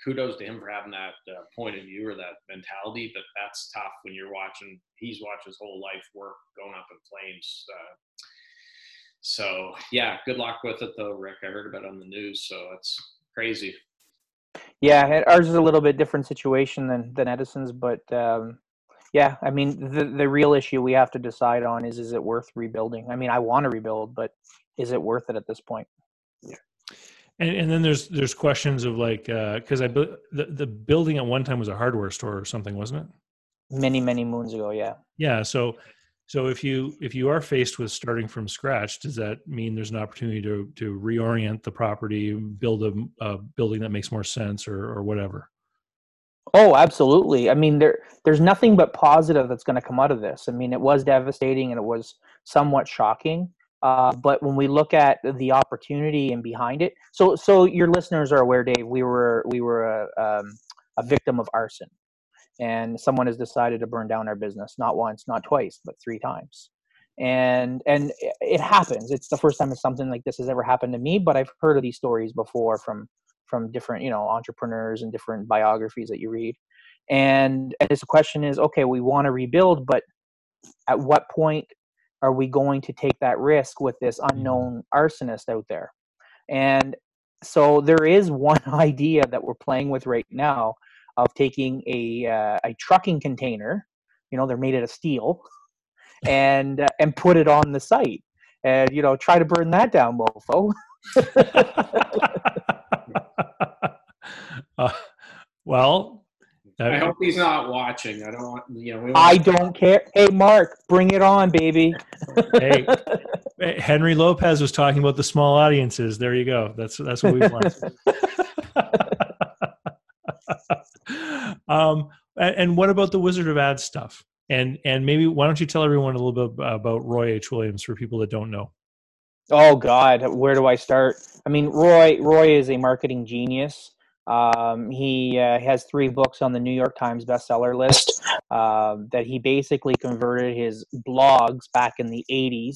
kudos to him for having that uh, point of view or that mentality. But that's tough when you're watching. He's watched his whole life work going up in flames. Uh, so yeah, good luck with it though, Rick. I heard about it on the news, so it's crazy. yeah ours is a little bit different situation than than edison's but um yeah i mean the the real issue we have to decide on is is it worth rebuilding i mean i want to rebuild but is it worth it at this point And, and then there's there's questions of like uh, because I bu- the the building at one time was a hardware store or something, wasn't it? many many moons ago yeah Yeah. So so if you if you are faced with starting from scratch, does that mean there's an opportunity to to reorient the property, build a, a building that makes more sense, or or whatever? Oh, absolutely. I mean, there there's nothing but positive that's going to come out of this. I mean, it was devastating and it was somewhat shocking. Uh, but when we look at the opportunity and behind it, so so your listeners are aware, Dave. We were we were a, um, a victim of arson, and someone has decided to burn down our business not once, not twice, but three times. And and it- happens. It's the first time something like this has ever happened to me. But I've heard of these stories before from from different you know entrepreneurs and different biographies that you read and and the question is okay we want to rebuild but at what point are we going to take that risk with this unknown arsonist out there? And so there is [laughs] one idea that we're playing with right now of taking a uh, a trucking container you know they're made out of steel [laughs] and uh, and put it on the site and you know try to burn that down mofo. [laughs] Uh, well, I hope he's not watching. I don't want you know. We want I don't care. Hey, Mark, bring it on, baby. hey, [laughs] Henry Lopez was talking about the small audiences. There you go. That's that's what we want. [laughs] [laughs] um, and, and what about the Wizard of Ad stuff? And and maybe why don't you tell everyone a little bit about Roy H. Williams for people that don't know? Oh God, where do I start? I mean, Roy. Roy is a marketing genius. Um, he uh, has three books on the New York Times bestseller list uh, that he basically converted his blogs back in the '80s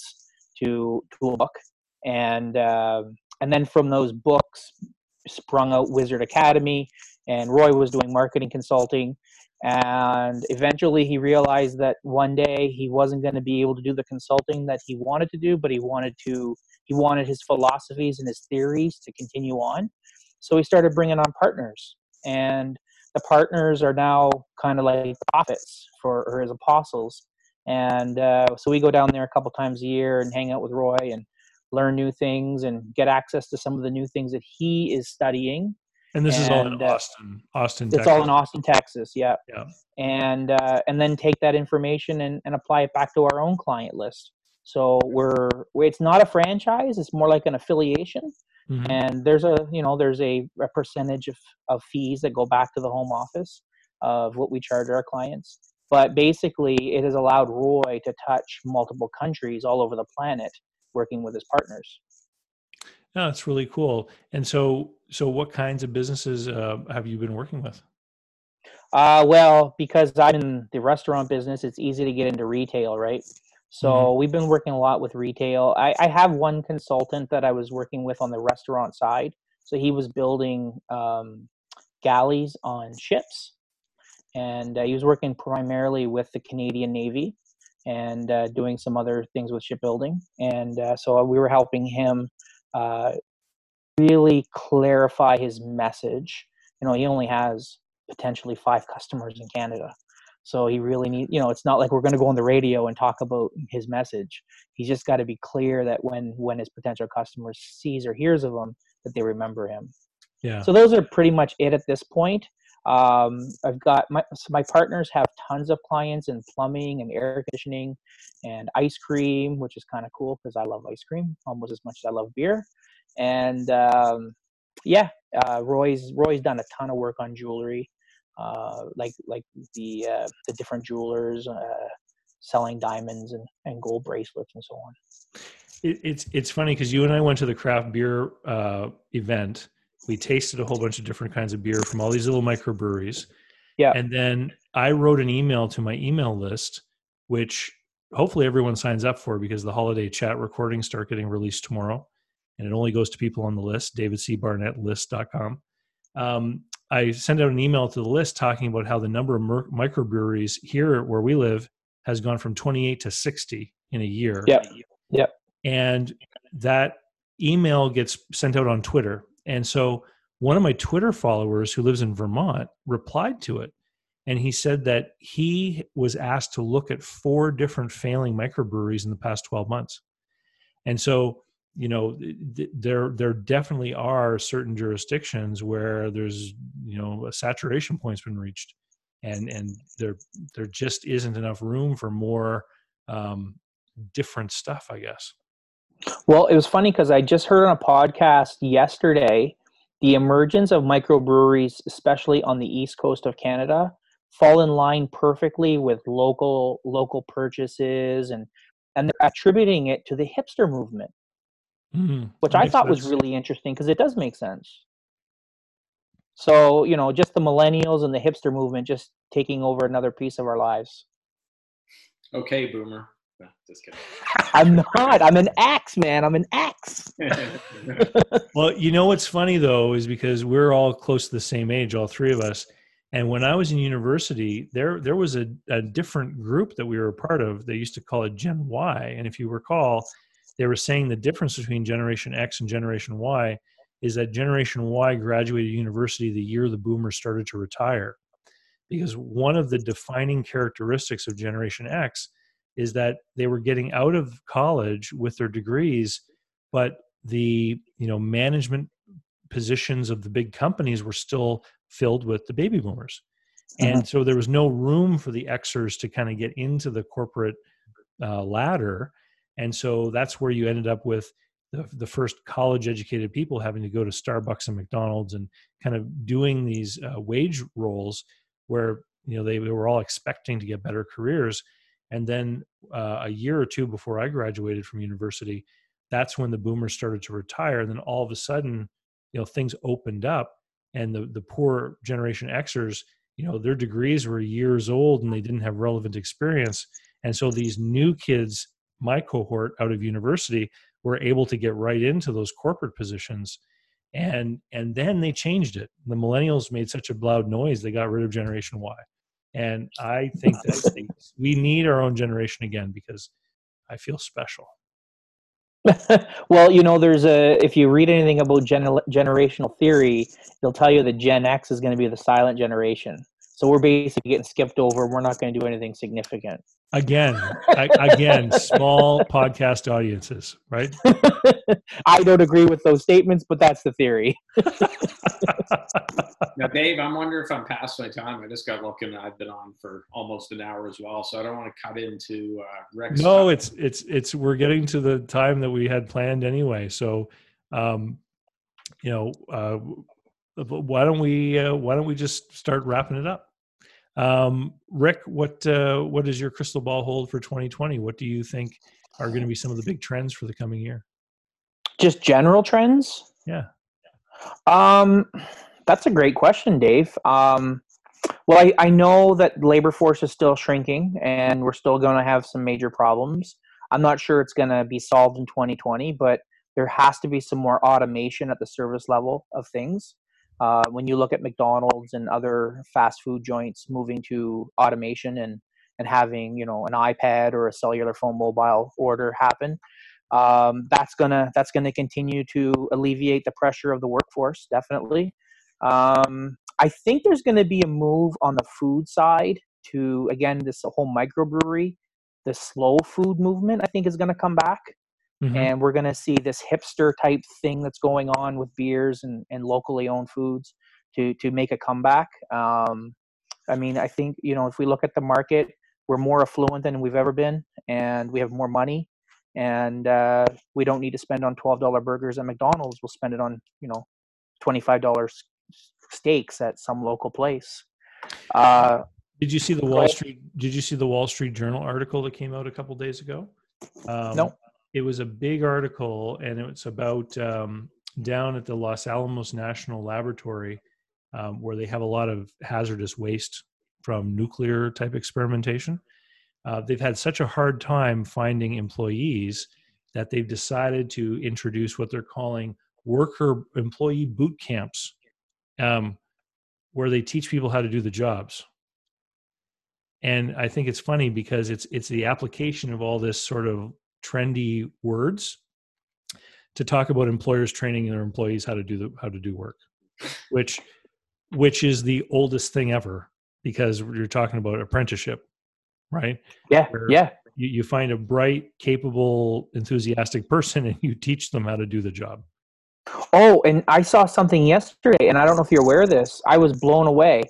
to to a book, and uh, and then from those books sprung out Wizard Academy, and Roy was doing marketing consulting. And eventually, he realized that one day he wasn't going to be able to do the consulting that he wanted to do, but he wanted to he wanted his philosophies and his theories to continue on. So we started bringing on partners, and the partners are now kind of like prophets for or his apostles. And uh, so we go down there a couple times a year and hang out with Roy and learn new things and get access to some of the new things that he is studying. And this is all in And, uh, Austin, Austin, It's Texas. all in Austin, Texas. Yeah. Yeah. And uh, and then take that information and, and apply it back to our own client list. So we're it's not a franchise; it's more like an affiliation. Mhm. And there's a you know there's a, a percentage of, of fees that go back to the home office of what we charge our clients. But basically, it has allowed Roy to touch multiple countries all over the planet, working with his partners. No, it's really cool. And so, so what kinds of businesses uh, have you been working with? Uh, well, because I'm in the restaurant business, it's easy to get into retail, right? So mm-hmm. we've been working a lot with retail. I, I, have one consultant that I was working with on the restaurant side. So he was building um, galleys on ships, and uh, he was working primarily with the Canadian Navy and uh, doing some other things with shipbuilding. And uh, so we were helping him uh, really clarify his message. You know, he only has potentially five customers in Canada. So he really need, you know, it's not like we're going to go on the radio and talk about his message. He's just got to be clear that when when his potential customers sees or hears of him, that they remember him. Yeah. So those are pretty much it at this point. Um, I've got my so my partners have tons of clients in plumbing and air conditioning and ice cream, which is kind of cool because I love ice cream almost as much as I love beer. And um, yeah, uh, Roy's Roy's done a ton of work on jewelry uh, like like the uh, the different jewelers uh, selling diamonds and, and gold bracelets and so on. It, it's it's funny because you and I went to the craft beer uh, event. We tasted a whole bunch of different kinds of beer from all these little microbreweries. Yeah, and then I wrote an email to my email list, which hopefully everyone signs up for because the holiday chat recordings start getting released tomorrow, and it only goes to people on the list. DavidCBarnettlist.com. Um, I sent out an email to the list talking about how the number of mer- microbreweries here where we live has gone from 28 to 60 in a year. Yep. Yep. And that email gets sent out on Twitter. And so one of my Twitter followers who lives in Vermont replied to it. And he said that he was asked to look at four different failing microbreweries in the past 12 months. And so you know there there definitely are certain jurisdictions where there's you know a saturation point's been reached and and there there just isn't enough room for more um, different stuff i guess. Well it was funny because i just heard on a podcast yesterday the emergence of microbreweries especially on the east coast of canada fall in line perfectly with local local purchases and and they're attributing it to the hipster movement Mm, which I thought sense. was really interesting because it does make sense. So, you know, just the millennials and the hipster movement just taking over another piece of our lives. Okay, boomer. just kidding. [laughs] I'm not. I'm an X, man. I'm an X. [laughs] well, you know what's funny though is because we're all close to the same age, all three of us. And when I was in university, there there was a, a different group that we were a part of. They used to call it Gen Y. And if you recall, they were saying the difference between Generation X and Generation Y is that Generation Y graduated university the year the boomers started to retire. Because one of the defining characteristics of Generation X is that they were getting out of college with their degrees, but the you know management positions of the big companies were still filled with the baby boomers. And uh-huh. so there was no room for the Xers to kind of get into the corporate uh, ladder and so that's where you ended up with the, the first college educated people having to go to starbucks and mcdonald's and kind of doing these uh, wage roles where you know they, they, were all expecting to get better careers. And then uh, a year or two before i graduated from university that's when the boomers started to retire. And then all of a sudden you know things opened up and the, the poor generation xers you know their degrees were years old and they didn't have relevant experience. And so these new kids my cohort out of university were able to get right into those corporate positions. And and then they changed it. The millennials made such a loud noise they got rid of generation y. And i think that [laughs] we need our own generation again because i feel special. [laughs] Well you know there's a if you read anything about gener- generational theory they'll tell you that gen x is going to be the silent generation. So we're basically getting skipped over we're not going to do anything significant again I, again small podcast audiences right? [laughs] I don't agree with those statements but that's the theory. [laughs] Now dave i'm wondering if i'm past my time. I just got looking. I've been on for almost an hour as well so i don't want to cut into uh Rex no it's it's it's we're getting to the time that we had planned anyway so um you know uh why don't we uh, why don't we just start wrapping it up Um, Rick, what uh, what does your crystal ball hold for 2020? What do you think are going to be some of the big trends for the coming year? Just general trends? Yeah. Um, that's a great question, Dave. Um, well, I, I know that labor force is still shrinking, and we're still going to have some major problems. I'm not sure it's going to be solved in 2020, but there has to be some more automation at the service level of things. Uh, when you look at McDonald's and other fast food joints moving to automation and and having you know an iPad or a cellular phone mobile order happen, um, that's gonna that's gonna continue to alleviate the pressure of the workforce. Definitely, um, I think there's going to be a move on the food side to again this whole microbrewery, the slow food movement. I think is going to come back. Mm-hmm. and we're going to see this hipster type thing that's going on with beers and, and locally owned foods to to make a comeback. Um, I mean, I think you know if we look at the market, we're more affluent than we've ever been, and we have more money, and uh, we don't need to spend on twelve dollar burgers at McDonald's. We'll spend it on you know twenty five dollars steaks at some local place. Uh, did you see the Wall Street? Did you see the Wall Street Journal article that came out a couple days ago? Um, no it was a big article and it's about um, down at the Los Alamos National Laboratory um, where they have a lot of hazardous waste from nuclear type experimentation. Uh, they've had such a hard time finding employees that they've decided to introduce what they're calling worker employee boot camps, um, where they teach people how to do the jobs. And I think it's funny because it's it's the application of all this sort of trendy words to talk about employers training their employees how to do the how to do work which which is the oldest thing ever because you're talking about apprenticeship right? Yeah Where yeah. you, you find a bright capable enthusiastic person and you teach them how to do the job. Oh and i saw something yesterday and i don't know if you're aware of this i was blown away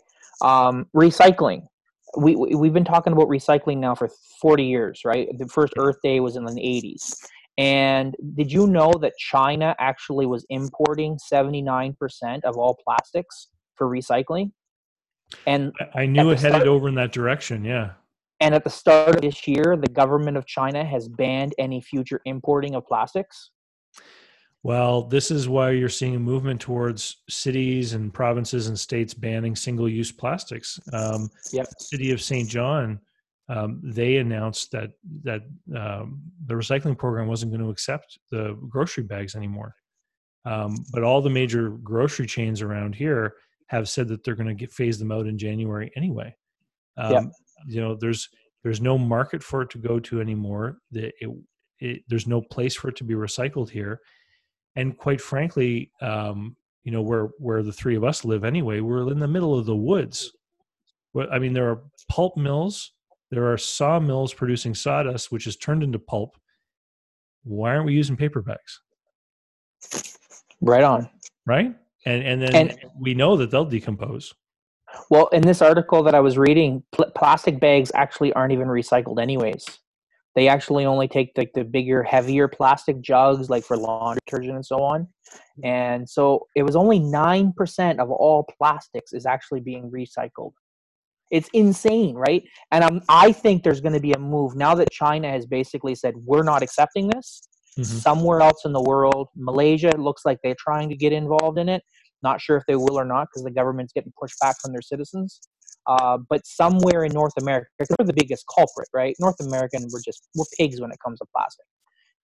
um, recycling we we've been talking about recycling now for 40 years, right? The first Earth Day was in the 80s. And did you know that China actually was importing 79% of all plastics for recycling? And I knew it start, headed over in that direction, yeah. And at the start of this year, the government of China has banned any future importing of plastics. Well, this is why you're seeing a movement towards cities and provinces and states banning single-use plastics. Um, yep. City of St. John, um, they announced that that um, the recycling program wasn't going to accept the grocery bags anymore. Um, but all the major grocery chains around here have said that they're going to phase them out in January anyway. Um, yep. You know, there's there's no market for it to go to anymore. The, it, it, there's no place for it to be recycled here and quite frankly, um, you know, where where the three of us live anyway, we're in the middle of the woods. I mean, there are pulp mills, there are sawmills producing sawdust, which is turned into pulp. Why aren't we using paper bags? Right on. Right, and and then and, we know that they'll decompose. Well, in this article that I was reading, pl- plastic bags actually aren't even recycled, anyways. They actually only take like the bigger, heavier plastic jugs, like for laundry detergent and so on. Mm-hmm. And so it was only 9% of all plastics is actually being recycled. It's insane, right? And I'm, I think there's going to be a move now that China has basically said, we're not accepting this. Mm-hmm. Somewhere else in the world, Malaysia looks like they're trying to get involved in it. Not sure if they will or not because the government's getting pushed back from their citizens. Uh, but somewhere in North America, we're the biggest culprit, right? North American, we're just we're pigs when it comes to plastic,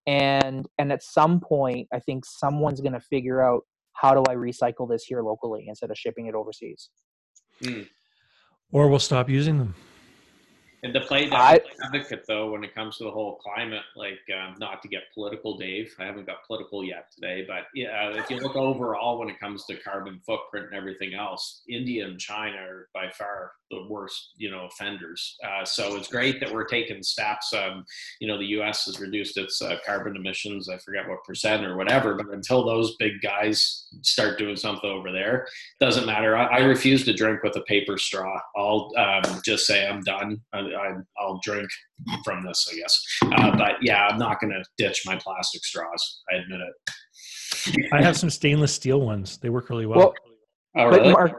and and at some point, I think someone's going to figure out how do I recycle this here locally instead of shipping it overseas. Mm. Or we'll stop using them. And to play that advocate, though, when it comes to the whole climate, like um, not to get political, Dave. I haven't got political yet today, but yeah, if you look overall when it comes to carbon footprint and everything else, India and China are by far the worst, you know, offenders. Uh, so it's great that we're taking steps. Um, you know, the U.S. has reduced its uh, carbon emissions. I forget what percent or whatever, but until those big guys start doing something over there, it doesn't matter. I, I refuse to drink with a paper straw. I'll um, just say I'm done. I, will drink from this, I guess. Uh, but yeah, I'm not going to ditch my plastic straws. I admit it. I have some stainless steel ones. They work really well. well oh, really? Mark,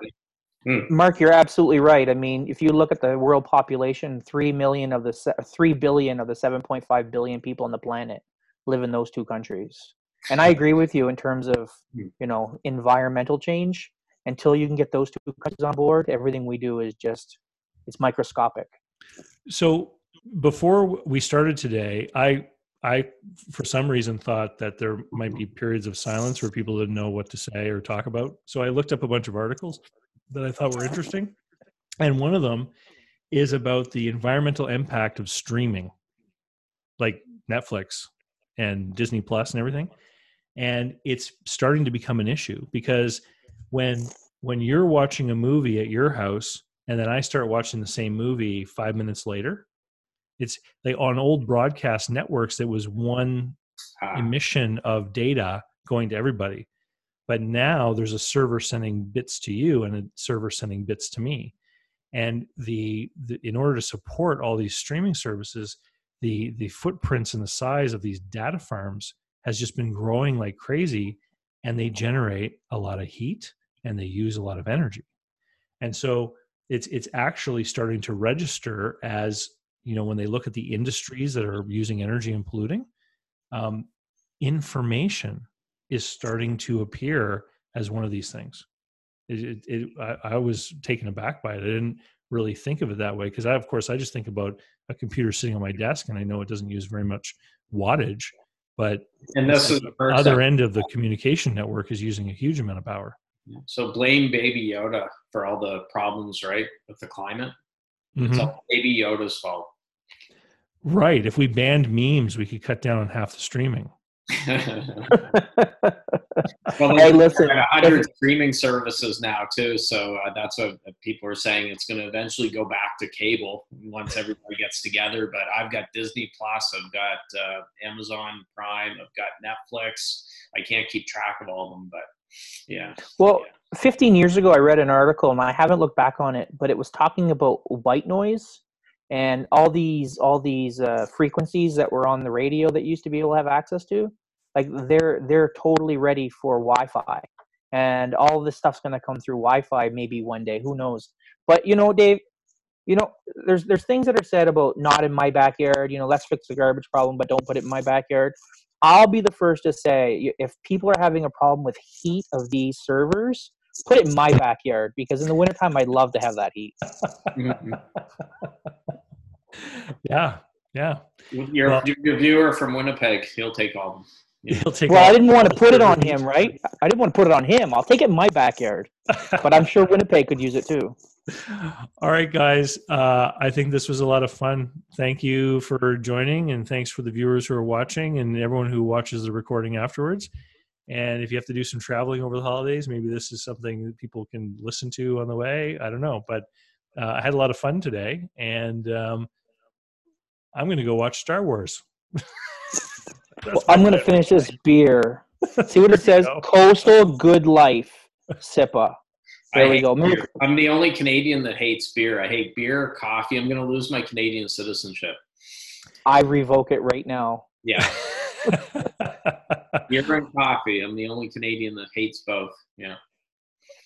Mark, you're absolutely right. I mean, if you look at the world population, three million of the se- three billion of the 7.5 billion people on the planet live in those two countries. And I agree with you in terms of Hmm. you know environmental change. Until you can get those two countries on board, everything we do is just it's microscopic. So before we started today, I I for some reason thought that there might be periods of silence where people didn't know what to say or talk about. So I looked up a bunch of articles that I thought were interesting. And one of them is about the environmental impact of streaming, like Netflix and Disney Plus and everything. And it's starting to become an issue because when when you're watching a movie at your house and then I start watching the same movie five minutes later, it's like on old broadcast networks, there was one Ah, emission of data going to everybody. But now there's a server sending bits to you and a server sending bits to me. And the, the in order to support all these streaming services, the the footprints and the size of these data farms has just been growing like crazy, and they generate a lot of heat and they use a lot of energy. And so it's it's actually starting to register as you know when they look at the industries that are using energy and polluting um, information is starting to appear as one of these things. It, it, it, I, I was taken aback by it. I didn't really think of it that way because I, of course, I just think about a computer sitting on my desk, and I know it doesn't use very much wattage, but and the the other end of the communication network is using a huge amount of power. So blame Baby Yoda for all the problems, right, with the climate. It's Mhm. all Baby Yoda's fault. Right. If we banned memes, we could cut down on half the streaming. [laughs] well, Hey, hey, listen, a hundred streaming services now too, so uh, that's what people are saying. It's going to eventually go back to cable once everybody gets together. But I've got Disney Plus, I've got uh, Amazon Prime, I've got Netflix. I can't keep track of all of them, but yeah. Well, 15 years ago, I read an article, and I haven't looked back on it, but it was talking about white noise and all these all these uh, frequencies that were on the radio that used to be able to have access to. Like they're they're totally ready for Wi-Fi, and all this stuff's going to come through Wi-Fi maybe one day. Who knows? But you know, Dave, you know, there's there's things that are said about not in my backyard. You know, let's fix the garbage problem, but don't put it in my backyard. I'll be the first to say if people are having a problem with heat of these servers, put it in my backyard because in the wintertime I'd love to have that heat. Mhm. [laughs] Yeah. Yeah. your, Well- your viewer from Winnipeg, he'll take all of them. Yeah. He'll take Well, all- I didn't want to put it on him, right? I didn't want to put it on him. I'll take it in my backyard, [laughs] but I'm sure Winnipeg could use it too. [laughs] All right, guys. Uh, I think this was a lot of fun. Thank you for joining, and thanks for the viewers who are watching and everyone who watches the recording afterwards. And if you have to do some traveling over the holidays, maybe this is something that people can listen to on the way. I don't know, but uh, I had a lot of fun today, and um, I'm going to go watch Star Wars. [laughs] Well, I'm going to finish this beer. [laughs] See what it says? Coastal Good Life, SIPA. There I we go. Beer. I'm the only Canadian that hates beer. I hate beer, coffee. I'm going to lose my Canadian citizenship. I revoke it right now. Yeah, [laughs] beer and coffee. I'm the only Canadian that hates both. Yeah,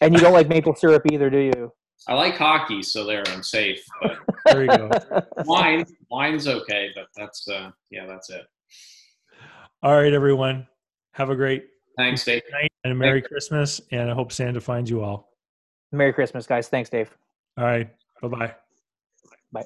And you don't like maple syrup either, do you? I like hockey, so there I'm safe. But [laughs] there you go. wine, wine's okay, but that's uh, yeah, that's it. All right, everyone. Have a great Thanks, Dave. night and a Merry Christmas, and I hope Santa finds you all. Merry Christmas, guys. Thanks, Dave. All right. Bye bye. Bye.